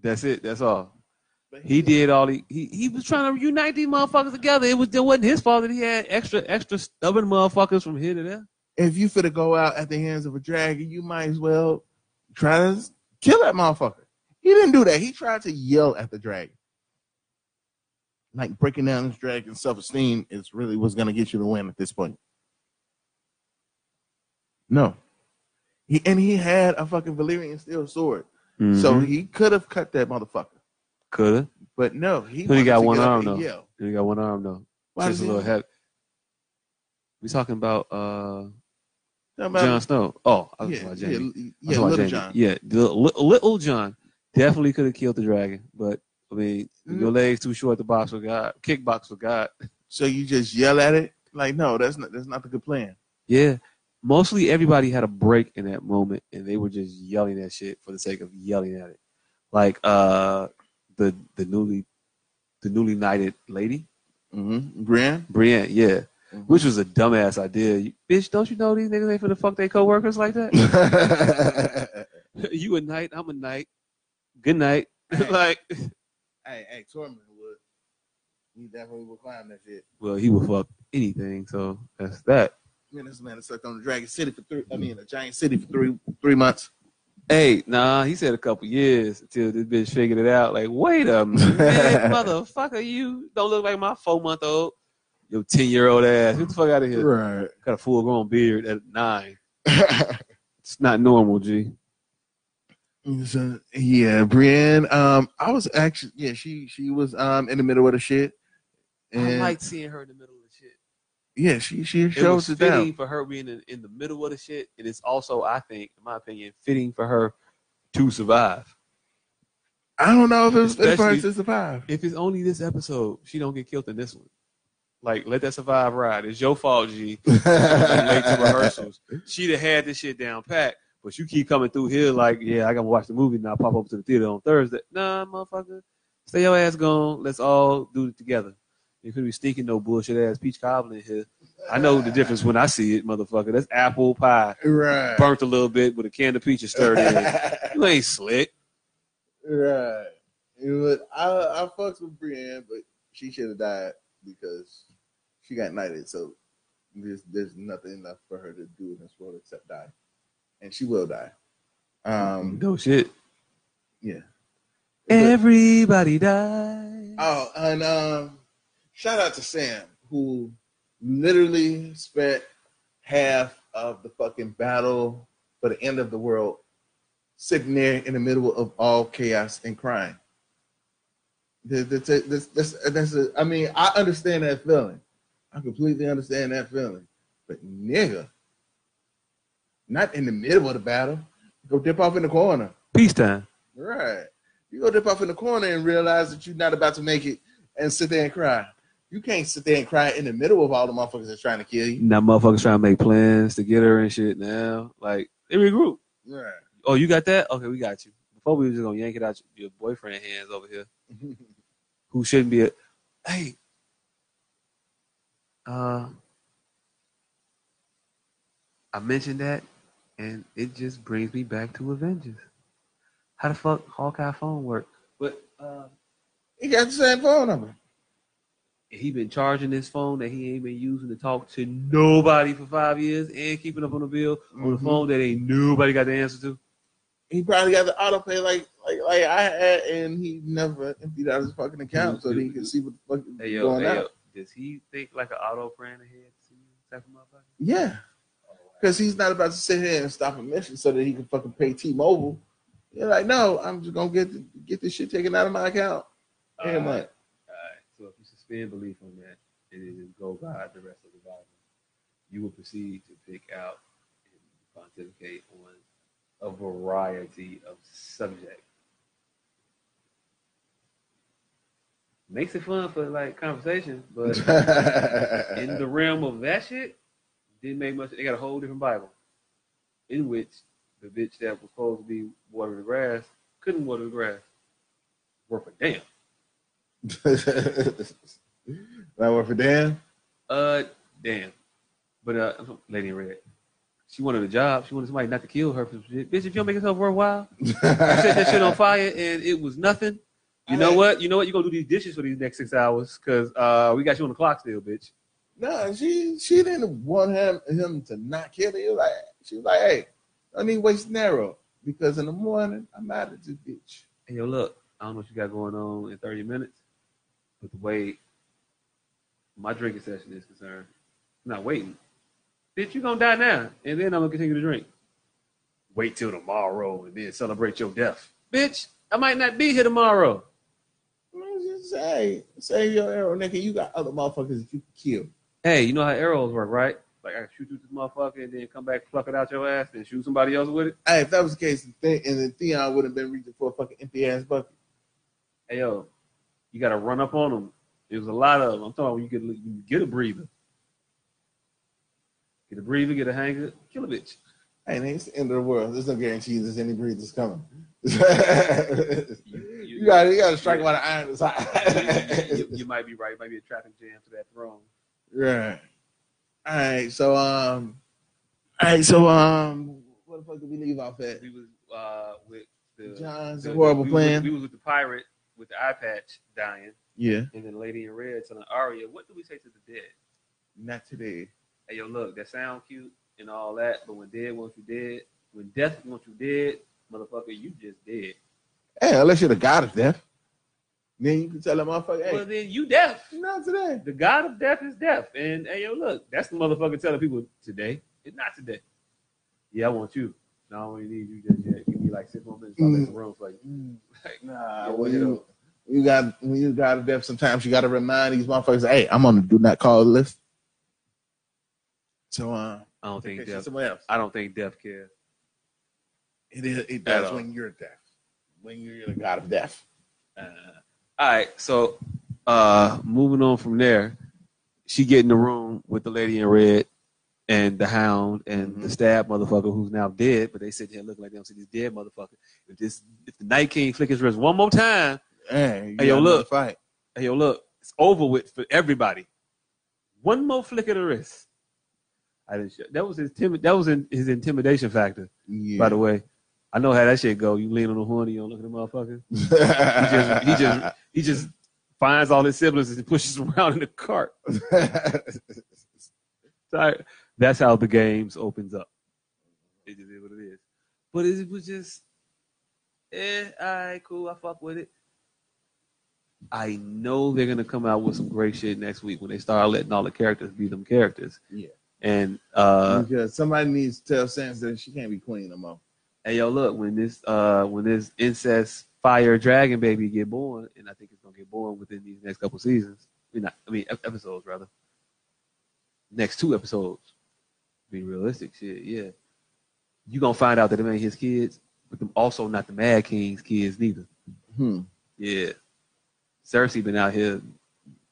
That's it. That's all. But He did all he, he he was trying to unite these motherfuckers together. It was it wasn't his fault that he had extra extra stubborn motherfuckers from here to there. If you fit to go out at the hands of a dragon, you might as well try to kill that motherfucker. He didn't do that. He tried to yell at the dragon. Like breaking down this dragon's self esteem is really what's gonna get you to win at this point. No. He and he had a fucking Valyrian steel sword. So Mhm. he could have cut that motherfucker. could have. But no, he he got to one arm, though. yell. He got one arm though. Why Just a little heavy. We talking about uh Talking about- Snow. Oh, I was yeah, talking about Jaime. Yeah, yeah, Little Jaime. Jon. Yeah, the li- little Jon definitely could have killed the dragon, but I mean, Mm. your legs too short to box with God, kickbox with God. So you just yell at it? Like, no, that's not that's not the good plan. Yeah, mostly everybody had a break in that moment, and they were just yelling that shit for the sake of yelling at it. Like uh, the the newly the newly knighted lady, Mm-hmm. Brian? Brienne. Yeah, Mhm. which was a dumbass idea. You- Bitch, don't you know these niggas ain't finna fuck their coworkers like that? <laughs> <laughs> you a knight, I'm a knight. Good night. <laughs> Like, hey, hey, Tormund would. He definitely would climb that shit. well, he would fuck anything, so that's that. Man, this man sucked on the Dragon City for three. I mean, a giant city for three three months. Hey, nah, he said a couple years until this bitch figured it out. Like, wait a minute, <laughs> motherfucker, you don't look like my four month old, your ten year old ass. Get the fuck out of here. Right. Got a full grown beard at nine. <laughs> It's not normal, G. so, yeah, Brienne. Um, I was actually yeah, she she was um in the middle of the shit. I like seeing her in the middle of the shit. yeah, she she It was shows it fitting down. for her being in, in the middle of the shit, and it's also, I think, in my opinion, fitting for her to survive. I don't know if it was fit for her to survive. If it's only this episode, she don't get killed in this one. Like, let that survive ride. It's your fault, G. <laughs> Late to rehearsals. She'd have had this shit down pat, but you keep coming through here like, yeah, I gotta watch the movie now. Pop up to the theater on Thursday. Nah, motherfucker, stay your ass gone. Let's all do it together. You could be stinking no bullshit ass peach cobbler in here. I know the difference when I see it, motherfucker. That's apple pie, Right. burnt a little bit with a can of peaches stirred in. <laughs> You ain't slick. Right. It was, I I fucks with Brienne, but she should have died because she got knighted. So there's there's nothing left for her to do in this world except die, and she will die. Um. No shit. Yeah. But- Everybody dies. oh, and um, shout out to Sam who literally spent half of the fucking battle for the end of the world sitting there in the middle of all chaos and crying. This, this, this, this I mean, I understand that feeling. I completely understand that feeling. But nigga, not in the middle of the battle. Go dip off in the corner. Peacetime. Right. You go dip off in the corner and realize that you're not about to make it and sit there and cry. You can't sit there and cry in the middle of all the motherfuckers that's trying to kill you. Now motherfuckers trying to make plans to get her and shit now. Like, they regroup. Right. Oh, you got that? Okay, we got you. Before we were just gonna yank it out your boyfriend hands over here, <laughs> who shouldn't be a hey, uh, I mentioned that, and it just brings me back to Avengers. How the fuck Hawkeye phone work? But uh, He got the same phone number. he been charging this phone that he ain't been using to talk to nobody for five years, and keeping up on the bill on the Mhm. phone that ain't nobody got the answer to. He probably got the auto pay like like like I had, and he never emptied out his fucking account so that he could see what the fuck is Hey yo, going hey yo, does he think like an auto plan ahead? Type of motherfucker? Yeah, because he's not about to sit here and stop a mission so that he can fucking pay T-Mobile. You're like, no, I'm just gonna get the, get this shit taken out of my account. All right. All right. So if you suspend belief on that and then go by the rest of the Bible, you will proceed to pick out and pontificate on a variety of subjects. Makes it fun for like conversation, but <laughs> in the realm of that shit, didn't make much. They got a whole different Bible, in which the bitch that was supposed to be watering the grass couldn't water the grass. Worth a damn. that work for damn. Uh, damn. But uh, lady in red, she wanted a job. She wanted somebody not to kill her for shit. Bitch, if you don't make yourself worthwhile, <laughs> you set that shit on fire and it was nothing. You know what? You know what? You're gonna do these dishes for these next six hours because uh, we got you on the clock still, bitch. No, she she didn't want him him to not kill her. He was Like she was like, hey, I need waste an arrow because in the morning I'm out of this bitch. Hey, yo, look, I don't know what you got going on in 30 minutes, but the way my drinking session is concerned, I'm not waiting. Bitch, you gonna die now, and then I'm gonna continue to drink. Wait till tomorrow and then celebrate your death. Bitch, I might not be here tomorrow. Say save your arrow, nigga. You got other motherfuckers that you can kill. Hey, you know how arrows work, right? Like I shoot through this motherfucker and then come back, pluck it out your ass, and shoot somebody else with it. Hey, if that was the case, then and then Theon would have been reaching for a fucking empty ass bucket. Hey yo, you gotta run up on them. There's a lot of them. I'm talking you get you get a breather. Get a breather, get a hanger, kill a bitch. Hey, man, it's the end of the world. There's no guarantee there's any breathers coming. <laughs> you, you- you got to strike while the iron is you, hot. you- you <laughs> might be right. It might be a traffic jam to that throne. Right. All right. So um. All right. So um. What the fuck did we leave off at? We was uh with the Jon's the- horrible we plan. Was, we was with the pirate with the eye patch dying, yeah. and then Lady in Red telling Arya, "What do we say to the dead?" Not today. Hey yo, look, that sound cute and all that, but when dead wants you dead, when death wants you dead, motherfucker, you just dead. Hey, unless you're the god of death, then you can tell that motherfucker, hey, Well, then you deaf. not today. The God of death is deaf. And hey, yo, look, that's the motherfucker telling people today. It's not today. Yeah, I want you. No, I don't need you just yet. Give me like six more minutes. I'll make the room for you. <laughs> Like, Nah, Yeah, when well, you, you you got when you got a death, sometimes you got to remind these motherfuckers, hey, I'm on the do not call list. So, uh, I don't think okay, death. someone else. I don't think death cares. It is. It does when you're deaf. When you're the god of death. Uh, all right, so uh moving on from there, she get in the room with the lady in red and the hound and the Mhm. stab motherfucker who's now dead, but they sit here looking like they don't see this dead motherfucker. If this if the Night King flick his wrist one more time, Hey, Hey, yo, look. fight. hey yo, look, it's over with for everybody. One more flick of the wrist. I didn't show, that was his timid that was in his intimidation factor, Yeah. by the way. I know how that shit go. You lean on the horn, you don't look at the motherfucker. <laughs> He just he just he just finds all his siblings and pushes them <laughs> around in the cart. <laughs> So that's how the games opens up. It just is what it is. But it was just, eh, all right, cool. I fuck with it. I know they're gonna come out with some great shit next week when they start letting all the characters be them characters. Yeah. And uh, because somebody needs to tell Sansa that she can't be queen no more. Hey, yo, look when this uh when this incest fire dragon baby get born, and I think it's gonna get born within these next couple seasons. I mean, not, I mean episodes rather. Next two episodes. Be realistic, shit. Yeah, you gonna find out that it ain't his kids, but them also not the Mad King's kids neither. Hmm. Yeah, Cersei been out here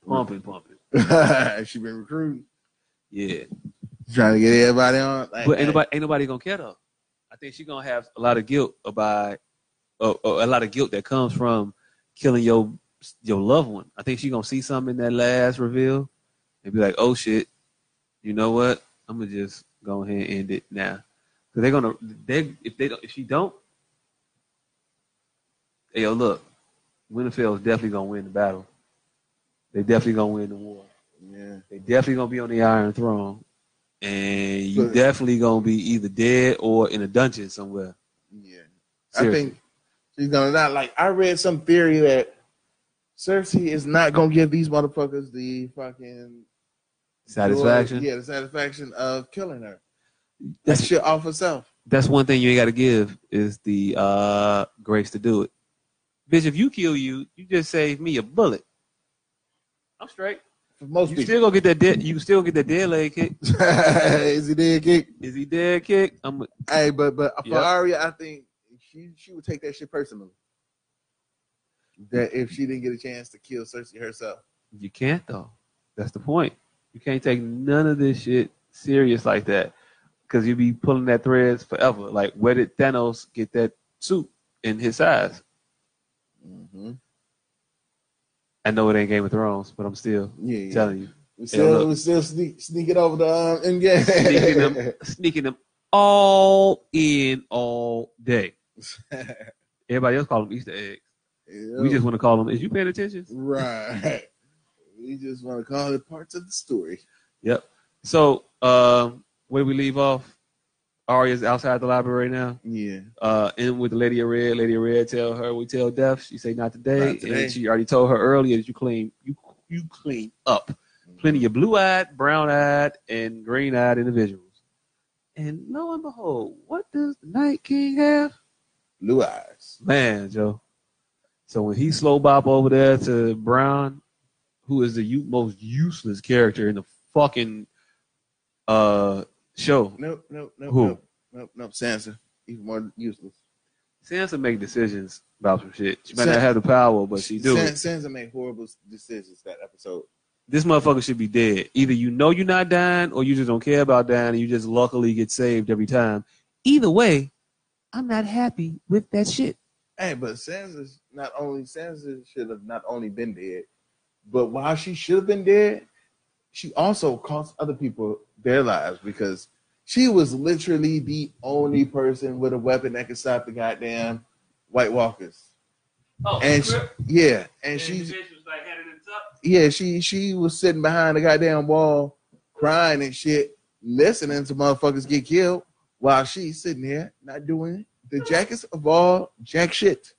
pumping, pumping. <laughs> she been recruiting. Yeah, trying to get everybody on. Like, but ain't nobody, ain't nobody gonna care though. I think she's gonna have a lot of guilt about, uh, uh, a lot of guilt that comes from killing your your loved one. I think she's gonna see something in that last reveal and be like, "Oh shit, you know what? I'm gonna just go ahead and end it now." Because they're gonna they if they don't if she don't, hey yo look, Winterfell's definitely gonna win the battle. They definitely gonna win the war. Yeah. They definitely gonna be on the Iron Throne, and you But- definitely gonna be either dead or in a dungeon somewhere. Yeah. Seriously. I think she's gonna not like I read some theory that Cersei is not gonna give these motherfuckers the fucking Satisfaction. joy- yeah, the satisfaction of killing her. That That's shit off herself. that's one thing you ain't got to give is the uh grace to do it. Bitch, if you kill you, you just save me a bullet. I'm straight. Most You people. still gonna get that dead. You still get that dead leg kick. <laughs> is he dead kick? Is he dead kick? I'm. Hey, but but for Yep. Arya, I think she she would take that shit personally. That if she didn't get a chance to kill Cersei herself. You can't though. That's the point. You can't take none of this shit serious like that because you be pulling that threads forever. Like where did Thanos get that suit in his size? Mm-hmm. I know it ain't Game of Thrones, but I'm still Yeah, yeah. telling you, We still we still sneak sneaking over the um, end game. sneaking them, <laughs> sneaking them all in all day. <laughs> Everybody else call them Easter eggs. We just want to call them. Is you paying attention? right. We just want to call it parts of the story. Yep. So, um, where do we leave off? Arya's outside the library right now. Yeah. Uh, in with the Lady of Red. Lady of Red tell her we tell Death. She say not today, Not today. and she already told her earlier that you clean you you clean up plenty of blue eyed, brown eyed, and green eyed individuals. And lo and behold, what does the Night King have? Blue eyes. Man, Joe. So when he slow bop over there to Bran, who is the u- most useless character in the fucking uh show, Nope, nope, nope, Who? nope, nope, nope. Sansa, even more useless. Sansa make decisions about some shit. She might San- not have the power, but she do it. Sansa made horrible decisions that episode. This motherfucker should be dead. Either you know you're not dying, or you just don't care about dying, and you just luckily get saved every time. Either way, I'm not happy with that shit. Hey, but Sansa not only Sansa should have not only been dead, but while she should have been dead, she also cost other people their lives because she was literally the only person with a weapon that could stop the goddamn White Walkers. Oh, And she, yeah, and she's like headed up. yeah, she she was sitting behind the goddamn wall, crying and shit, listening to motherfuckers get killed, while she's sitting there not doing the jackets of all jack shit.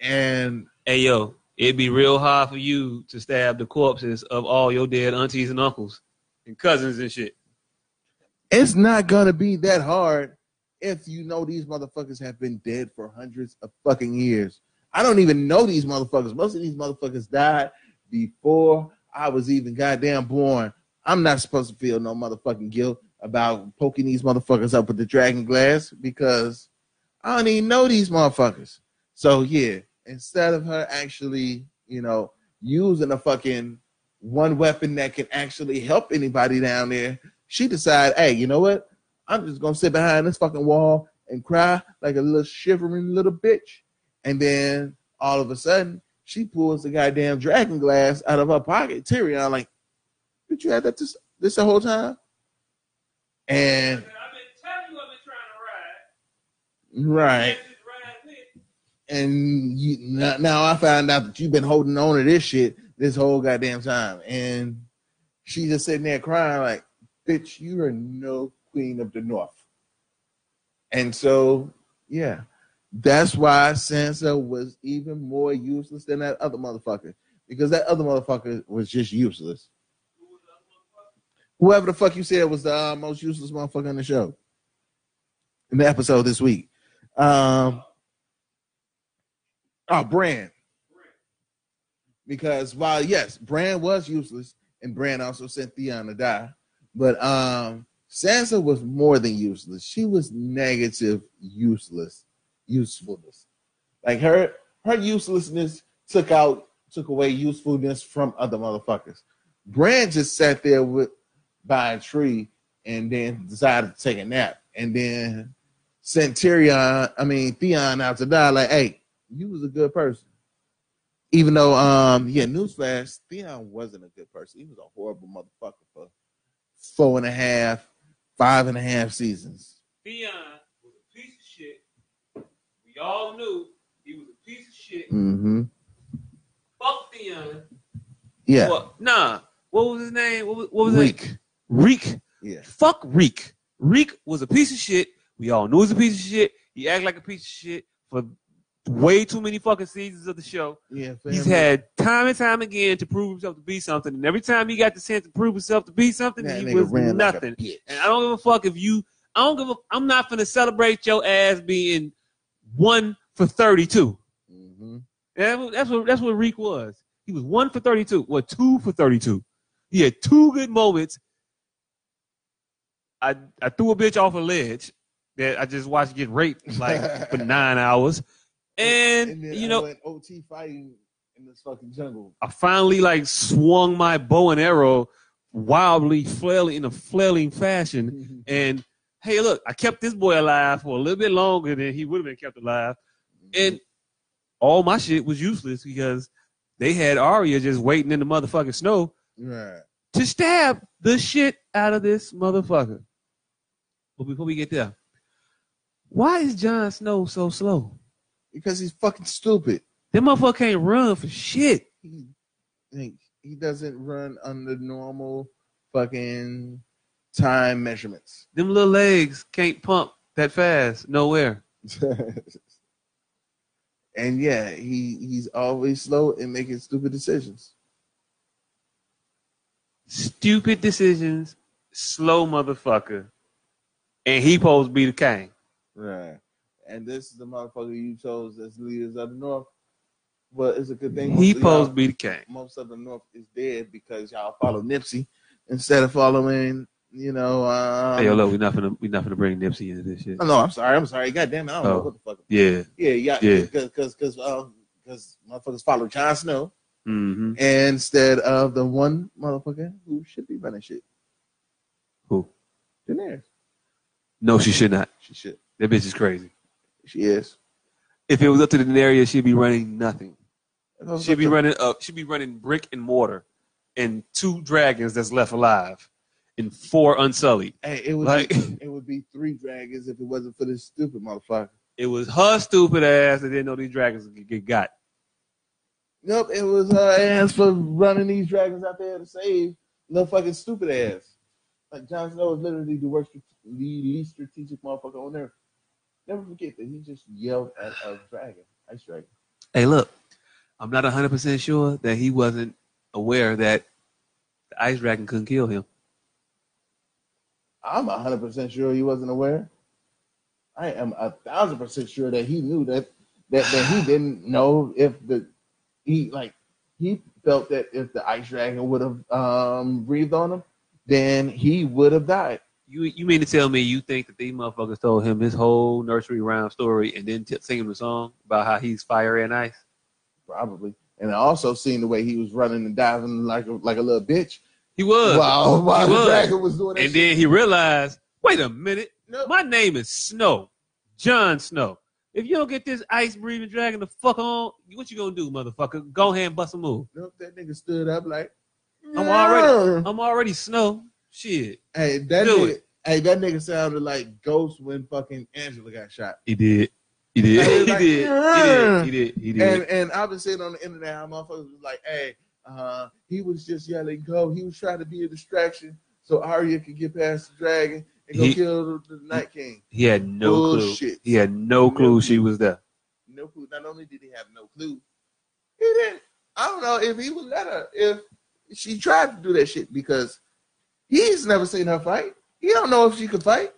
And Hey yo, it'd be real hard for you to stab the corpses of all your dead aunties and uncles and cousins and shit. it's not gonna be that hard if you know these motherfuckers have been dead for hundreds of fucking years. I don't even know these motherfuckers. Most of these motherfuckers died before I was even goddamn born. I'm not supposed to feel no motherfucking guilt about poking these motherfuckers up with the dragon glass because I don't even know these motherfuckers. So yeah, instead of her actually, you know, using a fucking one weapon that can actually help anybody down there, she decided, hey, you know what? I'm just gonna sit behind this fucking wall and cry like a little shivering little bitch. And then all of a sudden, she pulls the goddamn dragon glass out of her pocket. Tyrion, like, did you have that this, this the whole time? And I've been telling you I've been trying to ride. right, and you, now, I found out that you've been holding on to this shit this whole goddamn time. And she just sitting there crying like, bitch, you are no queen of the north. And so, yeah, that's why Sansa was even more useless than that other motherfucker. Because that other motherfucker was just useless. Whoever the fuck you said was the uh, most useless motherfucker on the show. In the episode this week. Um Oh, Bran. Because while yes, Bran was useless, and Bran also sent Theon to die, but um Sansa was more than useless. She was negative useless, usefulness. Like her her uselessness took out took away usefulness from other motherfuckers. Bran just sat there with by a tree and then decided to take a nap and then sent Tyrion, I mean Theon out to die like, hey, you was a good person. even though, um, yeah, newsflash, Theon wasn't a good person. He was a horrible motherfucker for four and a half, five and a half seasons. Theon was a piece of shit. We all knew he was a piece of shit. Mm-hmm. Fuck Theon. Yeah, Well, nah. What was his name? What was, what was it? weak. Reek. Yeah, Fuck Reek. Reek was a piece of shit. We all knew he was a piece of shit. He acted like a piece of shit for way too many fucking seasons of the show. yeah. He's him, had time and time again to prove himself to be something, and every time he got the chance to prove himself to be something, that he was ran like nothing. and I don't give a fuck if you. I don't give a. I'm not gonna celebrate your ass being one for thirty-two. Mhm. That- That's what that's what Reek was. He was one for thirty-two. Well, two for thirty-two. He had two good moments. I I threw a bitch off a ledge that I just watched get raped like for <laughs> nine hours, and, then you know went OT fighting in this fucking jungle. I finally like swung my bow and arrow wildly flailing in a flailing fashion. Mm-hmm. And hey, look, I kept this boy alive for a little bit longer than he would have been kept alive. Mm-hmm. And all my shit was useless because they had Arya just waiting in the motherfucking snow right. to stab the shit out of this motherfucker. But before we get there, why is Jon Snow so slow? Because he's fucking stupid. That motherfucker can't run for shit. He, he doesn't run under normal fucking time measurements. Them little legs can't pump that fast nowhere. <laughs> and yeah, he he's always slow in making stupid decisions. Stupid decisions, slow motherfucker. And he supposed to be the king. Right. And this is the motherfucker you chose as leaders of the North. Well, it's a good thing. He supposed to be the king. most of the North is dead because y'all follow Nipsey instead of following, you know. Um, hey, yo, look, we not gonna we not gonna bring Nipsey into this shit. Oh, no, I'm sorry. I'm sorry. God damn it. I don't Oh. know what the fuck. Yeah. Yeah, yeah, Yeah. Because because because um, because motherfuckers follow Jon Snow Mm-hmm. instead of the one motherfucker who should be running shit. Who? Daenerys. No, she should not. She should. That bitch is crazy. She is. If it was up to the area, she'd be running nothing. If I was She'd be to- running up. She'd be running brick and mortar, and two dragons that's left alive, and four unsullied. Hey, it would Like- be, <laughs> it would be three dragons if it wasn't for this stupid motherfucker. It was her stupid ass that didn't know these dragons could get got. Nope, it was her ass for running these dragons out there to save the fucking stupid ass. Like Jon Snow is literally the worst, the least strategic motherfucker on earth. Never forget that he just yelled at a dragon, ice dragon. Hey, look, I'm not 100 percent sure that he wasn't aware that the ice dragon couldn't kill him. I'm hundred percent sure he wasn't aware. I am a thousand percent sure that he knew that that that he <sighs> didn't know if the he like he felt that if the ice dragon would have um breathed on him, then he would have died. You you mean to tell me you think that these motherfuckers told him his whole nursery rhyme story and then t- sing him a song about how he's fire and ice? Probably. And I also seen the way he was running and diving like a, like a little bitch He was. while, while he the was. dragon was doing that and shit. then he realized, wait a minute, Nope. my name is Snow, Jon Snow. If you don't get this ice breathing dragon the fuck on, what you gonna do, motherfucker? Go ahead and bust a move. Nope, that nigga stood up like I'm already- I'm already Snow. Shit, Hey, that Do nigga, it. hey, that nigga sounded like Ghost when fucking Angela got shot. he did. He did. He like, did. He did. He did. He And did. and I've been seeing on the internet how motherfuckers was like, hey, uh, he was just yelling go. He was trying to be a distraction so Arya could get past the dragon and go He- kill the, the Night King. He had no Bullshit. clue. He had no clue she was there. No clue. Not only did he have no clue, he didn't. I don't know if he would let her if she tried to do that shit because he's never seen her fight. He don't know if she could fight.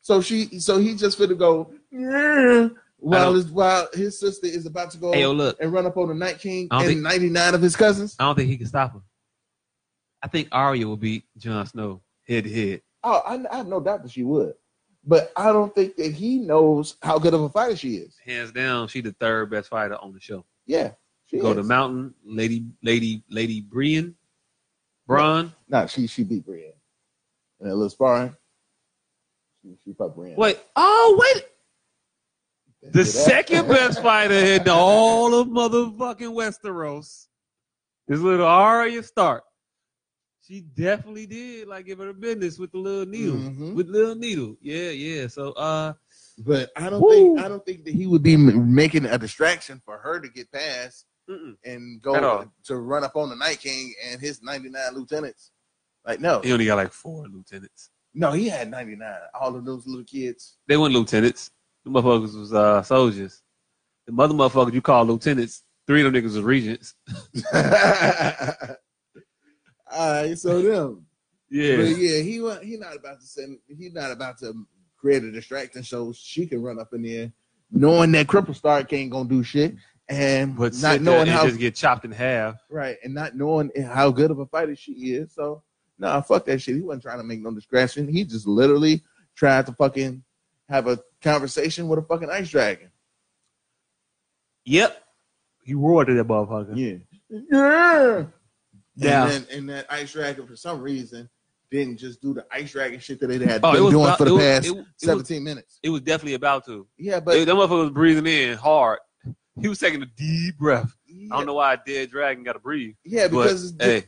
So she, so he just fit to go "Yeah," while his while his sister is about to go Hey, yo, look. and run up on the Night King and think- ninety nine of his cousins. I don't think he can stop her. I think Arya will beat Jon Snow head to head. Oh, I, I have no doubt that she would, but I don't think that he knows how good of a fighter she is. Hands down, she the third best fighter on the show. Yeah, she Go is. to Mountain, Lady, Lady, Lady Brienne, Bronn. Nah, she she beat Brienne in a little sparring. She, she fucked Brienne. Wait, oh wait, The second best <laughs> fighter in all of motherfucking Westeros is little Arya Stark. She definitely did like give her business with the little needle. Mhm. With little needle. Yeah, yeah. So uh But I don't Woo. think I don't think that he would be making a distraction for her to get past mm-mm. and go to run up on the Night King and his 99 lieutenants. Like no, he only got like four lieutenants. no, he had 99. All of those little kids. They weren't lieutenants. The motherfuckers was uh soldiers. The mother motherfuckers you call lieutenants, three of them niggas was regents. <laughs> All right, so them. Yeah. But yeah, he wa- he not about to send. He's not about to create a distraction so she can run up in there, knowing that Cripple Stark ain't gonna do shit, and But not knowing how just get chopped in half. right, and not knowing how good of a fighter she is. So nah, fuck that shit. He wasn't trying to make no distraction. He just literally tried to fucking have a conversation with a fucking ice dragon. Yep. He roared at that motherfucker. Yeah, yeah. Yeah. And, then, and that ice dragon for some reason didn't just do the ice dragon shit that they had Oh, been was doing about- for the it was- past it was- it was- seventeen minutes. It was definitely about to. Yeah, But but that motherfucker was breathing in hard. He was taking a deep breath. I don't know why a dead dragon got to breathe. yeah, But because it's hey,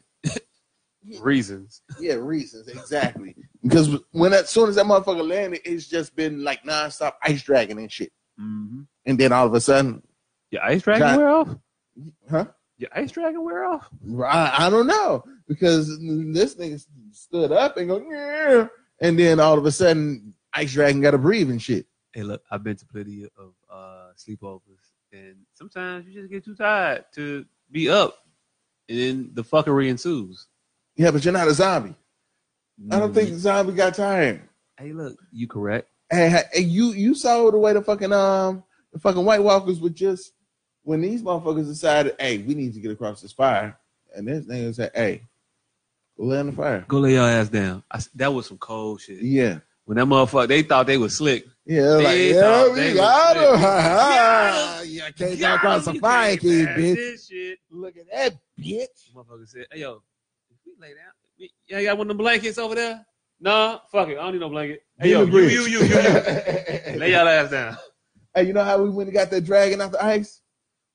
Yeah. <laughs> reasons. yeah, reasons exactly. because when as soon as that motherfucker landed, it's just been like nonstop ice dragon and shit. Mm-hmm. And then all of a sudden, Your ice dragon Got- wear off? huh? Your ice dragon wear off? I, I don't know because this nigga stood up and go, yeah, and then all of a sudden, ice dragon got to breathe and shit. Hey, look, I've been to plenty of uh, sleepovers, and sometimes you just get too tired to be up, and then the fuckery ensues. Yeah, but you're not a zombie. I don't think the zombie got tired. Hey, look, you correct. Hey, and you you saw the way the fucking um the fucking White Walkers would just when these motherfuckers decided, hey, we need to get across this fire, and this nigga said, hey, go lay on the fire. Go lay your ass down. I that was some cold shit. Yeah, When that motherfucker, they thought they was slick. Yeah, like yeah, we got him. <laughs> Yeah. yeah, can't go across the fire, kid, bitch. Look at that bitch. Motherfucker said, "Hey yo, if we lay down, we- you got one of them blankets over there? Nah, fuck it, I don't need no blanket. Hey yo, you, you, you, you, <laughs> lay your ass down. hey, you know how we went and got that dragon out the ice?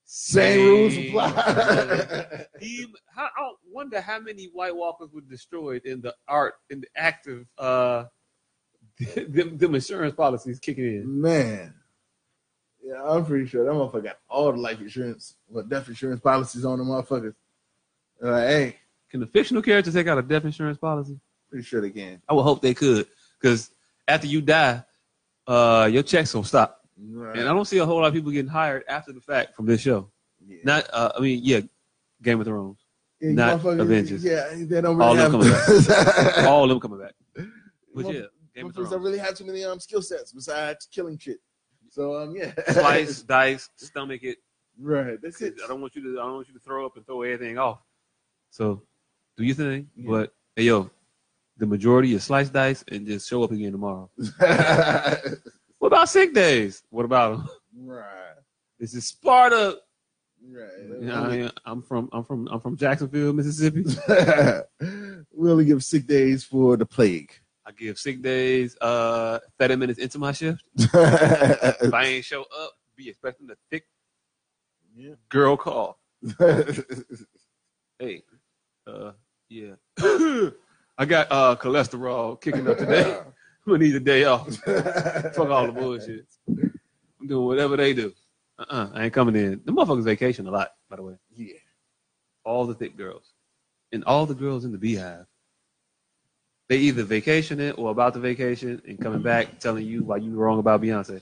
Same rules apply. <laughs> He, how, I wonder how many White Walkers were destroyed in the art, in the active, uh, <laughs> them, them insurance policies kicking in. Man. Yeah, I'm pretty sure that motherfucker got all the life insurance, but death insurance policies on the motherfuckers. Uh, hey, Can the fictional character take out a death insurance policy? pretty sure they can. I would hope they could, because after you die, uh, your checks will stop. Right. And I don't see a whole lot of people getting hired after the fact from this show. yeah. Not, uh, I mean, yeah, Game of Thrones. Yeah, not Avengers. Yeah, they don't really All really them have. <laughs> All of them coming back. But Motherfuckers yeah, Game of don't really have too many um skill sets besides killing shit. So um yeah, Slice, <laughs> dice, stomach it. right. That's it. I don't want you to. I don't want you to throw up and throw everything off. So, do your thing. Yeah. But hey, yo, the majority is slice dice and just show up again tomorrow. <laughs> What about sick days? What about them? right. This is Sparta. Right. You know, I mean, I'm from. I'm from. I'm from Jacksonville, Mississippi. <laughs> we only give sick days for the plague. I give sick days. Uh, 30 minutes into my shift. <laughs> If I ain't show up, be expecting a thick yeah. girl call. <laughs> Hey, uh, yeah. <coughs> I got uh cholesterol kicking up today. <laughs> I'm gonna need a day off. Fuck all the bullshit. I'm doing whatever they do. Uh-uh, I ain't coming in. The motherfuckers vacation a lot, by the way. Yeah. All the thick girls. And all the girls in the beehive. They either vacationing or about to vacation and coming back telling you why you were wrong about Beyonce.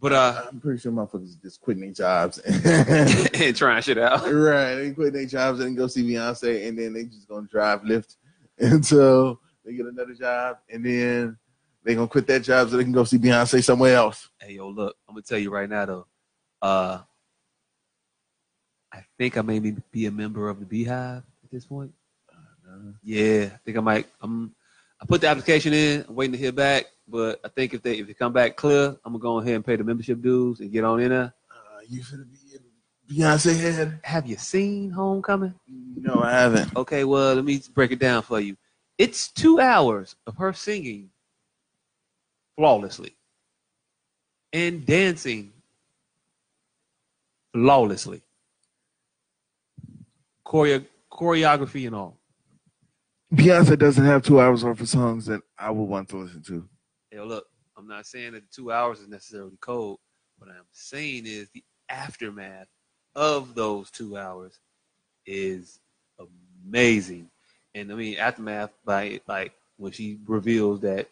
But uh I'm pretty sure motherfuckers just quitting their jobs. and <laughs> <laughs> trying shit out. right. They quit their jobs and go see Beyonce, and then they just gonna drive Lyft <laughs> until they get another job, and then they gonna quit that job so they can go see Beyonce somewhere else. Hey yo, look, I'm gonna tell you right now though. Uh I think I may be a member of the Beehive at this point. Yeah, I think I might. I'm. I put the application in. I'm waiting to hear back, but I think if they if they come back clear, I'm gonna go ahead and pay the membership dues and get on in there. Uh, you finna be in Beyonce head? Have you seen Homecoming? No, I haven't. Okay, well let me break it down for you. It's two hours of her singing flawlessly. and dancing flawlessly. Choreo- choreography and all. Beyonce doesn't have two hours worth of songs that I would want to listen to. Yo, look, I'm not saying that the two hours is necessarily cold. What I'm saying is the aftermath of those two hours is amazing. And I mean, aftermath by like when she reveals that,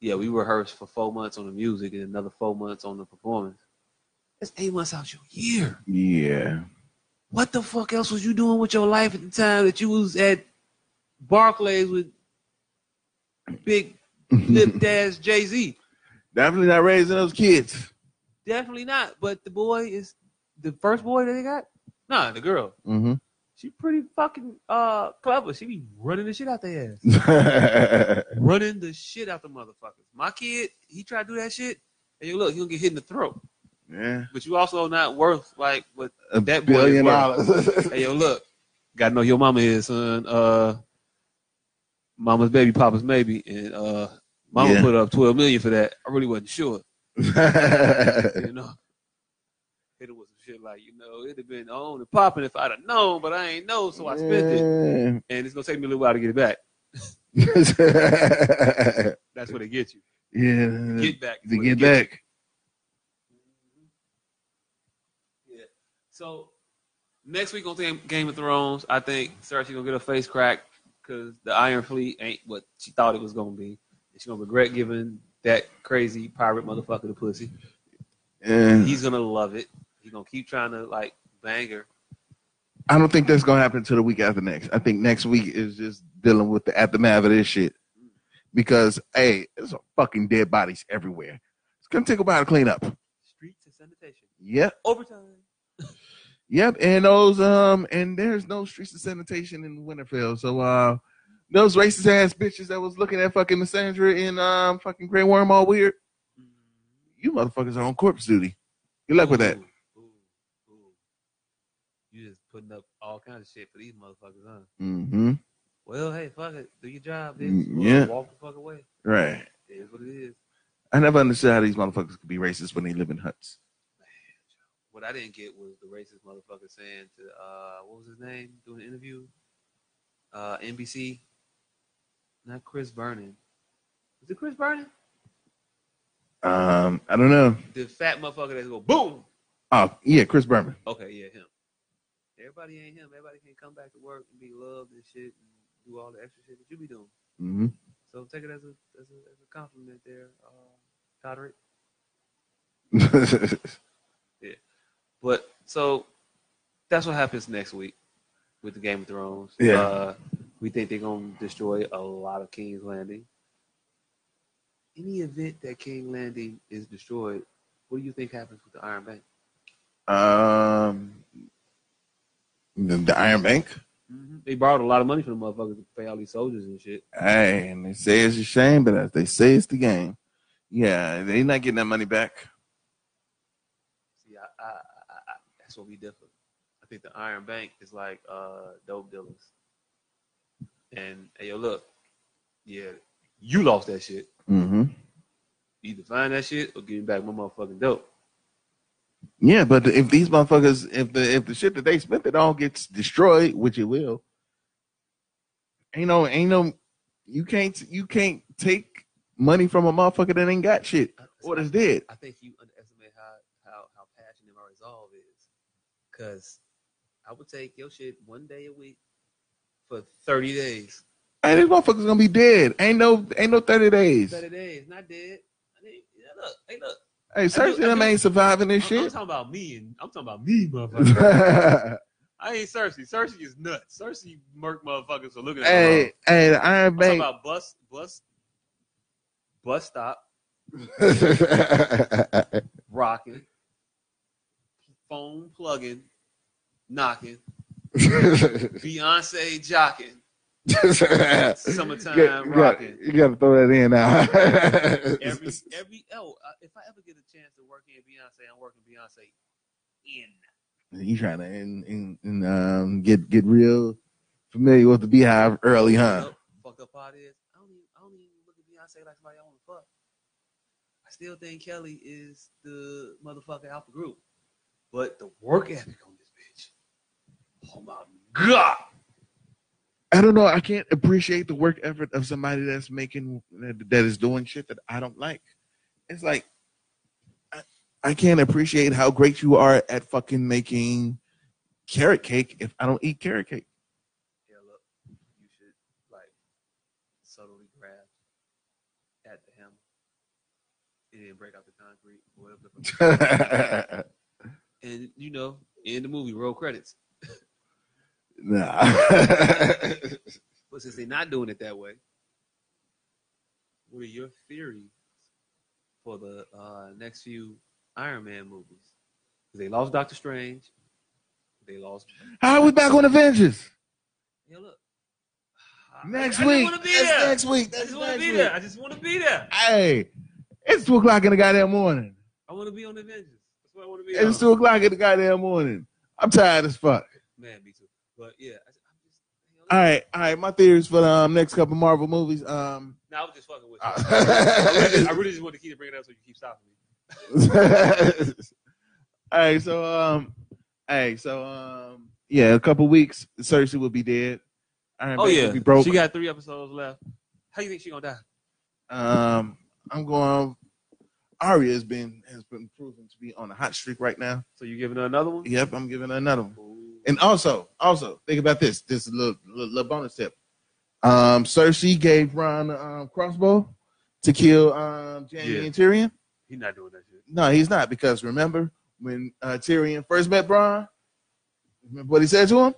yeah, we rehearsed for four months on the music and another four months on the performance. That's eight months out your year. Yeah. What the fuck else was you doing with your life at the time that you was at Barclays with big lipped <laughs> ass Jay Z? Definitely not raising those kids. Definitely not. But the boy is the first boy that they got. Nah, the girl. Mm-hmm. She pretty fucking uh clever. She be running the shit out their ass. <laughs> running the shit out the motherfuckers. My kid, he tried to do that shit, and you look, he gonna get hit in the throat. yeah. But you also not worth like what A That boy billion worth- dollars. hey yo look. Gotta know your mama is, son. Uh mama's baby, papa's maybe. And uh mama Yeah. put up twelve million for that. I really wasn't sure. <laughs> you know. It was some shit like, you know, it'd have been on and popping if I'd have known, but I ain't know, so I spent it. And it's gonna take me a little while to get it back. <laughs> That's what it gets you. yeah. Get back. to get you. back. Yeah. So next week on Game- of Thrones, I think Cersei gonna get her face cracked because the Iron Fleet ain't what she thought it was gonna be. And she's gonna regret giving that crazy pirate motherfucker the pussy. And He's gonna love it. He's gonna keep trying to like bang her. I don't think that's gonna happen until the week after next. I think next week is just dealing with the aftermath of this shit. Because hey, there's fucking dead bodies everywhere. It's gonna take a while to clean up. Streets and sanitation. Yep, Overtime. Yep. And those um and there's no streets of sanitation in Winterfell. So uh those racist ass bitches that was looking at fucking Missandei in um fucking Grey Worm all weird. You motherfuckers are on corpse duty. Good luck with that. Ooh, ooh, ooh. You just putting up all kinds of shit for these motherfuckers, huh? Mm-hmm. Well, hey, fuck it. Do your job, Mm, bitch. yeah. Walk the fuck away. Right. It is what it is. I never understood how these motherfuckers could be racist when they live in huts. What I didn't get was the racist motherfucker saying to uh what was his name doing the interview? Uh NBC. Not Chris Vernon. Is it Chris Vernon? Um, I don't know. The fat motherfucker that go boom. Oh, yeah, Chris Berman. Okay, yeah, him. Everybody ain't him. Everybody can come back to work and be loved and shit and do all the extra shit that you be doing. Mm-hmm. So take it as a as a, as a compliment there, uh Todrick. <laughs> But so that's what happens next week with the Game of Thrones. Yeah. Uh, we think they're gonna destroy a lot of King's Landing. Any event that King Landing is destroyed, what do you think happens with the Iron Bank? um, the, the Iron Bank. They borrowed a lot of money from the motherfuckers to pay all these soldiers and shit. Hey, and they say it's a shame, but as they say, it's the game. Yeah, they're not getting that money back. See, I, I, I, I that's what we differ. I think the Iron Bank is like uh, dope dealers. And hey, yo, look, yeah, you lost that shit. Mm-hmm. Either find that shit or give me back my motherfucking dope. Yeah, but if these motherfuckers, if the if the shit that they spent it all gets destroyed, which it will, ain't no, ain't no, you can't, you can't take money from a motherfucker that ain't got shit or that's dead. I think you underestimate how how how passionate my resolve is. Cause I would take your shit one day a week for thirty days. Hey, these motherfuckers gonna be dead. Ain't no, ain't no thirty days. Thirty days, not dead. I mean, yeah, look, hey, look. Hey, Cersei I them ain't surviving I'm, this I'm talking about me, and I'm talking about me, motherfucker. <laughs> I ain't Cersei. Cersei is nuts. Cersei murk motherfuckers for looking at her. hey, hey, the Iron I'm talking Bank. about bus, bus, bus stop, <laughs> rocking, phone plugging, knocking, <laughs> Beyonce jocking, summertime you, got, rocking. you got to throw that in now. Every every oh, uh, if I ever get a chance to work in Beyonce, I'm working Beyonce in. you trying to and, and, and, um, get get real familiar with the Beehive early, huh? Fucked up part is I don't even I don't even look at Beyonce like somebody I want to fuck. I still think Kelly is the motherfucker alpha group. But the work ethic on this bitch. Oh my god. I don't know. I can't appreciate the work effort of somebody that's making that is doing shit that I don't like. It's like I, I can't appreciate how great you are at fucking making carrot cake if I don't eat carrot cake. Yeah, look, you should like subtly grab at the hammer and then break out the concrete, whatever. the- <laughs> and you know, in the movie, roll credits. nah. But since they're not doing it that way, what are your theories for the uh, next few Iron Man movies? they lost Doctor Strange. They lost. how are we back on Avengers? Yeah, look. Next I, week. I just want to be That's there. next week. I just want to be week. there. I just want to be there. Hey, it's two o'clock in the goddamn morning. I want to be on Avengers. That's what I want to be. It's two o'clock in the goddamn morning. I'm tired as fuck. Man, me too. But yeah, I, I'm just. All right, all right. My theories for the um, next couple Marvel movies. Um, Nah, I was just fucking with you. I, really just, I all really <laughs> just wanted to keep bringing it up so you keep stopping me. <laughs> all right, so um, hey, so um, yeah, a couple weeks, Cersei will be dead. Iron Oh Man yeah, will be broke. she got three episodes left. How you think she gonna die? um, I'm going. Arya has been has been proven to be on a hot streak right now. So you giving her another one? Yep, I'm giving her another one. Ooh. And also, also think about this. This little, little, little bonus tip. Um, Cersei gave Bronn a um, crossbow to kill um, Jaime Yeah. and Tyrion. He's not doing that shit. No, he's not because remember when uh, Tyrion first met Bronn, remember what he said to him?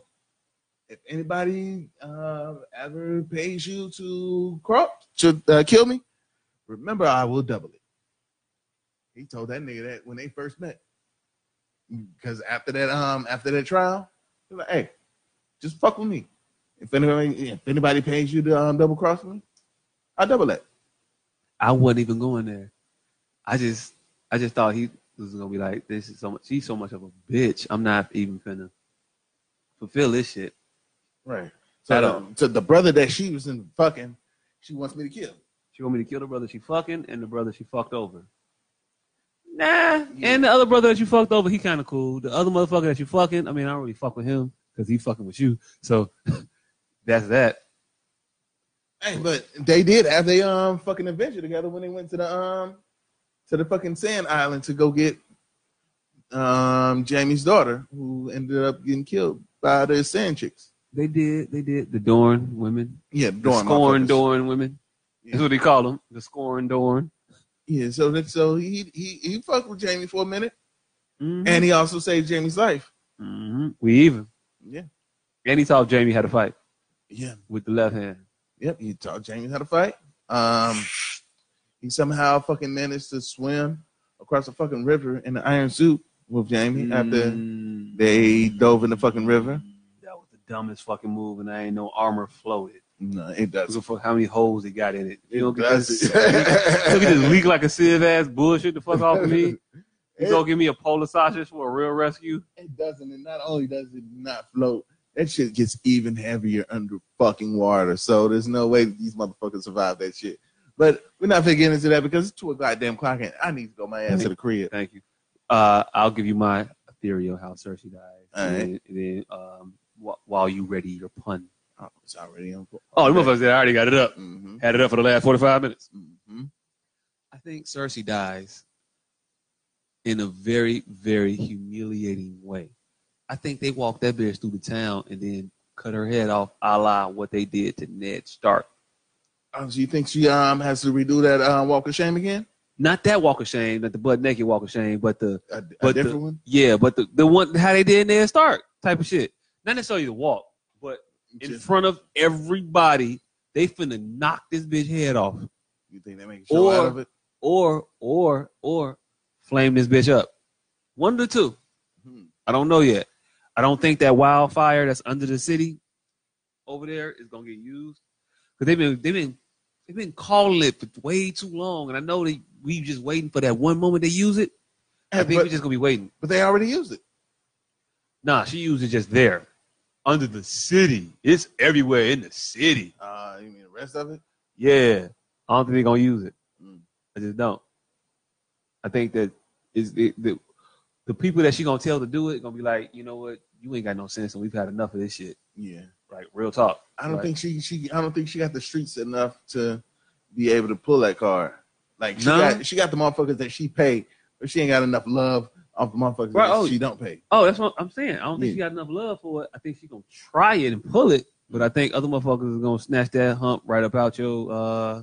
If anybody uh, ever pays you to cross to uh, kill me, remember I will double it. He told that nigga that when they first met. Because after that, um, after that trial, he's like, "Hey, just fuck with me. If anybody, if anybody pays you to um, double cross me, I double that." I wasn't even going there. I just, I just thought he was gonna be like, this is so much. She's so much of a bitch. I'm not even gonna fulfill this shit. Right. So, the, so the brother that she was in fucking, she wants me to kill. She want me to kill the brother she fucking and the brother she fucked over. Nah, and the other brother that you fucked over, he kind of cool. The other motherfucker that you fucking, I mean, I don't really fuck with him because he fucking with you. So <laughs> that's that. Hey, but they did have a um fucking adventure together when they went to the um to the fucking sand island to go get um Jaime's daughter, who ended up getting killed by the sand chicks. They did, they did. The Dorne women, Yeah, the Dorne scorn. Dorne women. Yeah. That's what they call them. The scorn Dorne. Yeah, so that so he he he fucked with Jaime for a minute, Mhm. and he also saved Jaime's life. Mhm. We even. Yeah, And he taught Jaime how to fight yeah, with the left hand. yep. He taught Jaime how to fight. Um, he somehow fucking managed to swim across the fucking river in the iron suit with Jaime after Mm. they dove in the fucking river. That was the dumbest fucking move, and I ain't no armor floated. No, it does. Look for how many holes it got in it. You don't It get this, look at this leak like a sieve ass bullshit the fuck off of me. <laughs> You don't give me a polar sausage for a real rescue. It doesn't. And not only does it not float, that shit gets even heavier under fucking water. So there's no way these motherfuckers survive that shit. But we're not gonna get into that because it's two a goddamn clock and I need to go my ass to the crib. Thank you. Uh, I'll give you my theory on how Cersei died. All and then, um, while you ready your pun. Oh, it's already on. Oh, the motherfuckers, I already got it up. Mm-hmm. Had it up for the last 45 minutes. Mm-hmm. I think Cersei dies in a very, very humiliating way. I think they walked that bitch through the town and then cut her head off, a la what they did to Ned Stark. Oh, so you think she um has to redo that um, walk of shame again? Not that walk of shame, not the butt naked walk of shame, but the A, a But the- one? yeah, but the, the one how they did Ned Stark type of shit. Not necessarily the walk, but in front of everybody, they finna knock this bitch head off, you think they make a show Or- out of it? or or or flame this bitch up. One to the two. Hmm. I don't know yet. I don't think that wildfire that's under the city over there is gonna get used because they've been they've been they've been calling it for way too long, and I know that we just waiting for that one moment they use it. I think but, we're just gonna be waiting. but they already used it. Nah, she used it just there, under the city. It's everywhere in the city. Uh, you mean the rest of it? Yeah, I don't think they're gonna use it. Mm. I just don't. I think that is the, the the people that she gonna tell to do it gonna be like, you know what, you ain't got no sense, and we've had enough of this shit. Yeah. Like real talk. I don't Like, think she she I don't think she got the streets enough to be able to pull that card. Like she No? got she got the motherfuckers that she paid, but she ain't got enough love off the motherfuckers Right, oh. she don't pay. Oh, that's what I'm saying. I don't think Yeah. she got enough love for it. I think she gonna try it and pull it, but I think other motherfuckers are gonna snatch that hump right up out your uh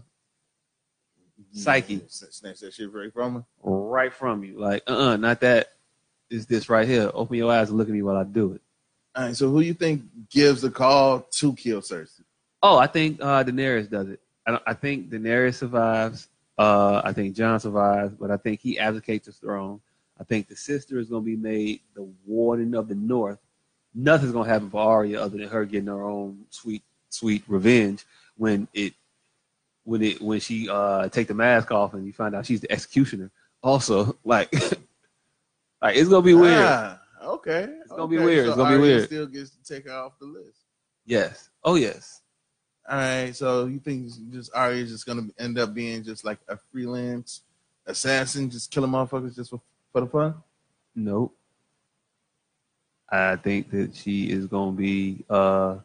Psyche. Snatch that shit right from her. right from you. Like, uh uh not that. Is this right here. Open your eyes and look at me while I do it. All right, so who you think gives the call to kill Cersei? Oh, I think uh Daenerys does it. I, don't, I think Daenerys survives. Uh, I think Jon survives, but I think he abdicates the throne. I think the sister is going to be made the warden of the North. Nothing's going to happen for Arya other than her getting her own sweet, sweet revenge when it, when it, when she uh take the mask off and you find out she's the executioner. Also, <laughs> like, like it's gonna be weird. Ah, okay, it's gonna be weird, it's gonna be weird. Still gets to take her off the list. Yes. Oh yes. All right, so you think just Arya is just gonna end up being just like a freelance assassin, just killing motherfuckers just for, for the fun? Nope. I think that she is gonna be uh,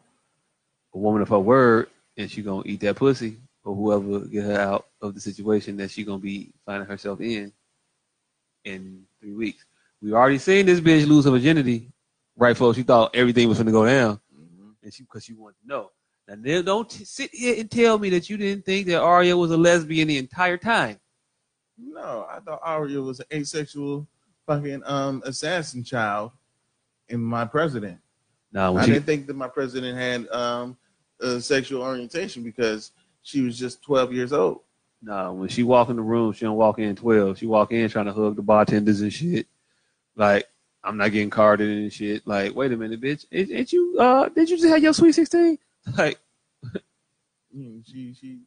a woman of her word, and she gonna eat that pussy or whoever get her out of the situation that she gonna be finding herself in in three weeks. We already seen this bitch lose her virginity, right? Folks, she thought everything was gonna go down, and she because she wanted to know. Now, don't t- sit here and tell me that you didn't think that Arya was a lesbian the entire time. No, I thought Arya was an asexual fucking um assassin child in my president. No, I she, didn't think that my president had um a sexual orientation because she was just twelve years old. No, when she walk in the room, she don't walk in twelve. She walk in trying to hug the bartenders and shit. Like I'm not getting carded and shit. Like, wait a minute, bitch, ain't, ain't you? Uh, did you just have your sweet sixteen? <laughs> Like, Mm, She she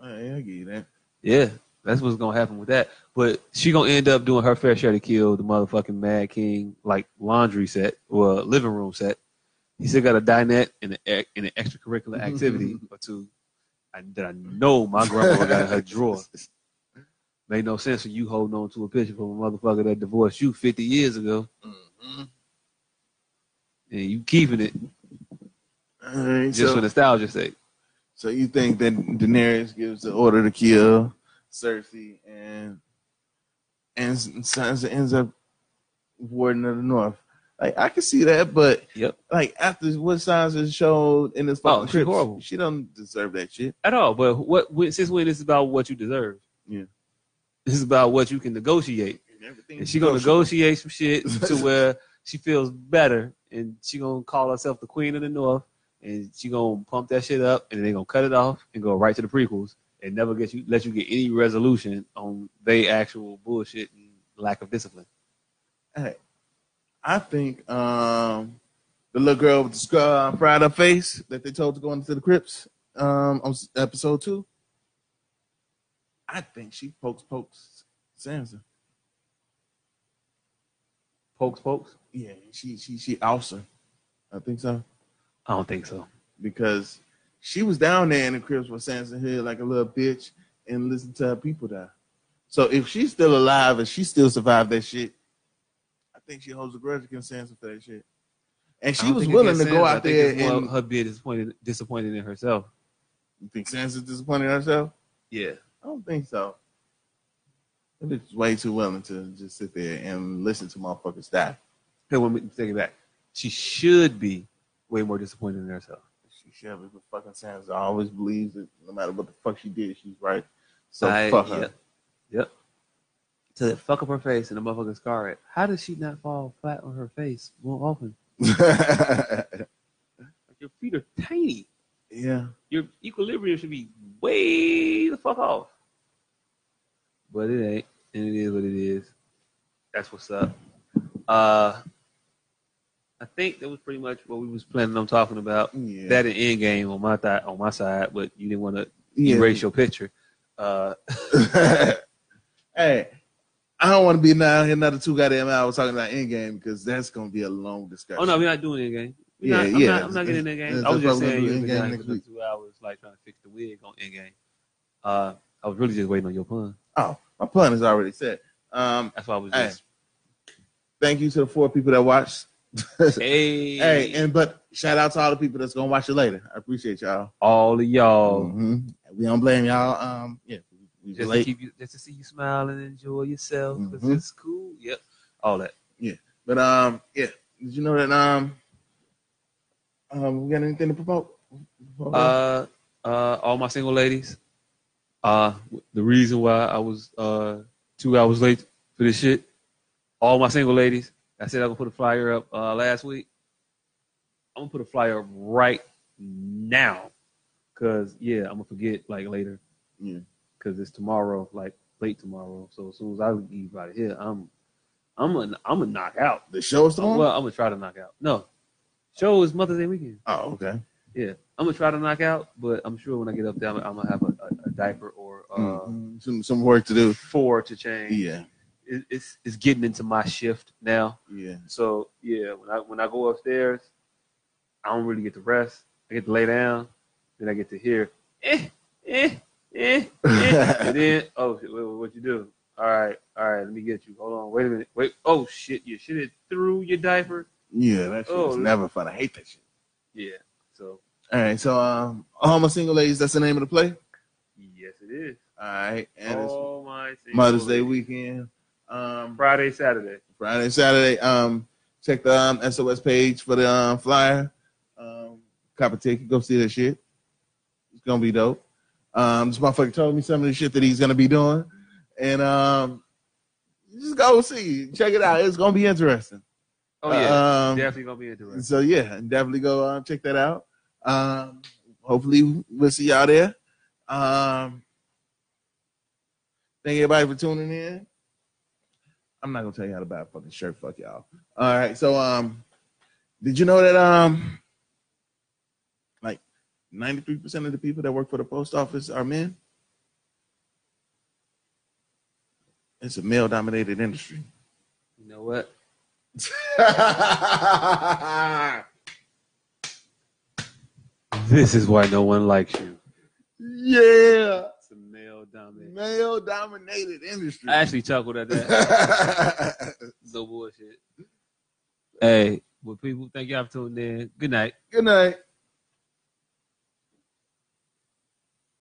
I, I get that. yeah, that's what's gonna happen with that. But she gonna end up doing her fair share to kill the motherfucking Mad King like laundry set or living room set. He still got a dinette and an, and an extracurricular activity <laughs> or two. I, that I know my grandma got in her drawer. Made no sense for you holding on to a picture from a motherfucker that divorced you 50 years ago Mhm. and you keeping it right, just so, for nostalgia's sake. so you think that Daenerys gives the order to kill Cersei and and Sansa ends up warden of the North? Like I can see that, but Yep. like after what Sansa showed in this Oh, she's horrible. she don't deserve that shit. At all. But what since when this is about what you deserve? Yeah. This is about what you can negotiate. Everything And she gonna negotiate some shit <laughs> to where she feels better and she gonna call herself the queen of the north and she gonna pump that shit up and then they gonna cut it off and go right to the prequels and never get you let you get any resolution on they actual bullshit and lack of discipline. Hey, I think um the little girl with the scar on fried her face that they told to go into the crypts um on episode two. I think she pokes pokes Sansa. Pokes pokes? Yeah, she she she outs her. I think so I don't think so. because she was down there in the crypts with Sansa Hill like a little bitch and listened to her people die. So if she's still alive and she still survived that shit, I think she holds a grudge against Sansa for that shit. And she was willing to go out there it's and her being disappointed disappointed in herself. You think Sansa's disappointed in herself? Yeah. I don't think so. That bitch is way too willing to just sit there and listen to motherfuckers die. Hey, me take it back. She should be way more disappointed in herself. She be, but fucking Sansa always believes that no matter what the fuck she did, she's right. So I- fuck her. Yep. Yep. So that fuck up her face and the motherfucker scar it. How does she not fall flat on her face more often? Like your feet are tiny. yeah. Your equilibrium should be way the fuck off. But it ain't, and it is what it is. That's what's up. Uh, I think that was pretty much what we was planning on talking about. Yeah. That and Endgame on my th- on my side, but you didn't want to yeah. erase your picture. Uh, <laughs> hey, I don't want to be now here another two goddamn hours talking about Endgame because that's gonna be a long discussion. oh no, we're not doing Endgame. We're Yeah, not, I'm yeah. Not, I'm not getting Endgame. I was just saying you do was Endgame behind next for week. two hours, like trying to fix the wig on Endgame. Uh, I was really just waiting on your pun. Oh, My pun is already set. Um, That's why I was Hey. just. thank you to the four people that watched. Hey, hey, and but shout out to all the people that's gonna watch it later. I appreciate y'all. all of y'all. Mhm. We don't blame y'all. Um, yeah, we was Just to keep you, just to see you smile and enjoy yourself. 'cause Mhm. it's cool. Yep. All that. Yeah, but um, yeah. Did you know that um, um, we got anything to promote? Uh, uh, all my single ladies. Uh, the reason why I was uh two hours late for this shit. All my single ladies. I said I gonna put a flyer up uh last week. I'm gonna put a flyer up right now, cause yeah, I'm gonna forget like later, yeah. cause it's tomorrow, like late tomorrow. So as soon as I leave out of here, I'm, I'm gonna, I'm gonna knock out. The show is tomorrow. Well, I'm gonna try to knock out. No, show is Mother's Day weekend. oh, okay. Yeah, I'm gonna try to knock out, but I'm sure when I get up there, I'm, I'm gonna have a, a, a diaper or uh, Mhm. Some some work to do. four to change. Yeah, It, it's it's getting into my shift now, yeah. so yeah. When I when I go upstairs, I don't really get to rest. I get to lay down, then I get to hear eh eh eh, eh. <laughs> and then oh shit, what, you do? All right, all right, let me get you. Hold on, wait a minute, wait. Oh shit, you shit it through your diaper. Yeah, that shit Oh, never fun. I hate that shit. Yeah, so All right, so um, all my single ladies. That's the name of the play. yes, it is. All right, and it's oh my Mother's Day weekend. Um, Friday, Saturday. Friday, Saturday. Um, check the um, SOS page for the um, flyer. Um, cop a ticket. Go see that shit. It's gonna be dope. Um, this motherfucker told me some of the shit that he's gonna be doing, and um, just go see, check it out. It's gonna be interesting. Oh yeah, Um, definitely gonna be interesting. So yeah, definitely go uh, check that out. Um, hopefully we'll see y'all there. Um, thank everybody for tuning in. I'm not gonna tell you how to buy a fucking shirt. Fuck y'all. All right. So um, did you know that um, like 93 percent of the people that work for the post office are men? It's a male-dominated industry. You know what? This is why no one likes you. <laughs> yeah. It's a male dominant. male dominated industry. I actually chuckled at that. <laughs> no bullshit. Hey, well, people, thank y'all for tuning in. Good night. Good night.